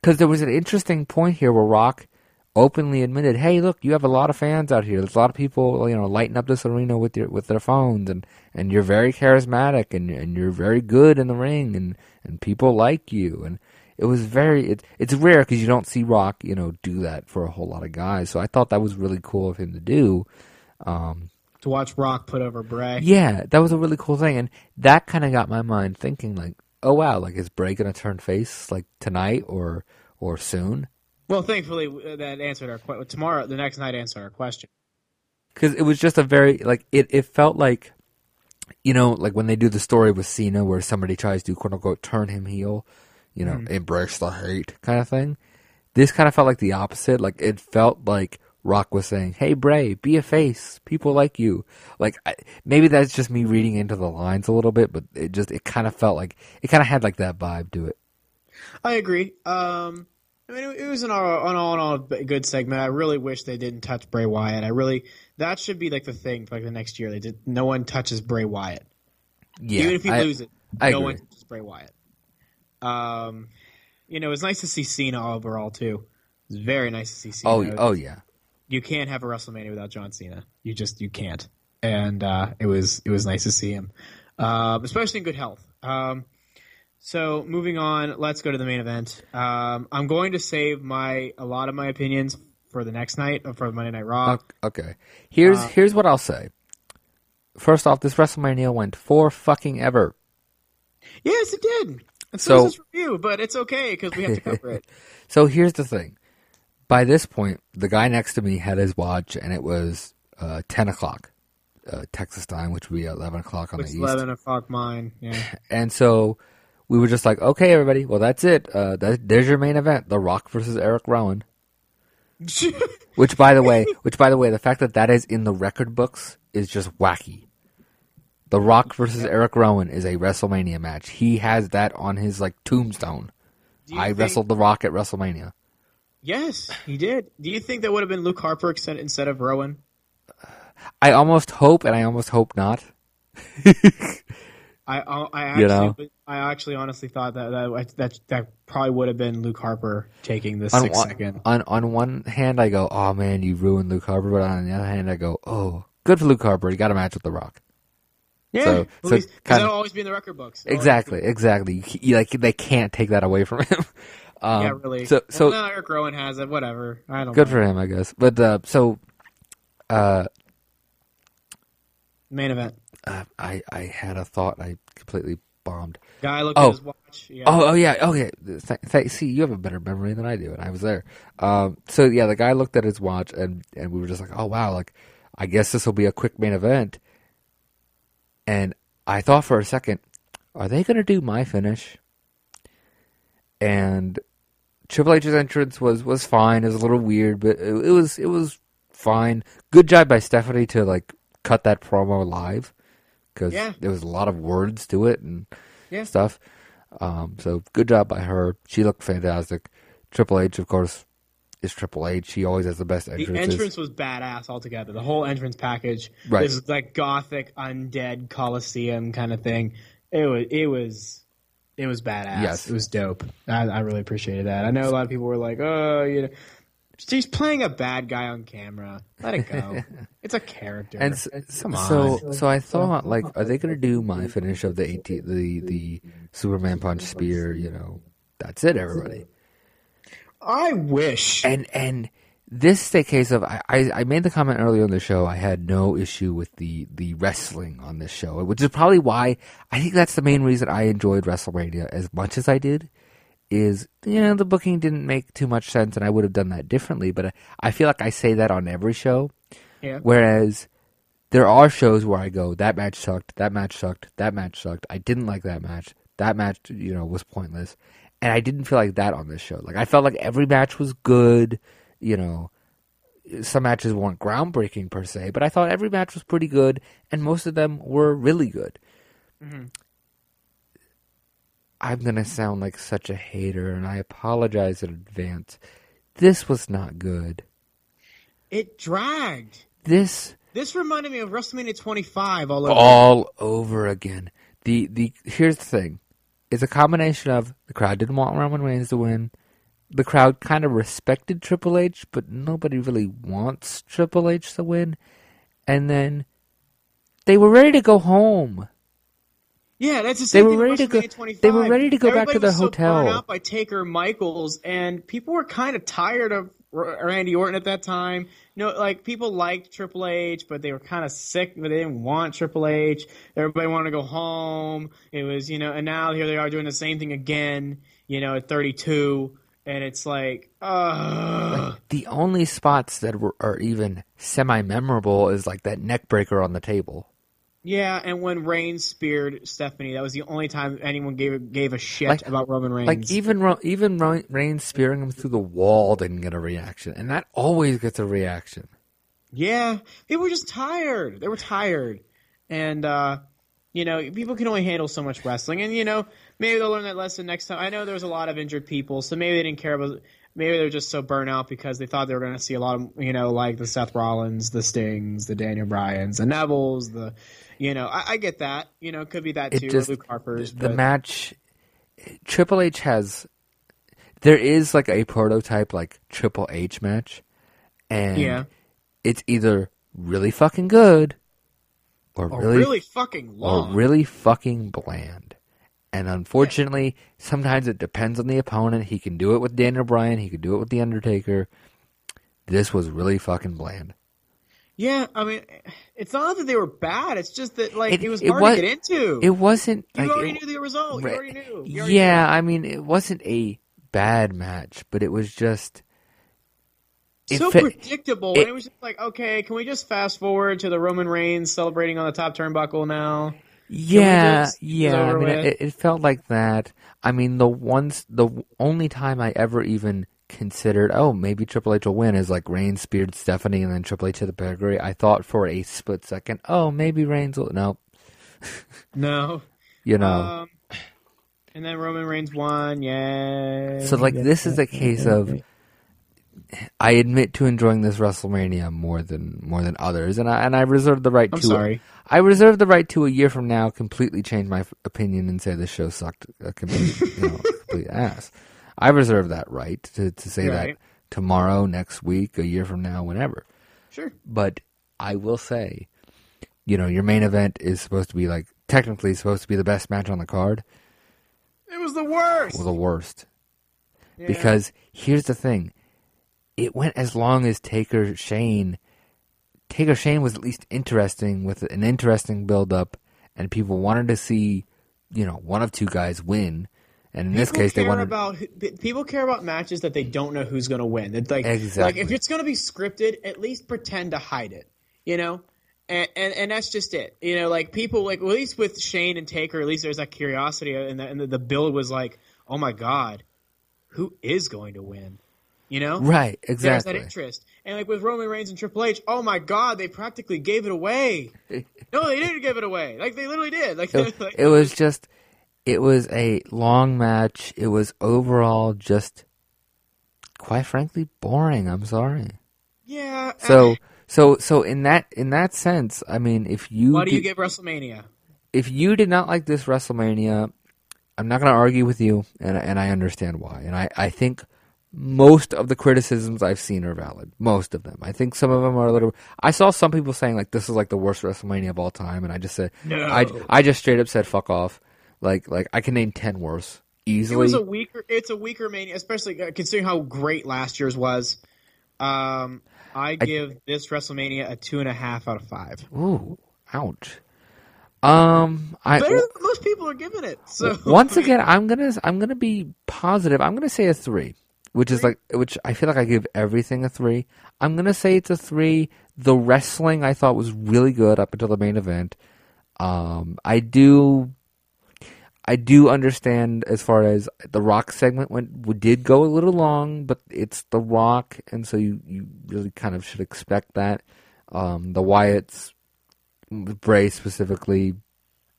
S2: Because there was an interesting point here where Rock openly admitted, "Hey, look, you have a lot of fans out here. There's a lot of people, you know, lighting up this arena with your with their phones, and and you're very charismatic, and and you're very good in the ring, and and people like you." And it was very it, it's rare because you don't see Rock, you know, do that for a whole lot of guys. So I thought that was really cool of him to do. Um,
S3: to watch Rock put over Bray.
S2: yeah, that was a really cool thing, and that kind of got my mind thinking, like, oh wow, like is Bray gonna turn face like tonight or or soon?
S3: Well, thankfully, uh, that answered our question. Tomorrow, the next night, answered our question.
S2: because it was just a very like it. It felt like, you know, like when they do the story with Cena, where somebody tries to quote unquote turn him heel, you know, embrace the hate kind of thing. This kind of felt like the opposite. Like it felt like Rock was saying, "Hey Bray, be a face. People like you." Like I, maybe that's just me reading into the lines a little bit, but it just it kind of felt like it kind of had like that vibe to it.
S3: I agree. Um, I mean, it, it was an all, an all in all good segment. I really wish they didn't touch Bray Wyatt. I really that should be like the thing for like the next year. They did. No one touches Bray Wyatt,
S2: Yeah,
S3: even if he loses.
S2: I
S3: no
S2: agree.
S3: one touches Bray Wyatt. Um, you know, it's nice to see Cena overall too. It's very nice to see Cena.
S2: Oh, oh yeah.
S3: you can't have a WrestleMania without John Cena. You just you can't. And uh, it was it was nice to see him, um, especially in good health. Um, so moving on, let's go to the main event. Um, I'm going to save my a lot of my opinions for the next night uh, for Monday Night Raw.
S2: Okay. Here's
S3: Uh,
S2: here's what I'll say. First off, this WrestleMania went for fucking ever.
S3: Yes, it did. And so,
S2: So-
S3: review, but it's okay because we have to cover it.
S2: So here's the thing. By this point, the guy next to me had his watch, and it was uh, ten o'clock uh, Texas time, which would be eleven o'clock on
S3: It's
S2: the east.
S3: eleven o'clock mine. Yeah.
S2: And so we were just like, okay, everybody, well that's it. Uh, that, there's your main event: The Rock versus Eric Rowan. Which, by the way, which by the way, the fact that that is in the record books is just wacky. The Rock versus Eric Rowan is a WrestleMania match. He has that on his like tombstone. I
S3: think-
S2: wrestled The Rock at WrestleMania.
S3: Yes, he did. Do you think that would have been Luke Harper instead instead of Rowan?
S2: I almost hope, and I almost hope not.
S3: I I actually
S2: You know?
S3: I actually honestly thought that that that that probably would have been Luke Harper taking the
S2: On
S3: six
S2: one,
S3: second.
S2: on on one hand, I go, "Oh man, you ruined Luke Harper," but on the other hand, I go, "Oh, good for Luke Harper. He got a match with The Rock."
S3: Yeah,
S2: so- so
S3: least-
S2: kinda-
S3: that'll always be in the record books. It'll
S2: Exactly, exactly. You, you, like they can't take that away from him. Um,
S3: yeah, really.
S2: So so
S3: well, no, Eric Rowan has it. Whatever. I don't.
S2: good
S3: know.
S2: for him, I guess. But uh, so uh,
S3: Main event.
S2: uh, I I had a thought. I completely bombed.
S3: Guy looked
S2: Oh.
S3: at his watch. Yeah.
S2: Oh, oh yeah, okay. Th- th- see, you have a better memory than I do, and I was there. Um, so yeah, the guy looked at his watch, and and we were just like, oh wow, like I guess this will be a quick main event. And I thought for a second, are they going to do my finish? And Triple H's entrance was was fine. It was a little weird, but it, it was it was fine. Good job by Stephanie to like cut that promo live because
S3: Yeah.
S2: there was a lot of words to it and
S3: Yeah.
S2: stuff. Um, so good job by her. She looked fantastic. Triple H, of course, is Triple H. He always has the best
S3: entrance.
S2: The
S3: entrance was badass altogether. The whole entrance package.
S2: Right.
S3: This is like gothic undead coliseum kind of thing. It was it was it was badass.
S2: Yes.
S3: It was dope. I, I really appreciated that. I know a lot of people were like, oh, you know, she's playing a bad guy on camera. Let it go. it's a character.
S2: And s-
S3: Come on.
S2: so, so I thought, like, are they gonna do my finish of the 18, the the Superman punch spear? You know, that's it, everybody.
S3: I wish.
S2: And and this is a case of I, I I made the comment earlier in the show. I had no issue with the the wrestling on this show, which is probably why I think that's the main reason I enjoyed WrestleMania as much as I did. Is you know the booking didn't make too much sense, and I would have done that differently. But I, I feel like I say that on every show.
S3: Yeah.
S2: Whereas there are shows where I go, that match sucked, that match sucked, that match sucked. I didn't like that match. That match, you know, was pointless. And I didn't feel like that on this show. Like I felt like every match was good, you know. Some matches weren't groundbreaking per se, but I thought every match was pretty good and most of them were really good. Mm-hmm. I'm going to sound like such a hater and I apologize in advance. This was not good.
S3: It dragged.
S2: This
S3: This reminded me of WrestleMania 25 all over.
S2: all over again. The the here's the thing. It's a combination of the crowd didn't want Roman Reigns to win. The crowd kind of respected Triple H, but nobody really wants Triple H to win. And then they were ready to go home.
S3: Yeah, that's the same They
S2: were
S3: thing
S2: ready to go-
S3: 25.
S2: they were ready to go back to their hotel.
S3: out by Taker Michaels, and people were kind of tired of Randy Orton at that time. You know, like people liked Triple H, but they were kind of sick. But they didn't want Triple H. Everybody wanted to go home. It was, you know, and now here they are doing the same thing again. You know, at 32, and it's like, ugh.
S2: The only spots that were are even semi memorable is like that neck breaker on the table.
S3: Yeah, and when Reigns speared Stephanie, that was the only time anyone gave gave a shit
S2: Like-
S3: about Roman Reigns.
S2: Like even even Reigns spearing him through the wall didn't get a reaction, and that always gets a reaction.
S3: Yeah, people were just tired. They were tired, and uh, you know, people can only handle so much wrestling. And you know, maybe they'll learn that lesson next time. I know there was a lot of injured people, so maybe they didn't care about. Maybe they were just so burnt out because they thought they were going to see a lot of, you know, like the Seth Rollins, the Stings, the Daniel Bryans, the Nevilles, the, you know, I, I get that. You know, it could be that
S2: It
S3: too.
S2: just-
S3: Luke Harper's,
S2: the
S3: but
S2: match Triple H has there is like a prototype like Triple H match and
S3: Yeah.
S2: it's either really fucking good or,
S3: or
S2: really,
S3: really, fucking
S2: or really fucking bland. And unfortunately, sometimes it depends on the opponent. He can do it with Daniel Bryan, he could do it with The Undertaker. This was really fucking bland.
S3: Yeah, I mean, it's not that they were bad. It's just that like
S2: It-
S3: it, was
S2: it
S3: hard
S2: was-
S3: to get into.
S2: It wasn't
S3: you
S2: like
S3: already
S2: it-
S3: knew the result. You already knew. You already
S2: yeah,
S3: knew.
S2: I mean, it wasn't a bad match, but it was just
S3: so
S2: fit-
S3: predictable.
S2: it-
S3: and it was just like, okay, can we just fast forward to the Roman Reigns celebrating on the top turnbuckle now?
S2: Yeah,
S3: just get it
S2: yeah. I mean, it, it felt like that. I mean, the once the only time I ever even considered, oh, maybe Triple H will win is like Reigns speared Stephanie and then Triple H hit the pedigree. I thought for a split second, oh, maybe Reigns will. No,
S3: No.
S2: you know.
S3: Um, and then Roman Reigns won. Yay.
S2: so like, this is a case of. I admit to enjoying this WrestleMania more than more than others, and I and I reserve the right
S3: I'm
S2: to.
S3: sorry.
S2: I reserve the right to a year from now completely change my opinion and say this show sucked a complete, you know, complete ass. I reserve that right to, to say that tomorrow, next week, a year from now, whenever.
S3: Sure.
S2: But I will say, you know, your main event is supposed to be like technically supposed to be the best match on the card,
S3: It was the worst.
S2: or the worst.
S3: Yeah.
S2: Because here's the thing, it went as long as Taker Shane. Taker Shane was at least interesting with an interesting build up, and people wanted to see, you know, one of two guys win. And in this
S3: People
S2: case, they wanted.
S3: about people care about matches that they don't know who's going to win. It's like,
S2: Exactly.
S3: like if it's going to be scripted, at least pretend to hide it. You know, and, and and that's just it. You know, like people like well, at least with Shane and Taker, at least there's that curiosity, and the, and the, the build was like, oh my god, who is going to win? You know,
S2: Right, Exactly.
S3: There's that interest, and like with Roman Reigns and Triple H, oh my God, they practically gave it away. no, they didn't give it away. Like they literally did. Like,
S2: It,
S3: like-
S2: it was just, it was a long match. It was overall just, quite frankly, boring. I'm sorry.
S3: yeah.
S2: So, so, so in that in that sense, I mean, if you
S3: why do you give WrestleMania?
S2: if you did not like this WrestleMania, I'm not going to argue with you, and and I understand why. And I I think most of the criticisms I've seen are valid. Most of them. I think some of them are a little. I saw some people saying like this is like the worst WrestleMania of all time, and I just said
S3: No.
S2: I I just straight up said fuck off. Like like I can name ten worse easily.
S3: It was a weaker. It's a weaker Mania, especially considering how great last year's was. Um, I give this WrestleMania a two and a half out of five.
S2: Ooh, ouch. Um, I
S3: Better than most people are giving it. So
S2: once again, I'm gonna I'm gonna be positive. I'm gonna say a three, which is like which I feel like I give everything a three. I'm gonna say it's a three. The wrestling I thought was really good up until the main event. Um, I do, I do understand as far as the Rock segment went we did go a little long, but it's the Rock, and so you you really kind of should expect that. Um, the Wyatts, Bray specifically,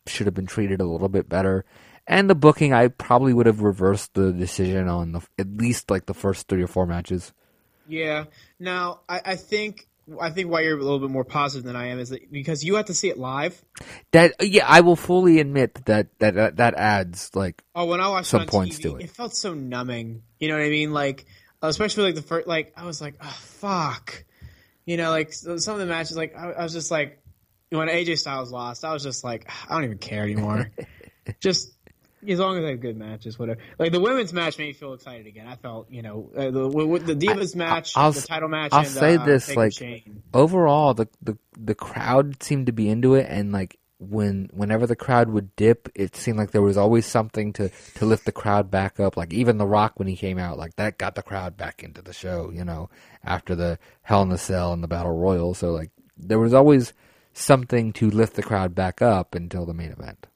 S2: should have been treated a little bit better. And the booking, I probably would have reversed the decision on the at least like the first three or four matches.
S3: yeah. Now I, I think I think why you're a little bit more positive than I am is that because you have to see it live.
S2: That yeah, I will fully admit that that that, uh, that adds like
S3: Oh, when I watched
S2: Some points
S3: TV,
S2: to it.
S3: it felt so numbing. You know what I mean? Like, especially like the first, like I was like, oh fuck. You know, like some of the matches, like I, I was just like, when AJ Styles lost, I was just like, ah, I don't even care anymore. just as long as they have good matches, whatever. Like the women's match made me feel excited again. I felt, you know, uh, the with the Divas match,
S2: I'll
S3: the title match.
S2: I'll
S3: and,
S2: say
S3: uh,
S2: this, like,
S3: Shane.
S2: overall the, the the crowd seemed to be into it and like when whenever the crowd would dip it seemed like there was always something to to lift the crowd back up like even the rock when he came out like that got the crowd back into the show you know after the hell in the cell and the battle royal so like there was always something to lift the crowd back up until the main event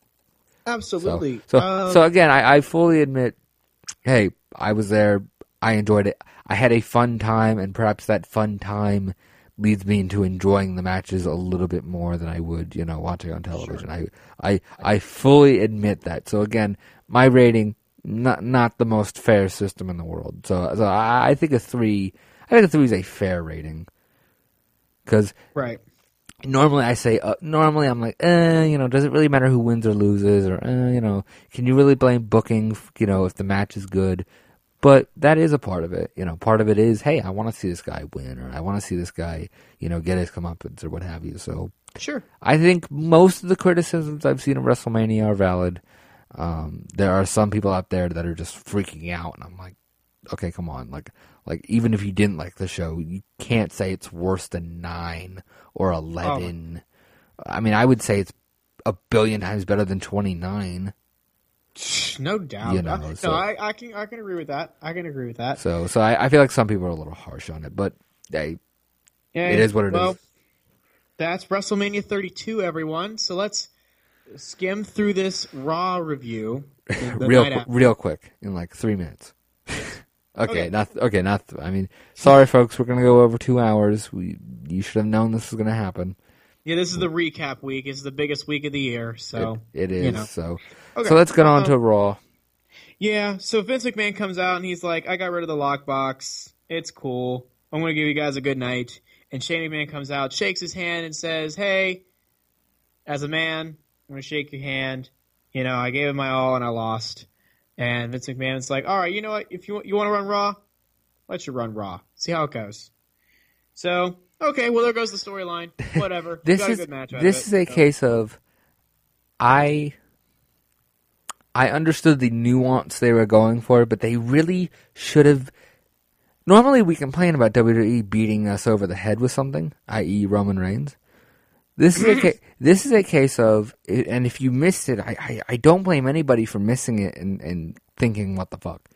S3: absolutely.
S2: so,
S3: Um,
S2: so again I, I fully admit hey i was there. I enjoyed it. I had a fun time and perhaps that fun time leads me into enjoying the matches a little bit more than i would you know watching on television. I i i fully admit that. So again my rating not not the most fair system in the world. So so i, I think a three i think a three is a fair rating. Because
S3: right.
S2: Normally I say uh, normally I'm like, eh, you know, does it really matter who wins or loses, or eh, you know, can you really blame booking, you know, if the match is good? But that is a part of it. You know, part of it is, hey, I want to see this guy win, or I want to see this guy, you know, get his comeuppance or what have you. So
S3: Sure.
S2: I think most of the criticisms I've seen of WrestleMania are valid. Um, there are some people out there that are just freaking out, and I'm like, okay, come on, like, like even if you didn't like the show, you can't say it's worse than nine or um, eleven. I mean, I would say it's a billion times better than twenty nine.
S3: No doubt.
S2: You know, uh,
S3: I-
S2: so-
S3: no, I, I can I can agree with that. I can agree with that.
S2: So, so I, I feel like some people are a little harsh on it, but hey,
S3: And,
S2: It is what it
S3: well,
S2: is.
S3: That's WrestleMania 32, everyone. So let's skim through this Raw review.
S2: real qu- real quick in like three minutes. okay,
S3: Okay.
S2: not okay, not. I mean, sorry, folks, we're gonna go over two hours. We you should have known this was gonna happen.
S3: Yeah, this is the recap week. It's the biggest week of the year. So
S2: It is
S3: you know.
S2: so.
S3: Okay.
S2: So let's get on
S3: Um,
S2: to Raw.
S3: Yeah, so Vince McMahon comes out and he's like, I got rid of the lockbox. It's cool. I'm going to give you guys a good night. And Shane McMahon comes out, shakes his hand, and says, Hey, as a man, I'm going to shake your hand. You know, I gave it my all and I lost. And Vince McMahon's like, All right, you know what? If you, you want to run Raw, let you run Raw. See how it goes. So, okay, well, there goes the storyline. Whatever.
S2: This is
S3: a good match
S2: this
S3: it.
S2: is a
S3: So-
S2: case of I I understood the nuance they were going for, but they really should have. Normally, we complain about WWE beating us over the head with something, i.e., Roman Reigns. This is a mm-hmm. ca- this is a case of, and if you missed it, I, I, I don't blame anybody for missing it and, and thinking what the fuck.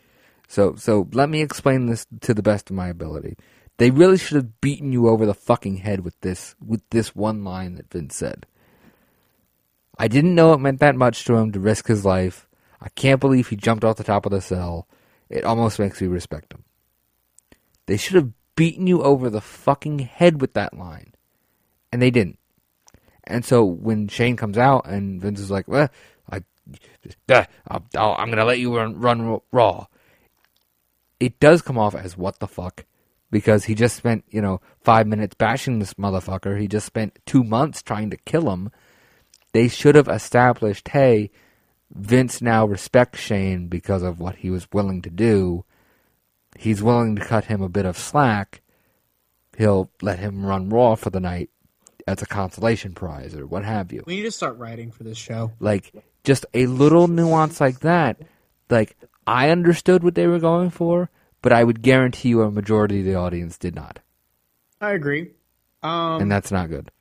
S2: So so let me explain this to the best of my ability. They really should have beaten you over the fucking head with this with this one line that Vince said. I didn't know it meant that much to him to risk his life. I can't believe he jumped off the top of the cell. it almost makes me respect him. They should have beaten you over the fucking head with that line, and they didn't. And so when Shane comes out and Vince is like, "Well, I, uh, I'll, I'm gonna let you run, run Raw," it does come off as what the fuck because he just spent you know five minutes bashing this motherfucker. He just spent two months trying to kill him. They should have established, hey, Vince now respects Shane because of what he was willing to do. He's willing to cut him a bit of slack. He'll let him run Raw for the night as a consolation prize or what have you.
S3: We need to start writing for this show.
S2: Like just a little nuance like that. Like I understood what they were going for, but I would guarantee you a majority of the audience did not.
S3: I agree. Um,
S2: and that's not good.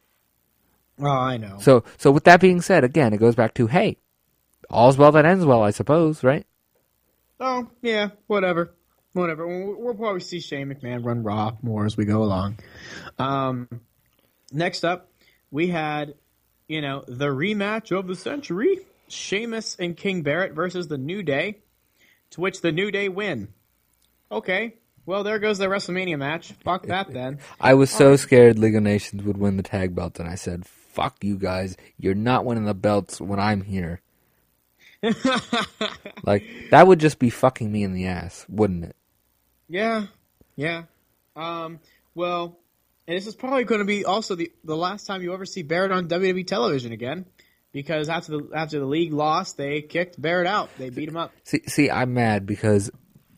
S3: Oh, I know.
S2: So so with that being said, again, it goes back to hey, all's well that ends well, I suppose, right?
S3: Oh yeah, whatever, whatever. We'll, we'll probably see Shane McMahon run Raw more as we go along. Um, next up, we had, you know, the rematch of the century: Sheamus and King Barrett versus the New Day, to which the New Day win. Okay, well there goes the WrestleMania match. Fuck that then.
S2: I was so scared League of Nations would win the tag belt, and I said, "Fuck you guys! You're not winning the belts when I'm here." like that would just be fucking me in the ass, wouldn't it?
S3: Yeah, yeah. Um, well, and this is probably going to be also the the last time you ever see Barrett on WWE television again, because after the after the league lost, they kicked Barrett out. They beat him up.
S2: See, see, I'm mad because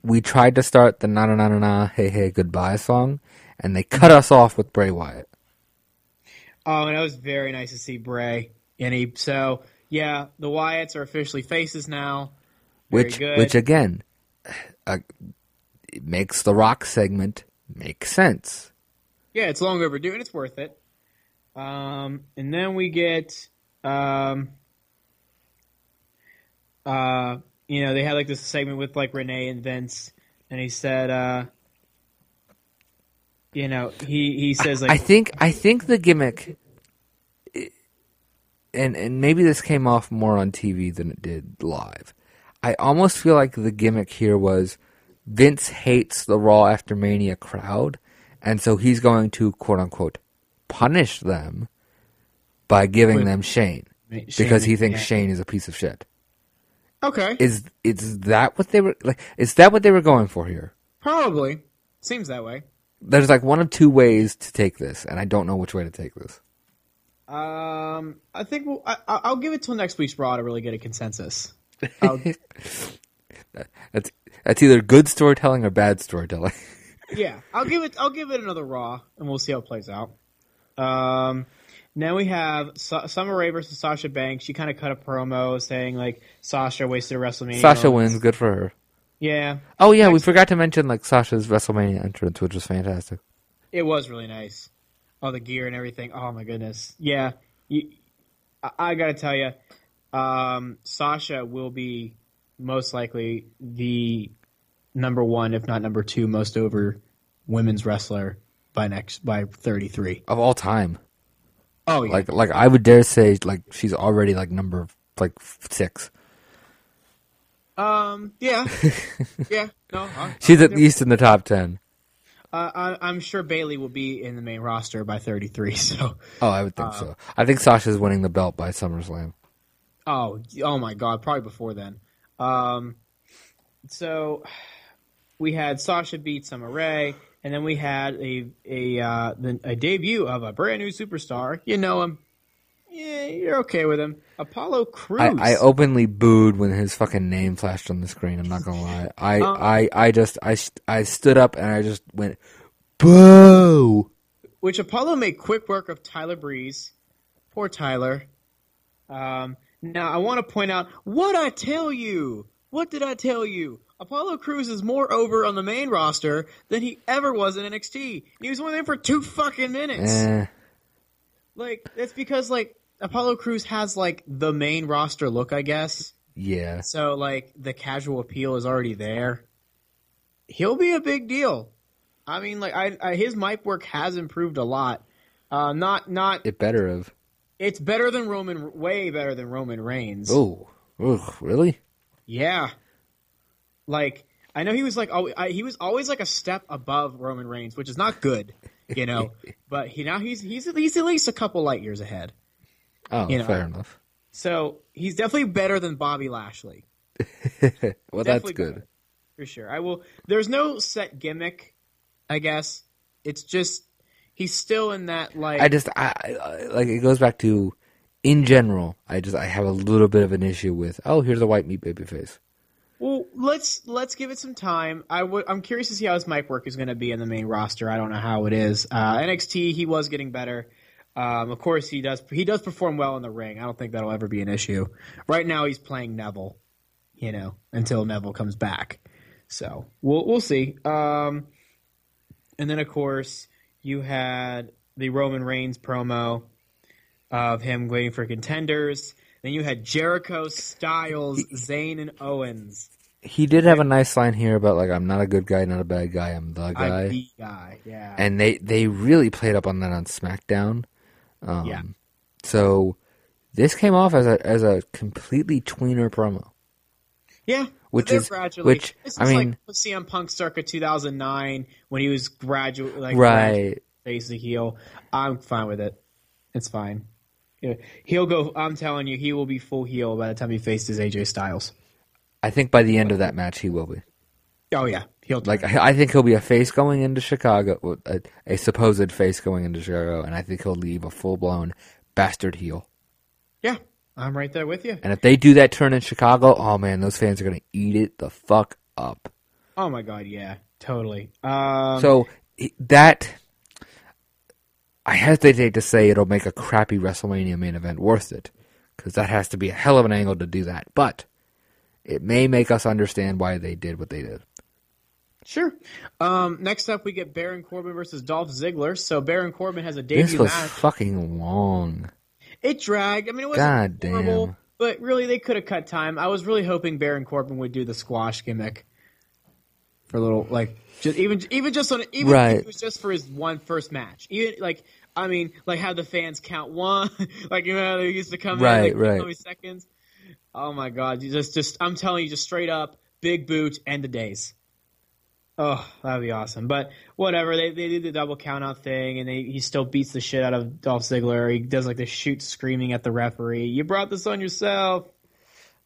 S2: we tried to start the na na na na na hey hey goodbye song, and they cut us off with Bray Wyatt.
S3: Oh, and it was very nice to see Bray. And he so yeah, the Wyatts are officially faces now. Very
S2: which
S3: good.
S2: which again, uh, it makes the Rock segment make sense.
S3: Yeah, it's long overdue and it's worth it. Um, and then we get, um, uh, you know, they had like this segment with like Renee and Vince, and he said, uh, you know, he he says like,
S2: I think I think the gimmick, and and maybe this came off more on TV than it did live. I almost feel like the gimmick here was Vince hates the Raw after Mania crowd, and so he's going to quote unquote punish them by giving
S3: With-
S2: them Shane
S3: Shane
S2: because he thinks
S3: McMahon.
S2: Shane is a piece of shit.
S3: okay,
S2: Is is that what they were like? Is that what they were going for here?
S3: probably seems that way.
S2: There's like one of two ways to take this, and I don't know which way to take this.
S3: Um, I think we'll, I, I- I'll give it till next week's Raw to really get a consensus.
S2: That's that's either good storytelling or bad storytelling.
S3: yeah, I'll give it. I'll give it another Raw, and we'll see how it plays out. Um, now we have Sa- Summer Rae versus Sasha Banks. She kind of cut a promo saying like Sasha wasted a WrestleMania.
S2: Sasha wins, good for her.
S3: Yeah,
S2: Oh yeah, we forgot to mention like Sasha's WrestleMania entrance, which was fantastic.
S3: it was really nice. All the gear and everything. Oh my goodness. Yeah, you, I, I gotta tell you, um, Sasha will be most likely the number one, if not number two, most over women's wrestler by next by thirty three.
S2: Of all time.
S3: Oh yeah.
S2: Like like I would dare say like she's already like number like six.
S3: Um. Yeah. yeah. No. I,
S2: She's
S3: I,
S2: at least in the top ten.
S3: Uh, I, I'm sure Bayley will be in the main roster by 33. So.
S2: Oh, I would
S3: Uh,
S2: think so. I think Sasha's winning the belt by SummerSlam.
S3: Oh. Oh my God. Probably before then. Um. So, we had Sasha beat Summer Rae, and then we had a a uh, a debut of a brand new superstar. You know him. Yeah, you're okay with him. Apollo Crews.
S2: I, I openly booed when his fucking name flashed on the screen. I'm not gonna lie. I
S3: Uh,
S2: I, I just I I stood up and I just went boo.
S3: which Apollo made quick work of Tyler Breeze. Poor Tyler. Um, now I want to point out what I tell you. What did I tell you? Apollo Crews is more over on the main roster than he ever was in NXT. He was only there for two fucking minutes.
S2: Eh,
S3: Like that's because like Apollo Crews has like the main roster look, I guess.
S2: yeah.
S3: So like the casual appeal is already there. He'll be a big deal. I mean, like I, I his mic work has improved a lot. Uh, not not
S2: It better of.
S3: it's better than Roman, way better than Roman Reigns.
S2: Oh, really?
S3: Yeah. Like I know he was like always, I, he was always like a step above Roman Reigns, which is not good, you know. but he now he's he's he's at least a couple light years ahead.
S2: Oh,
S3: You know,
S2: fair enough.
S3: So he's definitely better than Bobby Lashley.
S2: Well, that's good.
S3: better, for sure. I will. There's no set gimmick, I guess. It's just he's still in that like.
S2: I just I, I like it goes back to in general. I just I have a little bit of an issue with oh here's a white meat baby face.
S3: Well, let's let's give it some time. I w- I'm curious to see how his mic work is going to be in the main roster. I don't know how it is. Uh, NXT, he was getting better. Um, of course, he does he does perform well in the ring. I don't think that'll ever be an issue. Right now, he's playing Neville, you know, until Neville comes back. So we'll we'll see. Um, and then of course you had the Roman Reigns promo of him waiting for contenders. Then you had Jericho, Styles, Zayn, and Owens.
S2: He did have a nice line here about like I'm not a good guy, not a bad guy, I'm the guy.
S3: I'm the guy. Yeah.
S2: and they they really played up on that on SmackDown. Um,
S3: yeah.
S2: So this came off as a as a completely tweener promo.
S3: Yeah.
S2: Which is-
S3: gradually.
S2: which,
S3: this is
S2: I mean-
S3: like CM Punk circa 2009 when he was gradually like
S2: Right.
S3: face the heel. I'm fine with it. It's fine. Yeah. He'll go. I'm telling you, he will be full heel by the time he faces AJ Styles.
S2: I think by the end of that match he will be.
S3: Oh yeah, he'll
S2: Like I, I think he'll be a face going into Chicago, a, a supposed face going into Chicago, and I think he'll leave a full blown bastard heel.
S3: yeah. I'm right there with you.
S2: And if they do that turn in Chicago, oh man, those fans are gonna eat it the fuck up.
S3: Oh my god, yeah, totally. Um,
S2: So that I hesitate to say it'll make a crappy WrestleMania main event worth it, because that has to be a hell of an angle to do that. But it may make us understand why they did what they did.
S3: Sure. Um, next up, we get Baron Corbin versus Dolph Ziggler. So Baron Corbin has a debut
S2: This was
S3: match.
S2: fucking long.
S3: It dragged. I mean, it wasn't
S2: God
S3: horrible,
S2: damn.
S3: but really, they could have cut time. I was really hoping Baron Corbin would do the squash gimmick for a little, like, just even even just on even
S2: Right.
S3: it was just for his one first match. Even like, I mean, like have the fans count one, like you know they used to come
S2: Right,
S3: in, like,
S2: right.
S3: how many seconds? Oh my god! You just just I'm telling you, just straight up, big boot, end of days. Oh, that'd be awesome. But whatever, they they did the double count out thing, and they, he still beats the shit out of Dolph Ziggler. He does like the shoot screaming at the referee. You brought this on yourself.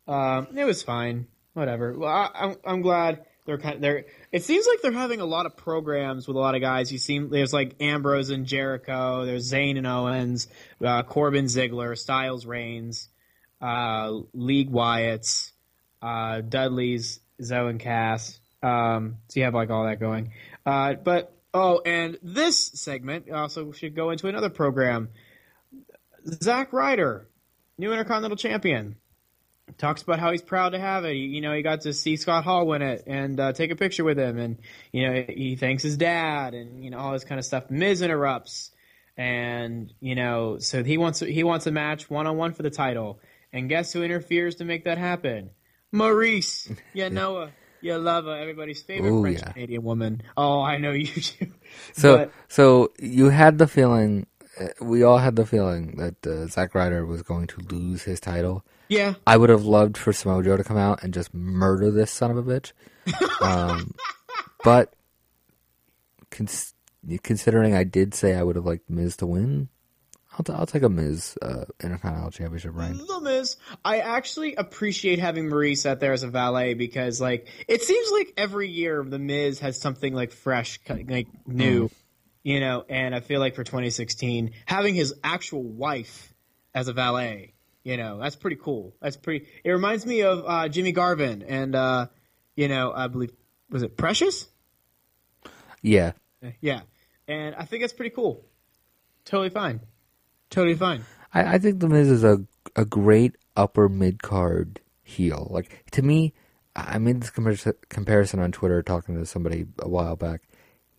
S3: Um, it was fine. Whatever. Well, I, I'm I'm glad they're kind of they're. It seems like they're having a lot of programs with a lot of guys. You seem there's like Ambrose and Jericho. There's Zayn and Owens, uh, Corbin Ziggler, Styles Reigns, uh, League Wyatts, uh, Dudley's, Enzo and Cass. Um, so you have like all that going. Uh, but oh, and this segment also should go into another program. Zack Ryder, new Intercontinental Champion, talks about how he's proud to have it. You know, he got to see Scott Hall win it and uh, take a picture with him, and you know, he thanks his dad and you know all this kind of stuff. Miz interrupts, and you know, so he wants he wants a match one on one for the title, and guess who interferes to make that happen? Maryse, yeah, Noah. You love everybody's favorite
S2: Ooh,
S3: French
S2: yeah.
S3: Canadian woman. Oh, I know you do.
S2: So,
S3: But-
S2: so you had the feeling, uh, we all had the feeling that uh, Zack Ryder was going to lose his title.
S3: Yeah,
S2: I would have loved for Samoa Joe to come out and just murder this son of a bitch. Um, but cons- considering I did say I would have liked Miz to win, I'll, t- I'll take a Miz uh, Intercontinental Championship reign.
S3: The Miz, I actually appreciate having Maryse out there as a valet because, like, it seems like every year the Miz has something like fresh, like new, you know. And I feel like for 2016, having his actual wife as a valet, you know, that's pretty cool. That's pretty. It reminds me of uh, Jimmy Garvin and, uh, you know, I believe was it Precious?
S2: Yeah,
S3: Yeah, and I think that's pretty cool. Totally fine. Totally fine.
S2: I, I think the Miz is a a great upper mid card heel. Like to me, I made this comparison on Twitter talking to somebody a while back.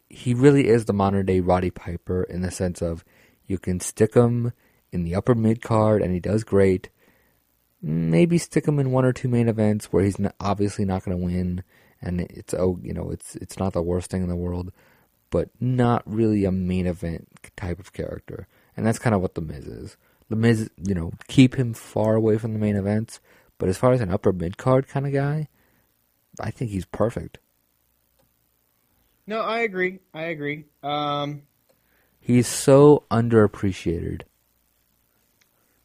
S2: He really is the modern day Roddy Piper in the sense of you can stick him in the upper mid card and he does great. Maybe stick him in one or two main events where he's not, obviously not going to win, and it's oh you know it's it's not the worst thing in the world, but not really a main event type of character. And that's kind of what The Miz is. The Miz, you know, keep him far away from the main events, but as far as an upper mid card kind of guy, I think he's perfect.
S3: No, I agree. I agree. Um,
S2: He's so underappreciated.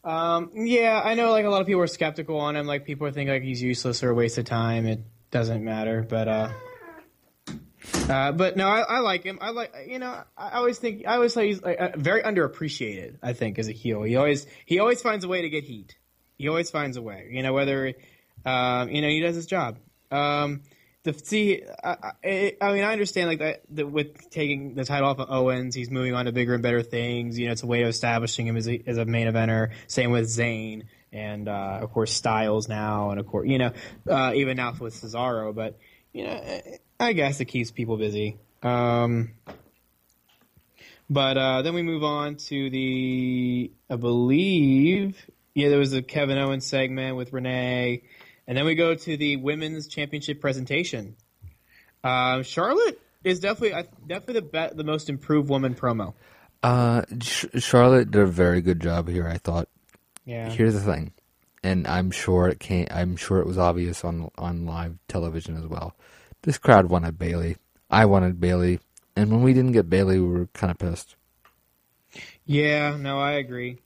S3: Um, yeah, I know. Like a lot of people are skeptical on him. Like people think like he's useless or a waste of time. It doesn't matter. But uh, uh, but no, I, I like him. I like you know. I always think I always say he's like, uh, very underappreciated. I think as a heel, he always he always finds a way to get heat. He always finds a way. You know whether um, you know he does his job. Um, the see, I, I, I mean, I understand like that, that with taking the title off of Owens, he's moving on to bigger and better things. You know, it's a way of establishing him as a, as a main eventer. Same with Zayn and uh, of course Styles now, and of course you know uh, even now with Cesaro. But you know, I guess it keeps people busy. Um, but uh, then we move on to the, I believe, yeah, there was a Kevin Owens segment with Renee, and then we go to the women's championship presentation. Um, Charlotte is definitely, definitely the be- the most improved woman promo.
S2: Uh, Ch- Charlotte did a very good job here. I thought.
S3: Yeah,
S2: Here's the thing, and I'm sure it came. I'm sure it was obvious on on live television as well. This crowd wanted Bayley. I wanted Bayley, and when we didn't get Bayley, we were kind of pissed.
S3: yeah, no, I agree.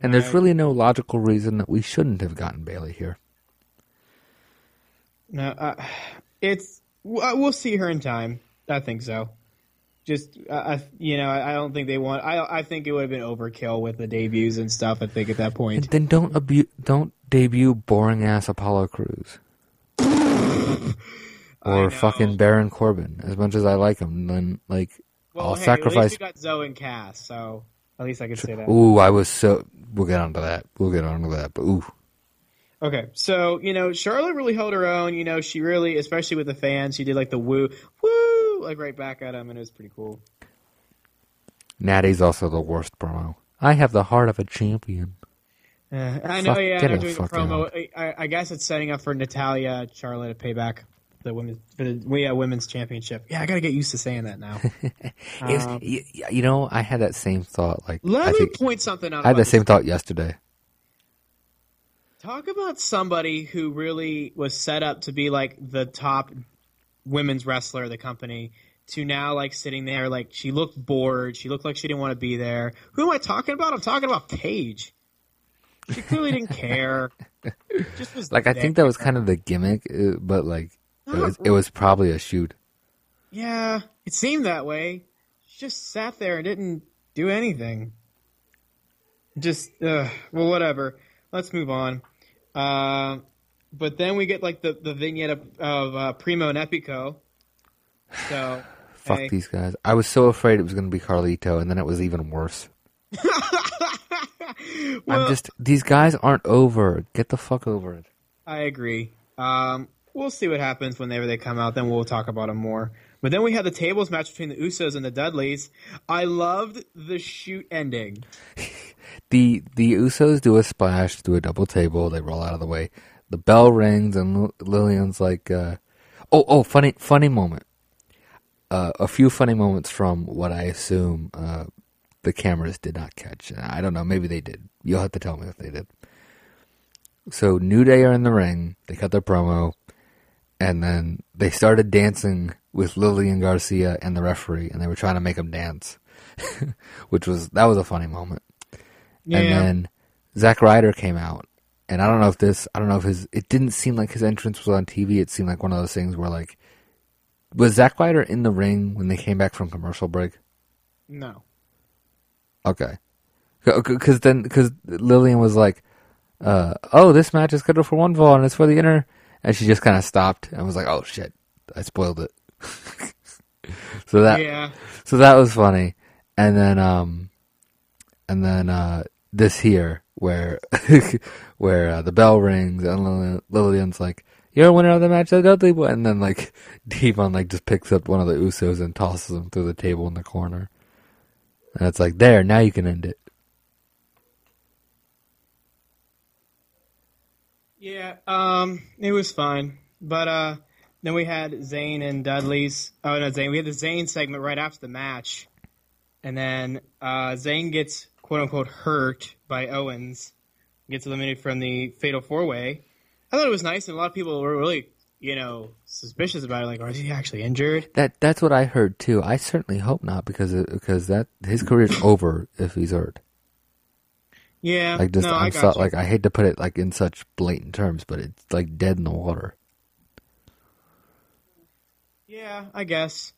S2: And there's really no logical reason that we shouldn't have gotten Bayley here.
S3: No, uh, it's uh, we'll see her in time. I think so. Just, uh, I, you know, I don't think they want. I I think it would have been overkill with the debuts and stuff. I think at that point.
S2: Then don't abu- don't debut boring ass Apollo Crews. or fucking Baron Corbin. As much as I like him, then like
S3: Well,
S2: I'll
S3: hey, At
S2: sacrifice.
S3: least we got Enzo and Cass, so at least I can say that.
S2: Ooh, I was so. We'll get onto that. We'll get onto that. But ooh,
S3: Okay, so you know, Charlotte really held her own. You know, she really, especially with the fans, she did like the woo, woo, like right back at them, and it was pretty cool.
S2: Natty's also the worst promo. I have the heart of a champion.
S3: Uh, I know,
S2: Fuck,
S3: yeah,
S2: get
S3: they're doing a promo. I, I- I guess it's setting up for Natalya, Charlotte to pay back the women's, for the yeah, women's championship. Yeah, I gotta get used to saying that now.
S2: It's- y- y- you know, I had that same thought. Like
S3: Let
S2: I
S3: me
S2: think
S3: point something out.
S2: I had that
S3: this
S2: same thought yesterday.
S3: Talk about somebody who really was set up to be like the top women's wrestler of the company to now like sitting there like she looked bored. She looked like she didn't want to be there. Who am I talking about? I'm talking about Paige. She clearly didn't care. Just was
S2: Like I think that was kind of the gimmick, uh, but like it was, it was probably a shoot.
S3: Yeah, it seemed that way. She just sat there and didn't do anything. Just, uh, well, whatever. Let's move on. Uh, but then we get like the, the vignette of, of uh, Primo and Epico. So,
S2: Fuck
S3: hey.
S2: these guys. I was so afraid it was going to be Carlito, and then it was even worse.
S3: Well,
S2: I'm just these guys aren't over. Get the fuck over it.
S3: I agree. Um, we'll see what happens whenever they come out. Then we'll talk about them more. But then we had the tables match between the Usos and the Dudleys. I loved the shoot ending.
S2: The the Usos do a splash, do a double table. They roll out of the way. The bell rings, and Lil- Lillian's like, uh, "Oh, oh, funny, funny moment." Uh, a few funny moments from what I assume uh, the cameras did not catch. I don't know. Maybe they did. You'll have to tell me if they did. So New Day are in the ring. They cut their promo, and then they started dancing with Lillian Garcia and the referee, and they were trying to make them dance, which was that was a funny moment.
S3: Yeah.
S2: And then Zack Ryder came out, and I don't know if this, I don't know if his, it didn't seem like his entrance was on TV. It seemed like one of those things where like, was Zack Ryder in the ring when they came back from commercial break?
S3: No.
S2: Okay, because then because Lillian was like, uh, "Oh, this match is scheduled for one fall and it's for the inner," and she just kind of stopped and was like, "Oh shit, I spoiled it." so that
S3: Yeah.
S2: so that was funny, and then um, and then uh, this here where where uh, the bell rings and Lillian, Lillian's like, "You're a winner of the match, the Dudley," boy," and then like D-Von like just picks up one of the Usos and tosses him through the table in the corner, and it's like, "There, now you can end it."
S3: Yeah, um, it was fine. But uh, then we had Zayn and Dudley's. Oh no, Zayn. We had the Zayn segment right after the match, and then uh, Zayn gets quote unquote hurt by Owens, gets eliminated from the Fatal Four Way. I thought it was nice, and a lot of people were really you know, suspicious about it. Like, is he actually injured?
S2: That that's what I heard too. I certainly hope not because it, because that his career's over if he's hurt.
S3: Yeah.
S2: Like just
S3: no,
S2: I'm so, like I hate to put it like in such blatant terms, but it's like dead in the water.
S3: Yeah, I guess.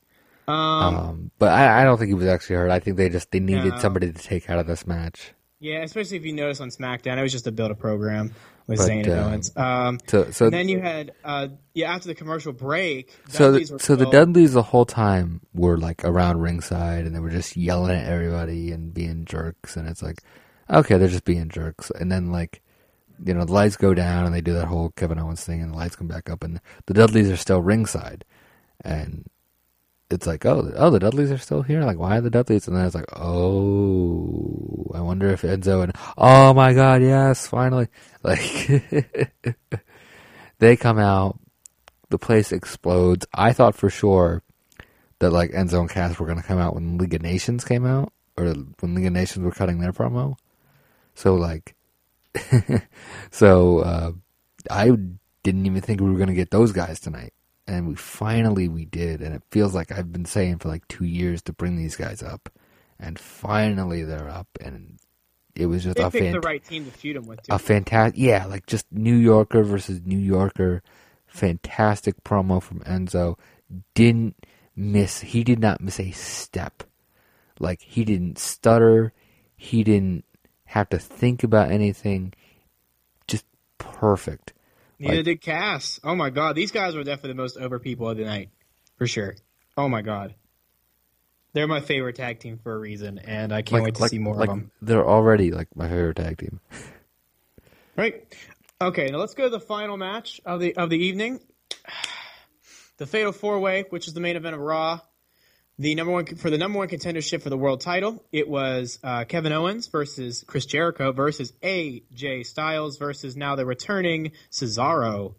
S3: Um,
S2: Um, but I, I don't think he was actually hurt. I think they just they needed
S3: No.
S2: somebody to take out of this match.
S3: yeah, especially if you notice on SmackDown, it was just to build a program with
S2: But,
S3: Zayn and
S2: uh,
S3: Owens. Um,
S2: So
S3: then you had, uh, yeah, after the commercial break,
S2: so the, so the Dudleys the whole time were like around ringside and they were just yelling at everybody and being jerks and it's like okay they're just being jerks and then like you know the lights go down and they do that whole Kevin Owens thing and the lights come back up and the Dudleys are still ringside and it's like oh oh the Dudleys are still here like why are the Dudleys and then it's like oh I wonder if Enzo and oh my god yes finally like they come out the place explodes. I thought for sure that like Enzo and Cass were going to come out when League of Nations came out, or when League of Nations were cutting their promo. So like, so uh, I didn't even think we were going to get those guys tonight, and we finally we did, and it feels like I've been saying for like two years to bring these guys up, and finally they're up, and it was just
S3: they
S2: a
S3: picked the right team to feud him with, too.
S2: a fantastic yeah like just new yorker versus new yorker. Fantastic promo from enzo. Didn't miss he did not miss a step. Like he didn't stutter. He didn't have to think about anything. Just perfect
S3: Neither
S2: like-
S3: did Cass. Oh my god, these guys were definitely the most over people of the night, for sure. Oh my god, they're my favorite tag team for a reason, and I can't wait to see more
S2: like
S3: of them.
S2: they're already like my favorite tag team
S3: Right. Okay, now let's go to the final match of the of the evening. The Fatal Four Way, which is the main event of Raw. The number one for the number one contendership for the world title, it was uh, Kevin Owens versus Chris Jericho versus AJ Styles versus now the returning Cesaro.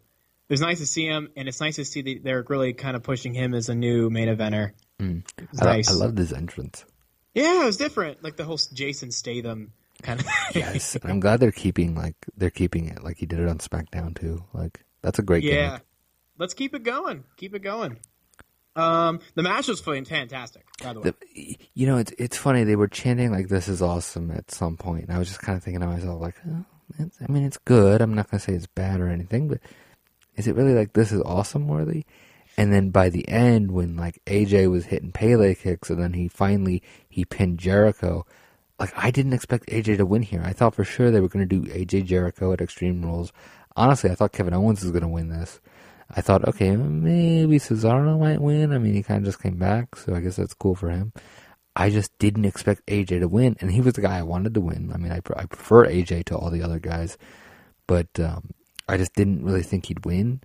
S3: It was nice to see him, and it's nice to see that they're really kind of pushing him as a new main eventer. It's
S2: I,
S3: nice.
S2: I loved his entrance
S3: yeah, it was different, like the whole Jason Statham kind of.
S2: yes i'm glad they're keeping like they're keeping it like he did it on smackdown too like that's a great
S3: Yeah.
S2: gimmick.
S3: Let's keep it going. Keep it going. Um, the match was fan- fantastic, by the way.
S2: the, you know, it's it's funny. They were chanting like "This is awesome" at some point. and I was just kind of thinking to myself, like, oh, I mean, it's good. I'm not gonna say it's bad or anything, but is it really like "This is awesome" worthy? And then by the end, when like AJ was hitting Pele kicks, and then he finally he pinned Jericho. Like I didn't expect AJ to win here. I thought for sure they were going to do AJ Jericho at Extreme Rules. Honestly, I thought Kevin Owens was going to win this. I thought, okay, maybe Cesaro might win. I mean, he kind of just came back, so I guess that's cool for him. I just didn't expect AJ to win, and he was the guy I wanted to win. I mean, I, I prefer AJ to all the other guys, but um, I just didn't really think he'd win.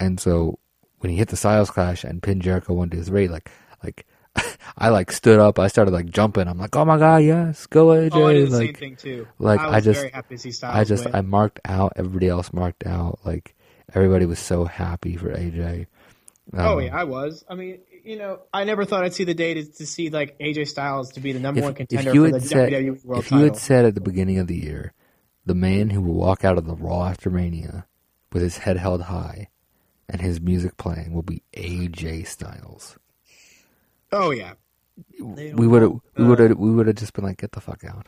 S2: And so when he hit the Styles Clash and pinned Jericho one to three, like, like I like stood up, I started like jumping. I'm like, oh my god, yes, go AJ!
S3: oh, I did the same
S2: like,
S3: thing too.
S2: like,
S3: I
S2: I just-
S3: very happy to see Styles
S2: I just
S3: win.
S2: I marked out. Everybody else marked out. Like everybody was so happy for AJ.
S3: oh
S2: Um,
S3: yeah, I was. I mean, you know, I never thought I'd see the day to, to see like AJ Styles to be the number one contender
S2: if you
S3: for the
S2: said
S3: WWE World
S2: if you
S3: Title.
S2: had said at the beginning of the year, the man who will walk out of the Raw after Mania with his head held high and his music playing will be AJ Styles,
S3: oh yeah,
S2: we would have we would have we would have just been like, get the fuck out.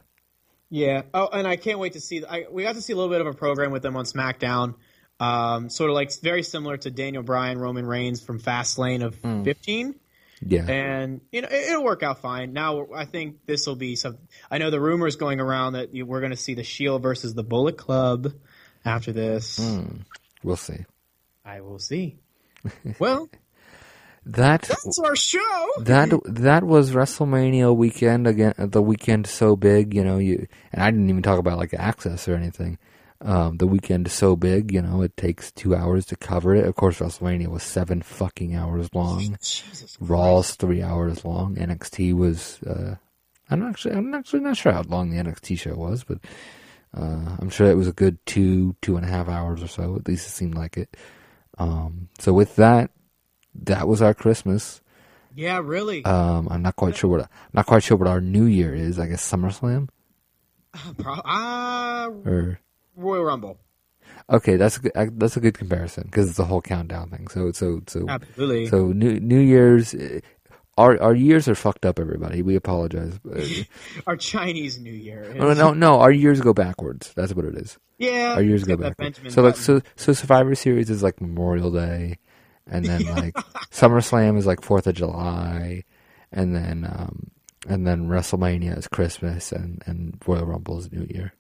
S3: Yeah. Oh, and I can't wait to see. I, we got to see a little bit of a program with them on SmackDown. Um, sort of like very similar to Daniel Bryan, Roman Reigns from Fastlane of
S2: Hmm.
S3: 15.
S2: Yeah,
S3: And, you know, it, it'll work out fine. Now, I think this will be some. I know the rumors going around that you, we're going to see the Shield versus the Bullet Club after this.
S2: Hmm. we'll see.
S3: I will see. Well,
S2: That
S3: that's our show.
S2: that that was WrestleMania weekend again. The weekend so big, you know. You and I didn't even talk about like Axxess or anything. Um, the weekend is so big, you know. It takes two hours to cover it. Of course, WrestleMania was seven fucking hours long.
S3: Jesus.
S2: Raw's three hours long. NXT was. Uh, I'm actually I'm actually not sure how long the NXT show was, but uh, I'm sure it was a good two two and a half hours or so. At least it seemed like it. Um, so with that, that was our Christmas.
S3: Yeah, really.
S2: Um, I'm not quite sure what I'm not quite sure what our New Year is. I guess SummerSlam
S3: Pro- Ah,
S2: or
S3: Royal Rumble.
S2: Okay, that's a good, that's a good comparison because it's a whole countdown thing. So so so
S3: Absolutely.
S2: so New New Year's. uh, Our our years are fucked up, everybody. We apologize.
S3: Our Chinese New Year. is-
S2: no, no, no. Our years go backwards. That's what it is.
S3: Yeah.
S2: Our years go backwards. So like so so Survivor Series is like Memorial Day, and then like SummerSlam is like Fourth of July, and then um and then WrestleMania is Christmas, and and Royal Rumble is New Year.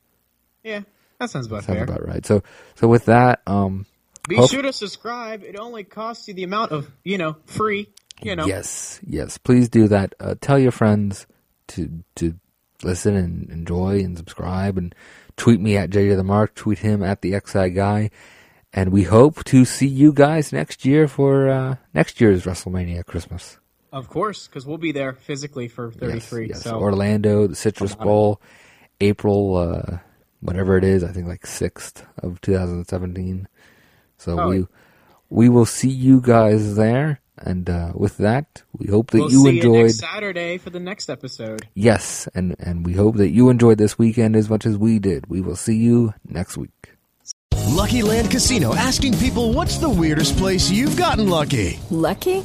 S3: Yeah, that sounds about
S2: Sounds
S3: fair.
S2: about right. So so with that, um,
S3: Be
S2: hope-
S3: sure to subscribe. It only costs you the amount of, you know, free, you know.
S2: Yes, yes. Please do that. Uh, tell your friends to to listen and enjoy and subscribe and tweet me at JJ the Mark. Tweet him at the XI guy. And we hope to see you guys next year for uh, next year's WrestleMania Christmas.
S3: Of course, because we'll be there physically for 33.
S2: Yes, yes.
S3: So
S2: Orlando, the Citrus Bowl, April, uh, whatever it is. I think like sixth of 2017. So
S3: Oh,
S2: we
S3: yeah.
S2: we will see you guys there. And uh, with that, we hope that
S3: we'll
S2: you
S3: see
S2: enjoyed.
S3: you next Saturday for the next episode.
S2: Yes, and and we hope that you enjoyed this weekend as much as we did. We will see you next week.
S1: Lucky Land Casino asking people what's the weirdest place you've gotten lucky?
S4: Lucky?